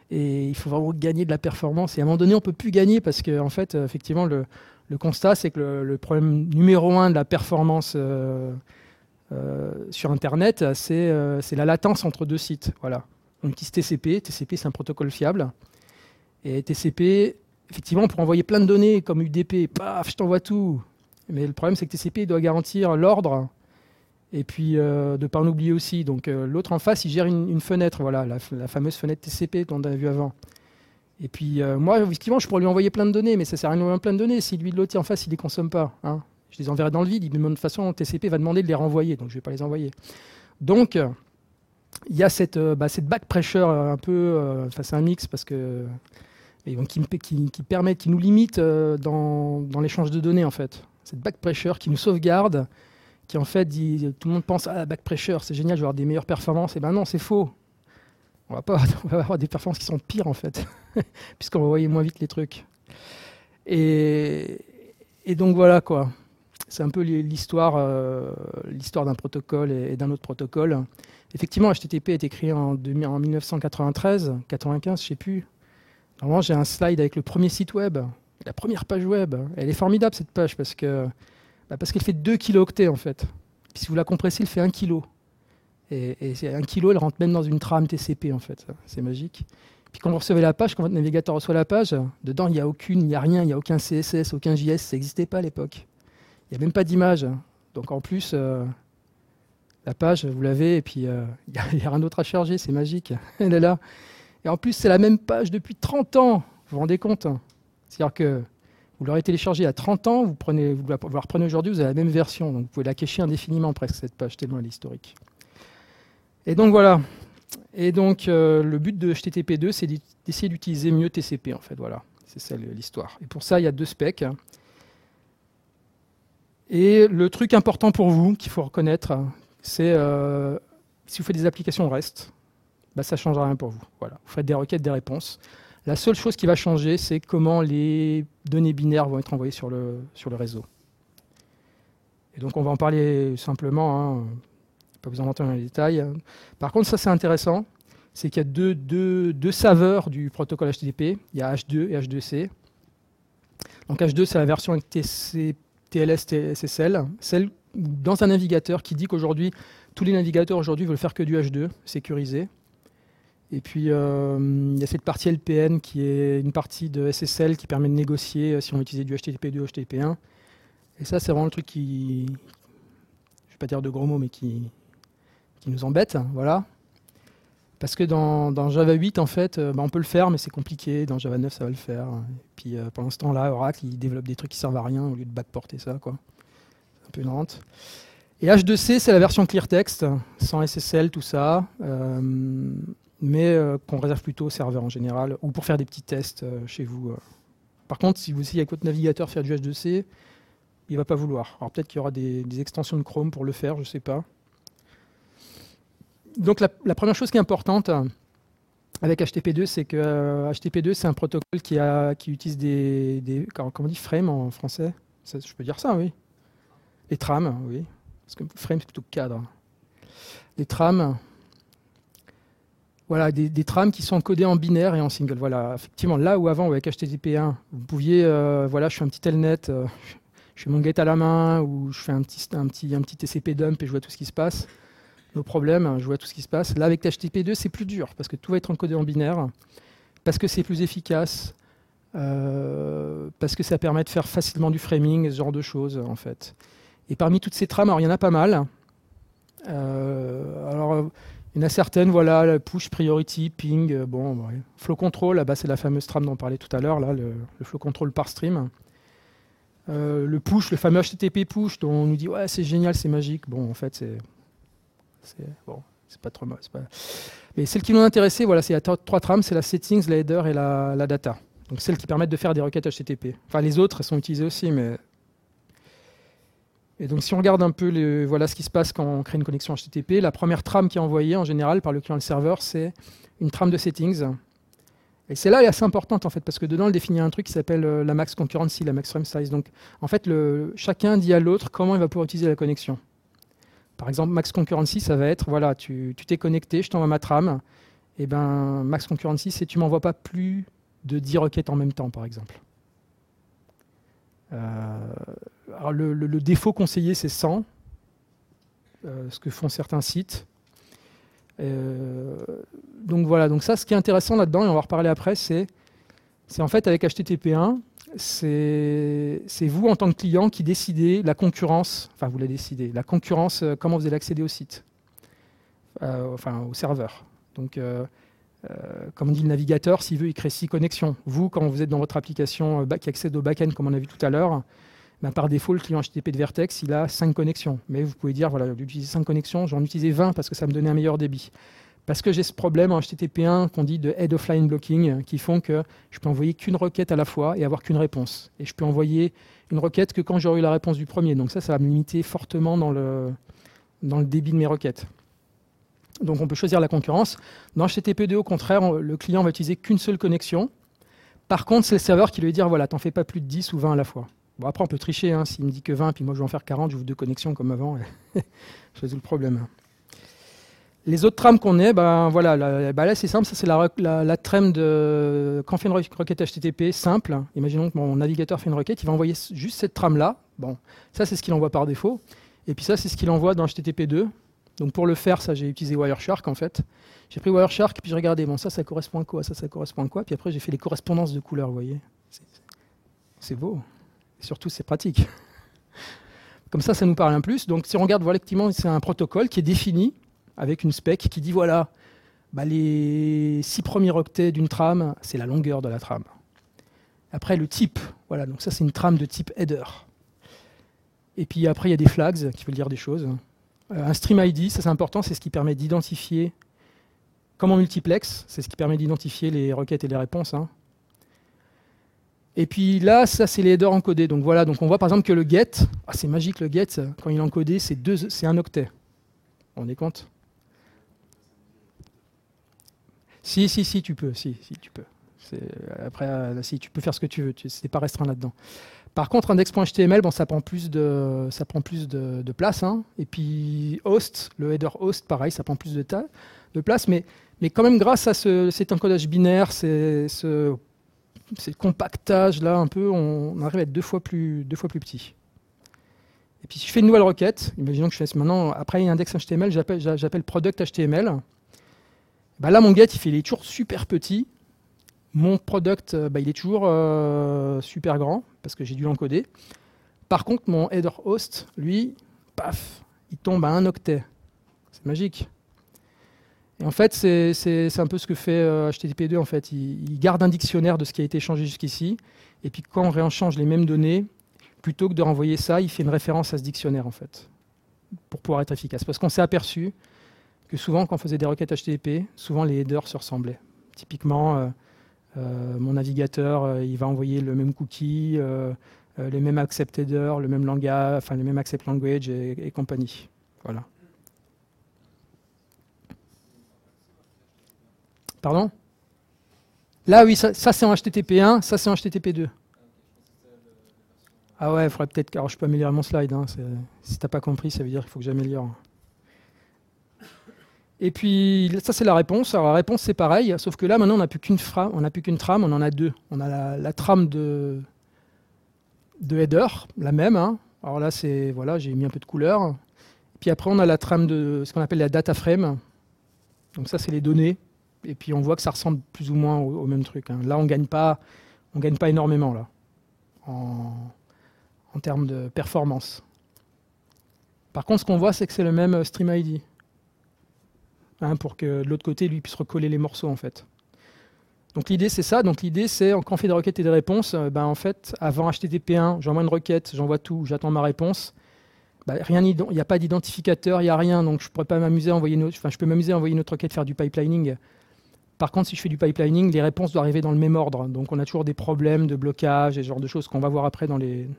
et il faut vraiment gagner de la performance. Et à un moment donné, on ne peut plus gagner parce que, en fait, effectivement, le, constat, c'est que le, problème numéro un de la performance euh, euh, sur Internet, euh, c'est la latence entre deux sites. Voilà. On utilise TCP. TCP, c'est un protocole fiable. Et TCP, effectivement, pour envoyer plein de données comme UDP, paf, je t'envoie tout. Mais le problème, c'est que TCP doit garantir l'ordre et puis euh, de ne pas en oublier aussi. Donc euh, l'autre en face, il gère une, fenêtre, voilà, la, fameuse fenêtre TCP dont on a vu avant. Et puis euh, moi, effectivement, je pourrais lui envoyer plein de données, mais ça sert à rien de lui envoyer plein de données si lui de l'autre en face, il les consomme pas. Hein. Je les enverrai dans le vide. De toute façon, TCP va demander de les renvoyer, donc je ne vais pas les envoyer. Donc il y a cette, bah, cette back pressure un peu, enfin c'est un mix parce que qui, permet, qui nous limite dans, l'échange de données en fait. Cette back pressure qui nous sauvegarde qui en fait dit tout le monde pense à ah, back pressure, c'est génial, je vais avoir des meilleures performances. Et ben non, c'est faux. On va pas avoir des performances qui sont pires en fait, puisqu'on va envoyer moins vite les trucs. Et donc voilà quoi. C'est un peu l'histoire euh, l'histoire d'un protocole et, d'un autre protocole. Effectivement, HTTP a été créé en, en 1993, 95, je sais plus. Normalement, j'ai un slide avec le premier site web, la première page web. Elle est formidable cette page parce que bah, parce qu'elle fait 2 kilooctets en fait. Si vous la compressez, elle fait 1 kilo. Et, et 1 kilo, elle rentre même dans une trame TCP en fait. C'est magique. Puis quand vous recevez la page, quand votre navigateur reçoit la page, dedans il n'y a aucune, il n'y a rien, il n'y a aucun CSS, aucun JS, ça n'existait pas à l'époque. Il n'y a même pas d'image. Donc en plus, euh, la page, vous l'avez, et puis euh, il n'y a, rien d'autre à charger, c'est magique. Elle est là. Et en plus, c'est la même page depuis 30 ans. Vous vous rendez compte C'est-à-dire que vous l'aurez téléchargé à 30 ans, vous, la reprenez aujourd'hui, vous avez la même version. Donc vous pouvez la cacher indéfiniment presque, cette page, tellement elle est historique. Et donc voilà. Et donc euh, le but de HTTP2, c'est d'essayer d'utiliser mieux TCP en fait. Voilà, c'est ça l'histoire. Et pour ça, il y a deux specs. Et le truc important pour vous, qu'il faut reconnaître, c'est euh, si vous faites des applications REST, bah, ça ne changera rien pour vous. Voilà. Vous faites des requêtes, des réponses. La seule chose qui va changer, c'est comment les données binaires vont être envoyées sur le, sur le réseau. Et donc on va en parler simplement, hein. pas vous en entendre dans les détails. Par contre, ça c'est intéressant, c'est qu'il y a deux, deux, saveurs du protocole HTTP. Il y a H2 et H2C. Donc H2, c'est la version avec TC, TLS, TSSL, celle dans un navigateur qui dit qu'aujourd'hui, tous les navigateurs aujourd'hui veulent faire que du H2, sécurisé. Et puis, euh, il y a cette partie LPN qui est une partie de SSL qui permet de négocier euh, si on utilise du HTTP2 ou HTTP1. Et ça, c'est vraiment le truc qui, je ne vais pas dire de gros mots, mais qui, qui nous embête. Voilà. Parce que dans, Java 8, en fait, euh, bah, on peut le faire, mais c'est compliqué. Dans Java 9, ça va le faire. Et puis, pendant ce temps-là, Oracle, il développe des trucs qui servent à rien au lieu de backporter ça. Quoi. Un peu une rente. Et H2C, c'est la version clear text, sans SSL, tout ça mais euh, qu'on réserve plutôt au serveur en général, ou pour faire des petits tests euh, chez vous. Euh. Par contre, si vous essayez avec votre navigateur faire du H2C, il ne va pas vouloir. Alors peut-être qu'il y aura des, extensions de Chrome pour le faire, je ne sais pas. Donc la, première chose qui est importante avec HTTP2, c'est que HTTP2, c'est un protocole qui, a, utilise des, comment on dit frame en français? Je peux dire ça, oui. Les trams, oui. Parce que frame, c'est plutôt cadre. Les trams, voilà, des, trames qui sont encodées en binaire et en single. Voilà, effectivement, là où avant, avec HTTP1, vous pouviez, euh, voilà, je fais un petit telnet, euh, je fais mon gate à la main, ou je fais un petit, un, petit, un petit TCP dump et je vois tout ce qui se passe. Nos problèmes, je vois tout ce qui se passe. Là, avec HTTP2, c'est plus dur, parce que tout va être encodé en binaire, parce que c'est plus efficace, euh, parce que ça permet de faire facilement du framing, ce genre de choses, en fait. Et parmi toutes ces trames, alors il y en a pas mal. alors il y en a certaines, voilà, push, priority, ping, euh, bon, flow control, là-bas c'est la fameuse trame dont on parlait tout à l'heure, là, le, flow control par stream. Euh, le push, le fameux HTTP push, dont on nous dit ouais c'est génial, c'est magique. Bon, en fait c'est, bon, c'est pas trop mal. Mais celle qui nous intéressait, voilà, c'est trois trames, c'est la settings, la header et la, data. Donc celles qui permettent de faire des requêtes HTTP. Enfin les autres, sont utilisées aussi, mais et donc si on regarde un peu voilà ce qui se passe quand on crée une connexion HTTP, la première trame qui est envoyée en général par le client le serveur, c'est une trame de settings. Et c'est là est assez importante en fait, parce que dedans, elle définit un truc qui s'appelle euh, la max concurrency, la max frame size. Donc en fait, chacun dit à l'autre comment il va pouvoir utiliser la connexion. Par exemple, max concurrency, ça va être, voilà, tu t'es connecté, je t'envoie ma trame. Et eh ben max concurrency, c'est tu m'envoies pas plus de 10 requêtes en même temps, par exemple. Euh, alors le, défaut conseillé, c'est 100, euh, ce que font certains sites. Euh, donc voilà, donc ça, ce qui est intéressant là-dedans, et on va reparler après, c'est en fait avec HTTP1, c'est vous en tant que client qui décidez la concurrence, enfin vous la décidez, la concurrence, comment vous allez accéder au site, enfin au serveur. Donc euh, comme dit le navigateur, s'il veut, il crée six connexions. Vous, quand vous êtes dans votre application euh, qui accède au back-end, comme on a vu tout à l'heure, ben, par défaut, le client HTTP de Vertex, il a cinq connexions. Mais vous pouvez dire, voilà, d'utiliser cinq connexions, j'en utilisais 20 parce que ça me donnait un meilleur débit. Parce que j'ai ce problème en HTTP1 qu'on dit de head offline blocking, qui font que je peux envoyer qu'une requête à la fois et avoir qu'une réponse. Et je peux envoyer une requête que quand j'aurai eu la réponse du premier. Donc ça, ça va me limiter fortement dans le, dans le débit de mes requêtes. Donc on peut choisir la concurrence. Dans HTTP2, au contraire, le client va utiliser qu'une seule connexion. Par contre, c'est le serveur qui lui dire voilà, t'en fais pas plus de 10 ou 20 à la fois. Bon, après, on peut tricher. Hein. S'il me dit que 20, puis moi je vais en faire 40, je vous deux connexions comme avant. je résous le problème. Les autres trames qu'on est, ben, voilà, ben là c'est simple, ça c'est la, la, trame de. Quand fait une requête HTTP simple, imaginons que mon navigateur fait une requête, il va envoyer juste cette trame là. Bon, ça c'est ce qu'il envoie par défaut. Et puis ça c'est ce qu'il envoie dans HTTP2. Donc pour le faire, ça j'ai utilisé Wireshark en fait. J'ai pris Wireshark puis j'ai regardé, bon ça ça correspond à quoi, ça ça correspond à quoi, puis après j'ai fait les correspondances de couleurs, vous voyez. C'est beau. Et surtout c'est pratique. Comme ça, ça nous parle un plus. Donc si on regarde, voilà, effectivement, c'est un protocole qui est défini avec une spec qui dit voilà, bah, les six premiers octets d'une trame, c'est la longueur de la trame. Après le type, voilà, donc ça c'est une trame de type header. Et puis après il y a des flags qui veulent dire des choses. Euh, un stream ID, ça c'est important, c'est ce qui permet d'identifier, comme en multiplex, c'est ce qui permet d'identifier les requêtes et les réponses. Hein. Et puis là, ça c'est les headers encodés. Donc voilà, donc on voit par exemple que le get, ah, c'est magique le get, quand il est encodé, c'est un octet. On est compte Si, si, si, tu peux. Si, si, tu peux. Après, si, tu peux faire ce que tu veux. N'es pas restreint là-dedans. Par contre, index.html, bon, ça prend plus de, ça prend plus de, place. Hein. Et puis, host, le header host, pareil, ça prend plus de, place. Mais, quand même, grâce à ce, cet encodage binaire, c'est ce, compactage là, un peu, on, arrive à être deux fois plus, deux fois plus petit. Et puis, si je fais une nouvelle requête, imaginons que je fasse maintenant, après index.html, j'appelle product HTML. Bah là, mon get, il, il est toujours super petit. Mon product, euh, bah, il est toujours euh, super grand parce que j'ai dû l'encoder. Par contre, mon header host, lui, paf, il tombe à un octet. C'est magique. Et en fait, c'est un peu ce que fait HTTP2. Euh, en fait, il, garde un dictionnaire de ce qui a été changé jusqu'ici. Et puis quand on réenchange les mêmes données, plutôt que de renvoyer ça, il fait une référence à ce dictionnaire en fait, pour pouvoir être efficace. Parce qu'on s'est aperçu que souvent, quand on faisait des requêtes HTTP, souvent les headers se ressemblaient. Typiquement, euh, mon navigateur, euh, il va envoyer le même cookie, euh, les mêmes accept headers, le même langage, enfin les mêmes accept language et, compagnie. Voilà. Pardon? Là, oui, ça, c'est en HTTP1, ça c'est en HTTP2. Ah ouais, il faudrait peut-être. Alors, je peux améliorer mon slide. Hein, si tu n'as pas compris, ça veut dire qu'il faut que j'améliore. Et puis, ça, c'est la réponse. Alors, la réponse, c'est pareil, sauf que là, maintenant, on n'a plus qu'une on n'a plus qu'une trame, on en a deux. On a la, trame de, de header, la même. Hein. Alors là, c'est voilà, j'ai mis un peu de couleur. Puis après, on a la trame de ce qu'on appelle la data frame. Donc ça, c'est les données. Et puis, on voit que ça ressemble plus ou moins au, même truc. Hein. Là, on gagne pas, on gagne pas énormément là, en, en termes de performance. Par contre, ce qu'on voit, c'est que c'est le même stream ID. Hein, pour que de l'autre côté, lui puisse recoller les morceaux en fait. Donc l'idée c'est ça. Donc l'idée c'est quand on fait des requêtes et des réponses, euh, ben, en fait, avant HTTP1, j'envoie une requête, j'envoie tout, j'attends ma réponse. Ben, il n'y a pas d'identificateur, il n'y a rien, donc je pourrais pas m'amuser à envoyer une enfin, je peux m'amuser à envoyer une autre requête, faire du pipelining. Par contre, si je fais du pipelining, les réponses doivent arriver dans le même ordre. Donc on a toujours des problèmes de blocage et ce genre de choses qu'on va voir après dans les,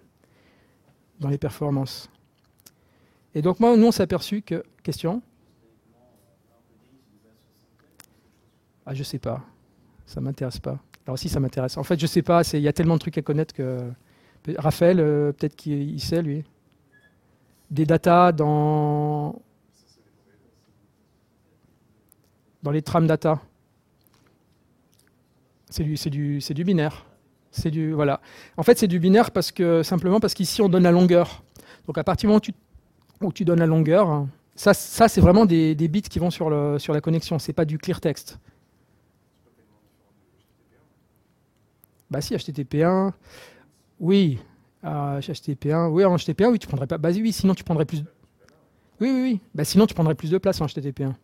dans les performances. Et donc moi, nous on s'est aperçu que... Question Ah, je sais pas. Ça m'intéresse pas. Alors si, ça m'intéresse. En fait, je sais pas. Il y a tellement de trucs à connaître que. Raphaël, euh, peut-être qu'il sait, lui. Des datas dans. Dans les trames data. C'est du, du, du binaire. C'est du voilà. En fait, c'est du binaire parce que simplement parce qu'ici on donne la longueur. Donc à partir du moment où tu, donnes la longueur, ça, ça c'est vraiment des, des, bits qui vont sur, le, sur la connexion. C'est pas du clear text. Bah si, HTTP1, oui. HTTP1, oui, en HTTP1, oui, tu prendrais pas. Bah oui, sinon tu prendrais plus. Oui, oui, oui. Bah sinon tu prendrais plus de place en HTTP1.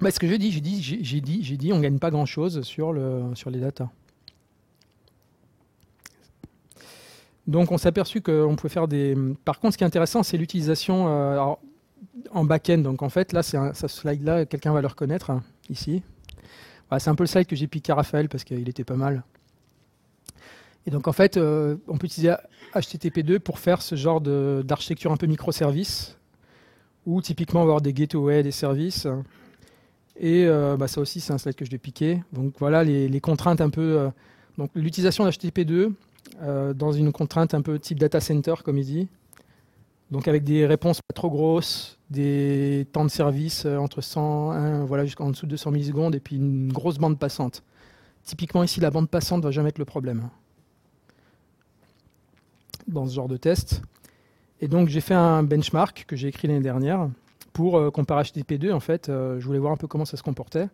Bah, ce que j'ai dit, j'ai dit, j'ai dit, j'ai dit, on gagne pas grand chose sur le sur les datas. Donc on s'est aperçu qu'on pouvait faire des. Par contre, ce qui est intéressant, c'est l'utilisation. Euh, en back-end. Donc en fait, là, c'est ce slide-là, quelqu'un va le reconnaître hein, ici. c'est un peu le slide que j'ai piqué à Raphaël parce qu'il était pas mal. Et donc en fait, euh, on peut utiliser HTTP2 pour faire ce genre d'architecture un peu microservice, où typiquement avoir des gateways, des services. Et euh, bah, ça aussi, c'est un slide que je vais piquer. Donc voilà les, contraintes un peu. Euh, donc l'utilisation d'HTTP2 dans une contrainte un peu type data center, comme il dit. Donc avec des réponses pas trop grosses, des temps de service euh, entre 100, voilà, jusqu'en dessous de 200 millisecondes, et puis une grosse bande passante. Typiquement ici, la bande passante ne va jamais être le problème dans ce genre de test. Et donc j'ai fait un benchmark que j'ai écrit l'année dernière pour euh, comparer HTTP2. En fait, euh, je voulais voir un peu comment ça se comportait.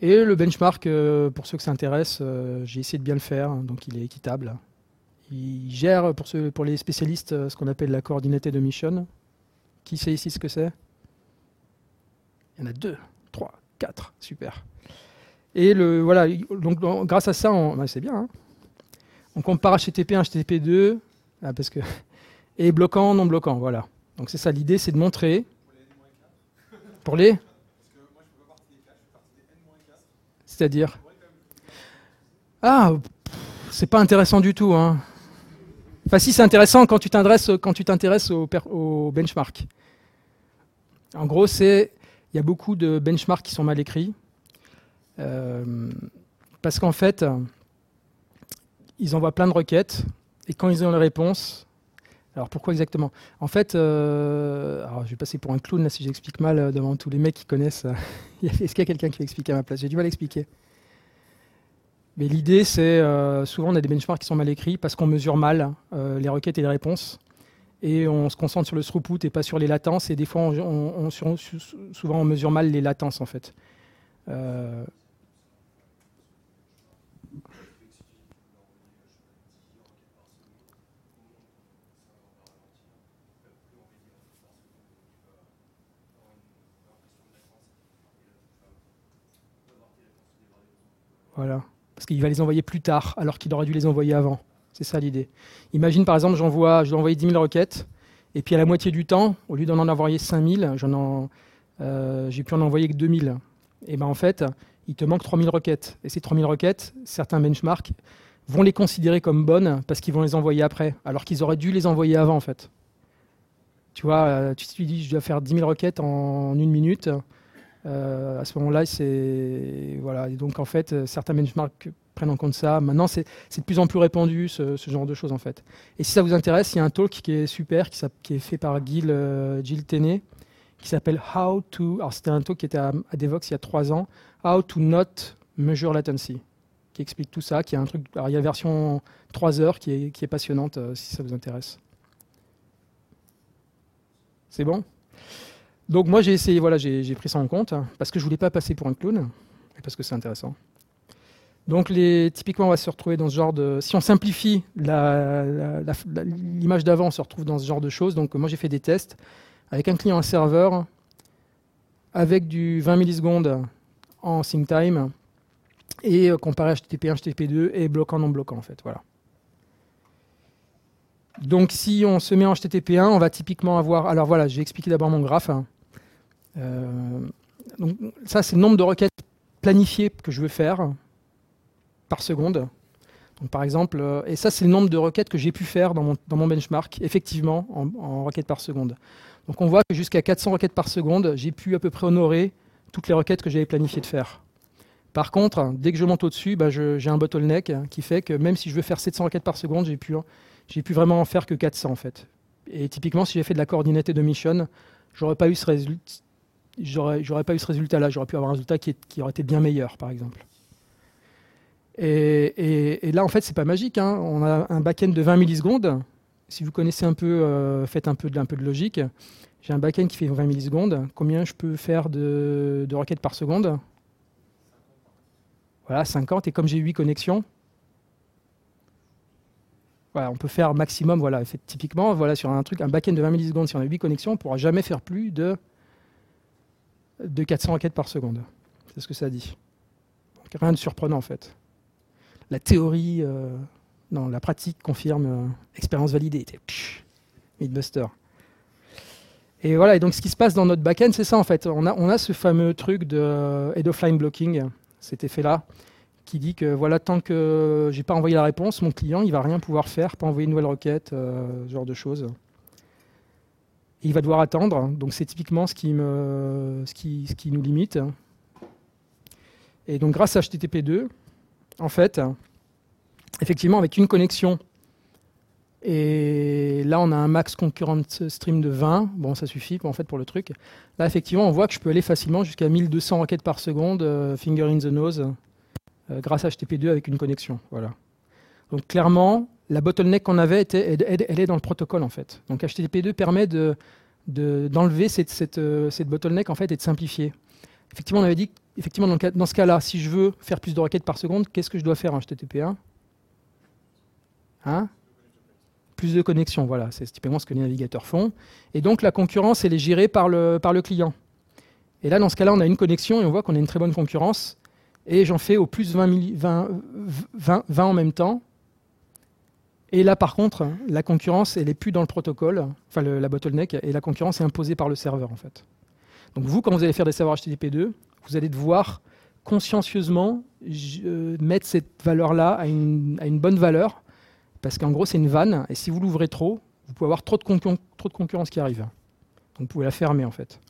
Et le benchmark, pour ceux que ça intéresse, j'ai essayé de bien le faire, donc il est équitable. Il gère pour, les spécialistes ce qu'on appelle la coordinate de mission. Qui sait ici ce que c'est? Il y en a deux, trois, quatre, super. Et le, voilà, donc grâce à ça, c'est bien. Hein. on compare HTTP 1, HTTP 2, parce que, et bloquant, non bloquant, voilà. Donc c'est ça, l'idée c'est de montrer. Pour les C'est-à-dire? Ah, c'est pas intéressant du tout. Hein. Enfin, si c'est intéressant quand tu t'intéresses quand tu t'intéresses au. En gros, il y a beaucoup de benchmarks qui sont mal écrits euh, parce qu'en fait, ils envoient plein de requêtes et quand ils ont les réponses, alors pourquoi exactement? En fait, euh, je vais passer pour un clown là si j'explique mal euh, devant tous les mecs qui connaissent. Est-ce qu'il y a quelqu'un qui va expliquer à ma place? J'ai du mal à expliquer. Mais l'idée, c'est euh, souvent on a des benchmarks qui sont mal écrits parce qu'on mesure mal euh, les requêtes et les réponses. Et on se concentre sur le throughput et pas sur les latences. Et des fois, on, souvent, on mesure mal les latences en fait. Euh, voilà parce qu'il va les envoyer plus tard, alors qu'il aurait dû les envoyer avant. C'est ça l'idée. Imagine par exemple, j'envoie, je dois envoyer 10 000 requêtes, et puis à la moitié du temps, au lieu d'en envoyer 5 000, j'en euh, j'ai pu en envoyer que 2 000. Et ben en fait, il te manque 3 000 requêtes. Et ces 3 000 requêtes, certains benchmarks vont les considérer comme bonnes parce qu'ils vont les envoyer après, alors qu'ils auraient dû les envoyer avant en fait. Tu vois, euh, tu te dis, je dois faire 10 000 requêtes en une minute. Euh, à ce moment-là, c'est voilà. Et donc en fait, euh, certains benchmarks prennent en compte ça. Maintenant, c'est de plus en plus répandu ce, genre de choses en fait. Et si ça vous intéresse, il y a un talk qui est super, qui, est fait par Gil, euh, Gil Tenney, qui s'appelle How to. Alors c'était un talk qui était à, Devox il y a trois ans. How to not measure latency, qui explique tout ça. Qui a un truc. Alors il y a une version 3 heures qui est, qui est passionnante si ça vous intéresse. C'est bon? Donc moi j'ai essayé, voilà, j'ai pris ça en compte parce que je voulais pas passer pour un clown et parce que c'est intéressant. Donc les, typiquement on va se retrouver dans ce genre de, si on simplifie l'image d'avant, on se retrouve dans ce genre de choses. Donc moi j'ai fait des tests avec un client, un serveur, avec du 20 millisecondes en sync time et comparé HTTP1, HTTP2 et bloquant non bloquant en fait, voilà. Donc si on se met en HTTP1, on va typiquement avoir. Alors voilà, j'ai expliqué d'abord mon graphe. Euh, donc ça, c'est le nombre de requêtes planifiées que je veux faire par seconde. Donc par exemple, euh, et ça, c'est le nombre de requêtes que j'ai pu faire dans mon, dans mon benchmark, effectivement, en, requêtes par seconde. Donc on voit que jusqu'à 400 requêtes par seconde, j'ai pu à peu près honorer toutes les requêtes que j'avais planifié de faire. Par contre, dès que je monte au-dessus, bah, j'ai un bottleneck qui fait que même si je veux faire 700 requêtes par seconde, j'ai pu, pu vraiment en faire que 400 en fait. Et typiquement, si j'ai fait de la coordinate de mission, j'aurais pas eu ce résultat j'aurais pas eu ce résultat-là. J'aurais pu avoir un résultat qui, aurait été bien meilleur, par exemple. Et, là, en fait, c'est pas magique. Hein. On a un back-end de 20 millisecondes. Si vous connaissez un peu, euh, faites un peu, de, de logique. J'ai un back-end qui fait 20 millisecondes. Combien je peux faire de, requêtes par seconde? Voilà, 50. Et comme j'ai 8 connexions, voilà, on peut faire maximum, voilà, typiquement, voilà, sur un truc, un back-end de 20 millisecondes, si on a 8 connexions, on ne pourra jamais faire plus de de 400 requêtes par seconde. C'est ce que ça dit. rien de surprenant en fait. La théorie, euh, non, la pratique confirme euh, expérience validée. Midbuster. Et voilà, et donc ce qui se passe dans notre backend, c'est ça en fait. On a, on a ce fameux truc de euh, head offline blocking, cet effet-là, qui dit que voilà, tant que j'ai pas envoyé la réponse, mon client il va rien pouvoir faire, pas envoyer une nouvelle requête, ce genre de choses il va devoir attendre. Donc c'est typiquement ce qui, nous limite. Et donc grâce à HTTP2, en fait, effectivement avec une connexion, et là on a un max concurrent stream de 20, bon ça suffit en fait pour le truc. Là effectivement on voit que je peux aller facilement jusqu'à 1200 requêtes par seconde, euh, finger in the nose, euh, grâce à HTTP2 avec une connexion. Voilà. Donc clairement, la bottleneck qu'on avait, était, elle, est dans le protocole en fait. Donc HTTP2 permet de, d'enlever euh, cette, bottleneck en fait et de simplifier. Effectivement, on avait dit, effectivement, dans, dans ce cas-là, si je veux faire plus de requêtes par seconde, qu'est-ce que je dois faire en HTTP1 hein? Plus de connexions, voilà, c'est typiquement ce que les navigateurs font. Et donc la concurrence, elle est gérée par le, client. Et là, dans ce cas-là, on a une connexion et on voit qu'on a une très bonne concurrence. Et j'en fais au plus 20, 20, 20, 20 en même temps. Et là, par contre, la concurrence, elle n'est plus dans le protocole, enfin la bottleneck, et la concurrence est imposée par le serveur, en fait. Donc vous, quand vous allez faire des serveurs HTTP2, vous allez devoir consciencieusement euh, mettre cette valeur-là à une, bonne valeur, Parce qu'en gros, c'est une vanne, et si vous l'ouvrez trop, vous pouvez avoir trop de, concurrence qui arrive. Donc vous pouvez la fermer en fait.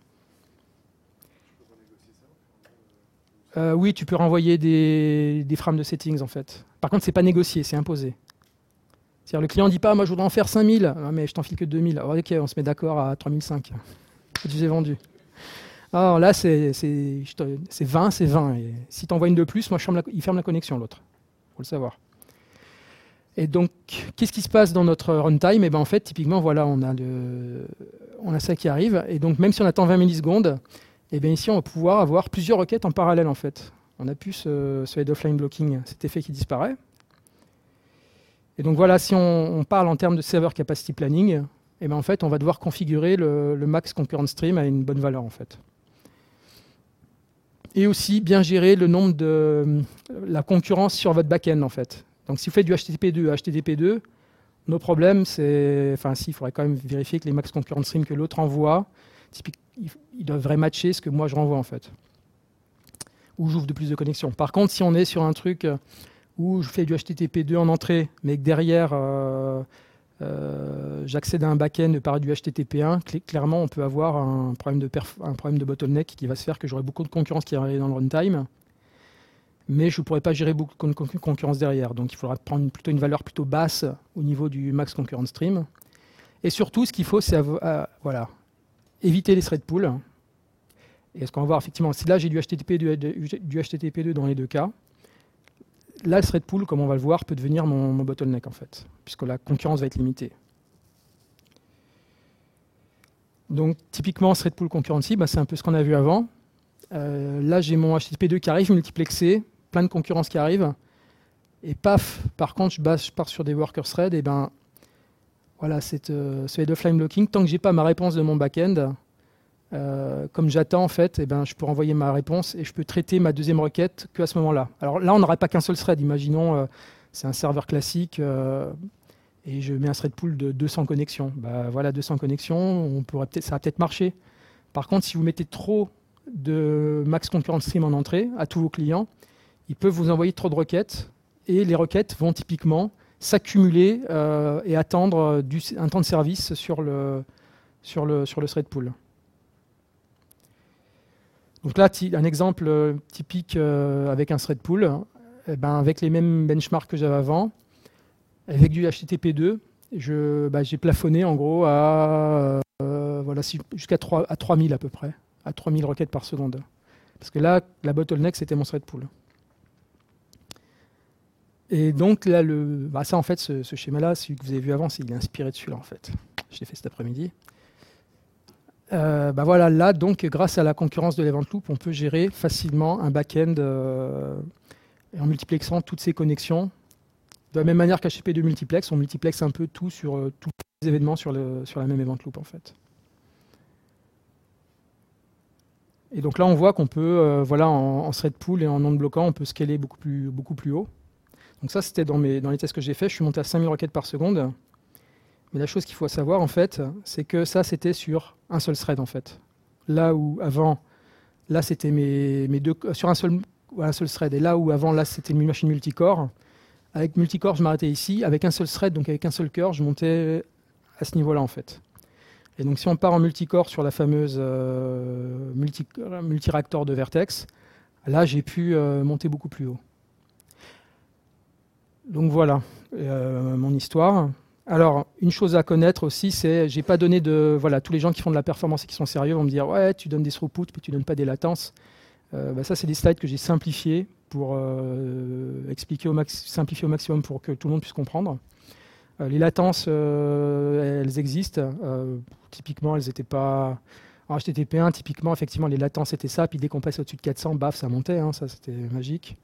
Euh, oui, tu peux renvoyer des, frames de settings en fait. Par contre, c'est pas négocié, c'est imposé. Le client ne dit pas, moi je voudrais en faire 5000, ah, mais je t'en file que 2000. ok, on se met d'accord à 3005. Tu les vendu. Alors là, c'est 20, c'est 20. Et si tu envoies une de plus, moi, il ferme la connexion, l'autre. Il faut le savoir. Et donc, qu'est-ce qui se passe dans notre runtime? Et eh ben, En fait, typiquement, voilà, on a, ça qui arrive. Et donc, même si on attend 20 millisecondes, eh bien ici, on va pouvoir avoir plusieurs requêtes en parallèle, en fait. On a plus ce, ce head offline blocking, cet effet qui disparaît. Et donc voilà, si on, parle en termes de server capacity planning, eh bien en fait, on va devoir configurer le, max concurrent stream à une bonne valeur, en fait. Et aussi bien gérer le nombre de la concurrence sur votre backend, en fait. Donc si vous faites du HTTP2 à HTTP2, nos problèmes, c'est... Enfin, si, il faudrait quand même vérifier que les max concurrent stream que l'autre envoie, typiquement, il devrait matcher ce que moi je renvoie en fait. Ou j'ouvre de plus de connexions. Par contre, si on est sur un truc où je fais du HTTP2 en entrée, mais que derrière euh, euh, j'accède à un back-end par du HTTP1, clairement on peut avoir un problème, de bottleneck qui va se faire que j'aurai beaucoup de concurrence qui arrive dans le runtime, mais je ne pourrai pas gérer beaucoup de concurrence derrière. Donc il faudra prendre plutôt une valeur plutôt basse au niveau du max concurrent stream. Et surtout, ce qu'il faut, c'est voilà, éviter les thread pools. Et ce qu'on va voir, effectivement, si là j'ai du HTTP2, du HTTP2 dans les deux cas, là le thread pool, comme on va le voir, peut devenir mon, bottleneck en fait, puisque la concurrence va être limitée. Donc typiquement, thread pool concurrency, bah, c'est un peu ce qu'on a vu avant. Euh, là, j'ai mon HTTP2 qui arrive multiplexé, plein de concurrence qui arrive. Et paf, par contre, je, pars sur des worker threads, et ben voilà, cette, euh, ce head offline blocking, tant que j'ai pas ma réponse de mon backend, euh, comme j'attends en fait, eh ben, je peux renvoyer ma réponse et je peux traiter ma deuxième requête qu'à ce moment-là. Alors là, on n'aurait pas qu'un seul thread. Imaginons, euh, c'est un serveur classique et je mets un thread pool de 200 connexions. Bah, voilà, 200 connexions, ça va peut-être marcher. Par contre, si vous mettez trop de max concurrent stream en entrée à tous vos clients, ils peuvent vous envoyer trop de requêtes et les requêtes vont typiquement s'accumuler euh, et attendre euh, un temps de service sur le, sur le, sur le thread pool. Donc là, un exemple euh, typique avec un thread pool, eh ben, avec les mêmes benchmarks que j'avais avant, avec du HTTP2, bah, j'ai plafonné en gros à voilà, jusqu'à 3, à 3000 à peu près, à 3000 requêtes par seconde. Parce que là, la bottleneck, c'était mon thread pool. Et donc là, le, bah ça en fait, ce, schéma-là, celui que vous avez vu avant, il est inspiré de celui-là en fait. Je l'ai fait cet après-midi. Euh, bah voilà, là donc, grâce à la concurrence de l'event loop, on peut gérer facilement un back-end euh, en multiplexant toutes ces connexions. De la même manière qu'HTTP2 multiplex, on multiplexe un peu tout sur euh, tous les événements sur, la même event loop en fait. Et donc là, on voit qu'on peut, voilà, en, en, thread pool et en non bloquant, on peut scaler beaucoup plus, beaucoup plus haut. Donc ça, c'était dans, dans les tests que j'ai fait. Je suis monté à 5000 requêtes par seconde. Mais la chose qu'il faut savoir, en fait, c'est que ça, c'était sur un seul thread, en fait. Là où avant, là, c'était mes, mes, deux, sur un seul, un seul thread. Et là où avant, là, c'était une machine multicore. Avec multicore, je m'arrêtais ici. Avec un seul thread, donc avec un seul cœur, je montais à ce niveau-là, en fait. Et donc, si on part en multicore sur la fameuse euh, multi, de Vertex, là, j'ai pu euh, monter beaucoup plus haut. Donc voilà euh, mon histoire. Alors, une chose à connaître aussi, c'est j'ai pas donné de voilà tous les gens qui font de la performance et qui sont sérieux vont me dire ouais tu donnes des throughputs puis tu donnes pas des latences. Euh, bah, ça c'est des slides que j'ai simplifiés pour euh, expliquer au max, simplifier au maximum pour que tout le monde puisse comprendre. les latences, elles existent. typiquement, elles n'étaient pas en HTTP1. Typiquement, effectivement, les latences étaient ça. Puis dès qu'on passe au-dessus de 400, baf, ça montait. Hein, ça c'était magique.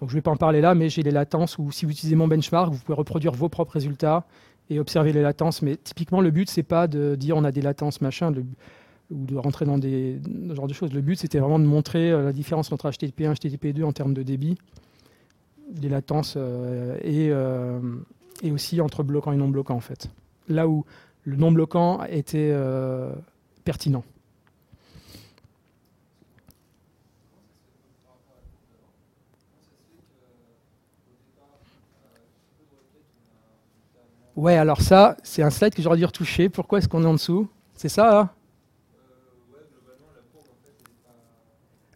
Donc je ne vais pas en parler là, mais j'ai les latences où si vous utilisez mon benchmark, vous pouvez reproduire vos propres résultats et observer les latences. Mais typiquement, le but, c'est pas de dire on a des latences, machin, ou de rentrer dans des ce genre de choses. Le but, c'était vraiment de montrer euh, la différence entre HTTP1 et HTTP2 en termes de débit, des latences, euh, et, euh, et, aussi entre bloquant et non bloquant, en fait. Là où le non bloquant était pertinent. Ouais, alors ça, c'est un slide que j'aurais dû retoucher. Pourquoi est-ce qu'on est en dessous? C'est ça, là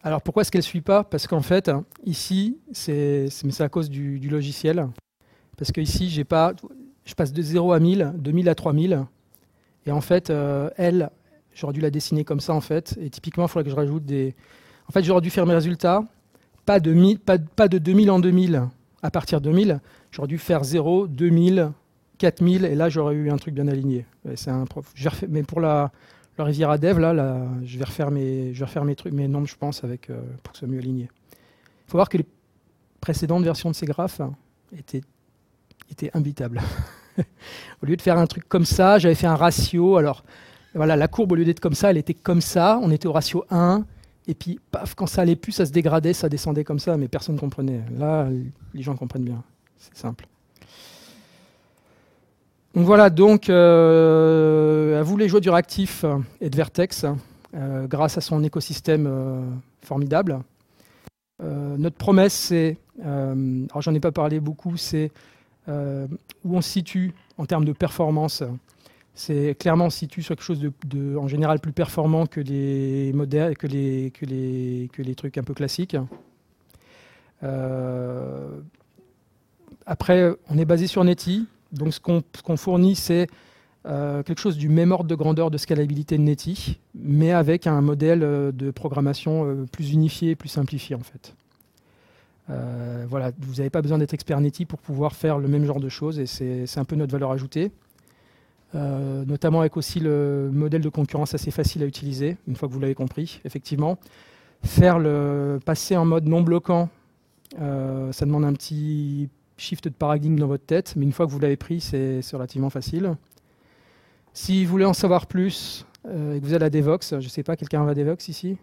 Alors pourquoi est-ce qu'elle ne suit pas? Parce qu'en fait, ici, c'est à cause du, logiciel. Parce que ici, pas, je passe de 0 à 1000, de 1000 à 3000. Et en fait, euh, elle, j'aurais dû la dessiner comme ça, en fait. Et typiquement, il faudrait que je rajoute des... En fait, j'aurais dû faire mes résultats, pas de, pas, pas de 2000 en 2000 à partir de 2000. J'aurais dû faire 0, 2000, 4000, et là, j'aurais eu un truc bien aligné. C'est un prof. Mais pour la, la Riviera Dev, là, je vais refaire mes, je vais mes trucs, mes nombres, je pense, avec, euh, pour que ce soit mieux aligné. Il faut voir que les précédentes versions de ces graphes étaient, étaient imbitables. au lieu de faire un truc comme ça, j'avais fait un ratio. Alors, voilà, la courbe, au lieu d'être comme ça, elle était comme ça. On était au ratio 1. Et puis, paf, quand ça allait plus, ça se dégradait, ça descendait comme ça, mais personne ne comprenait. Là, les gens comprennent bien. C'est simple. Voilà, donc euh, à vous les joueurs du réactif et de Vertex, euh, grâce à son écosystème euh, formidable. notre promesse, c'est, alors j'en ai pas parlé beaucoup, c'est où on se situe en termes de performance. C'est clairement on se situe sur quelque chose de, en général plus performant que les modèles, que les, que les, que les trucs un peu classiques. après, on est basé sur Netty. Donc ce qu'on fournit, c'est euh, quelque chose du même ordre de grandeur de scalabilité de Netty, mais avec un modèle euh, de programmation euh, plus unifié, plus simplifié en fait. voilà, vous n'avez pas besoin d'être expert Netty pour pouvoir faire le même genre de choses et c'est un peu notre valeur ajoutée. notamment avec aussi le modèle de concurrence assez facile à utiliser, une fois que vous l'avez compris, effectivement. Faire le passer en mode non bloquant, ça demande un petit shift de paradigme dans votre tête, mais une fois que vous l'avez pris, c'est relativement facile. Si vous voulez en savoir plus euh, et que vous êtes à Devox, je ne sais pas, quelqu'un va à Devox ici?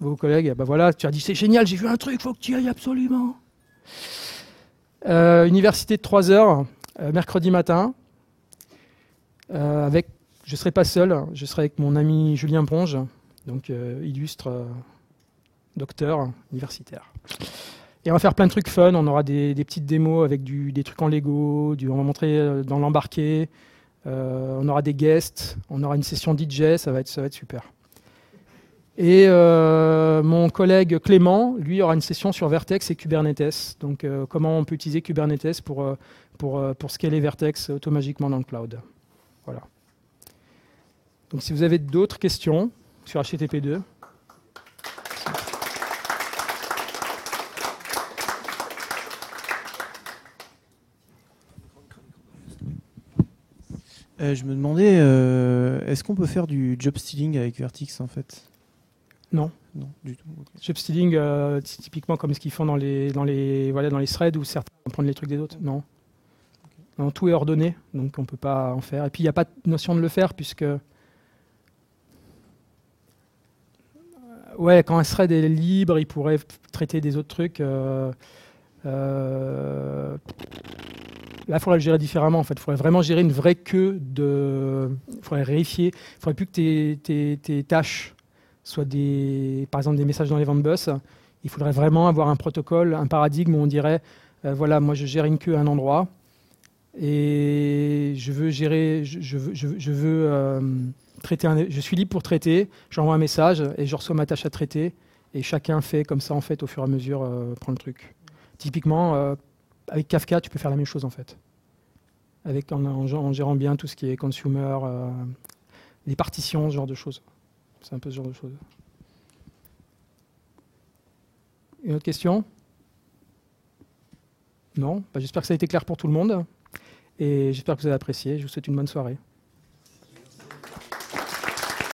Vos collègues, ben voilà, tu as dit c'est génial, j'ai vu un truc, faut que tu y ailles absolument. Euh, université de 3 heures, euh, mercredi matin. avec, je ne serai pas seul, je serai avec mon ami Julien Ponge, donc illustre docteur universitaire. Et on va faire plein de trucs fun. On aura des, petites démos avec des trucs en Lego. On va montrer euh, dans l'embarqué. Euh, on aura des guests. On aura une session DJ. Ça va être, super. Et euh, mon collègue Clément, lui, aura une session sur Vertex et Kubernetes. Donc, comment on peut utiliser Kubernetes pour, pour, pour scaler Vertex automatiquement dans le cloud. Voilà. Donc, si vous avez d'autres questions sur HTTP2, Euh, je me demandais, euh, est-ce qu'on peut faire du job stealing avec Vertix en fait? Non. Non, du tout. Job stealing, euh, typiquement comme ce qu'ils font dans les, dans, les, voilà, dans les threads où certains vont prendre les trucs des autres. Non. non tout est ordonné, donc on ne peut pas en faire. Et puis il n'y a pas de notion de le faire puisque. Ouais, quand un thread est libre, il pourrait traiter des autres trucs. Là, il faudrait le gérer différemment. En fait, il faudrait vraiment gérer une vraie queue de. Il faudrait vérifier. Il faudrait plus que tes, tâches soient des, par exemple, des messages dans les ventes bus. Il faudrait vraiment avoir un protocole, un paradigme où on dirait euh, voilà, moi je gère une queue à un endroit et je veux gérer, je, veux, euh, traiter je suis libre pour traiter, j'envoie un message et je reçois ma tâche à traiter et chacun fait comme ça en fait au fur et à mesure euh, prend le truc. Typiquement, avec Kafka, tu peux faire la même chose en fait. Avec, en, gérant bien tout ce qui est consumer, euh, les partitions, ce genre de choses. C'est un peu ce genre de choses. Une autre question? Non? Bah, J'espère que ça a été clair pour tout le monde. Et j'espère que vous avez apprécié. Je vous souhaite une bonne soirée.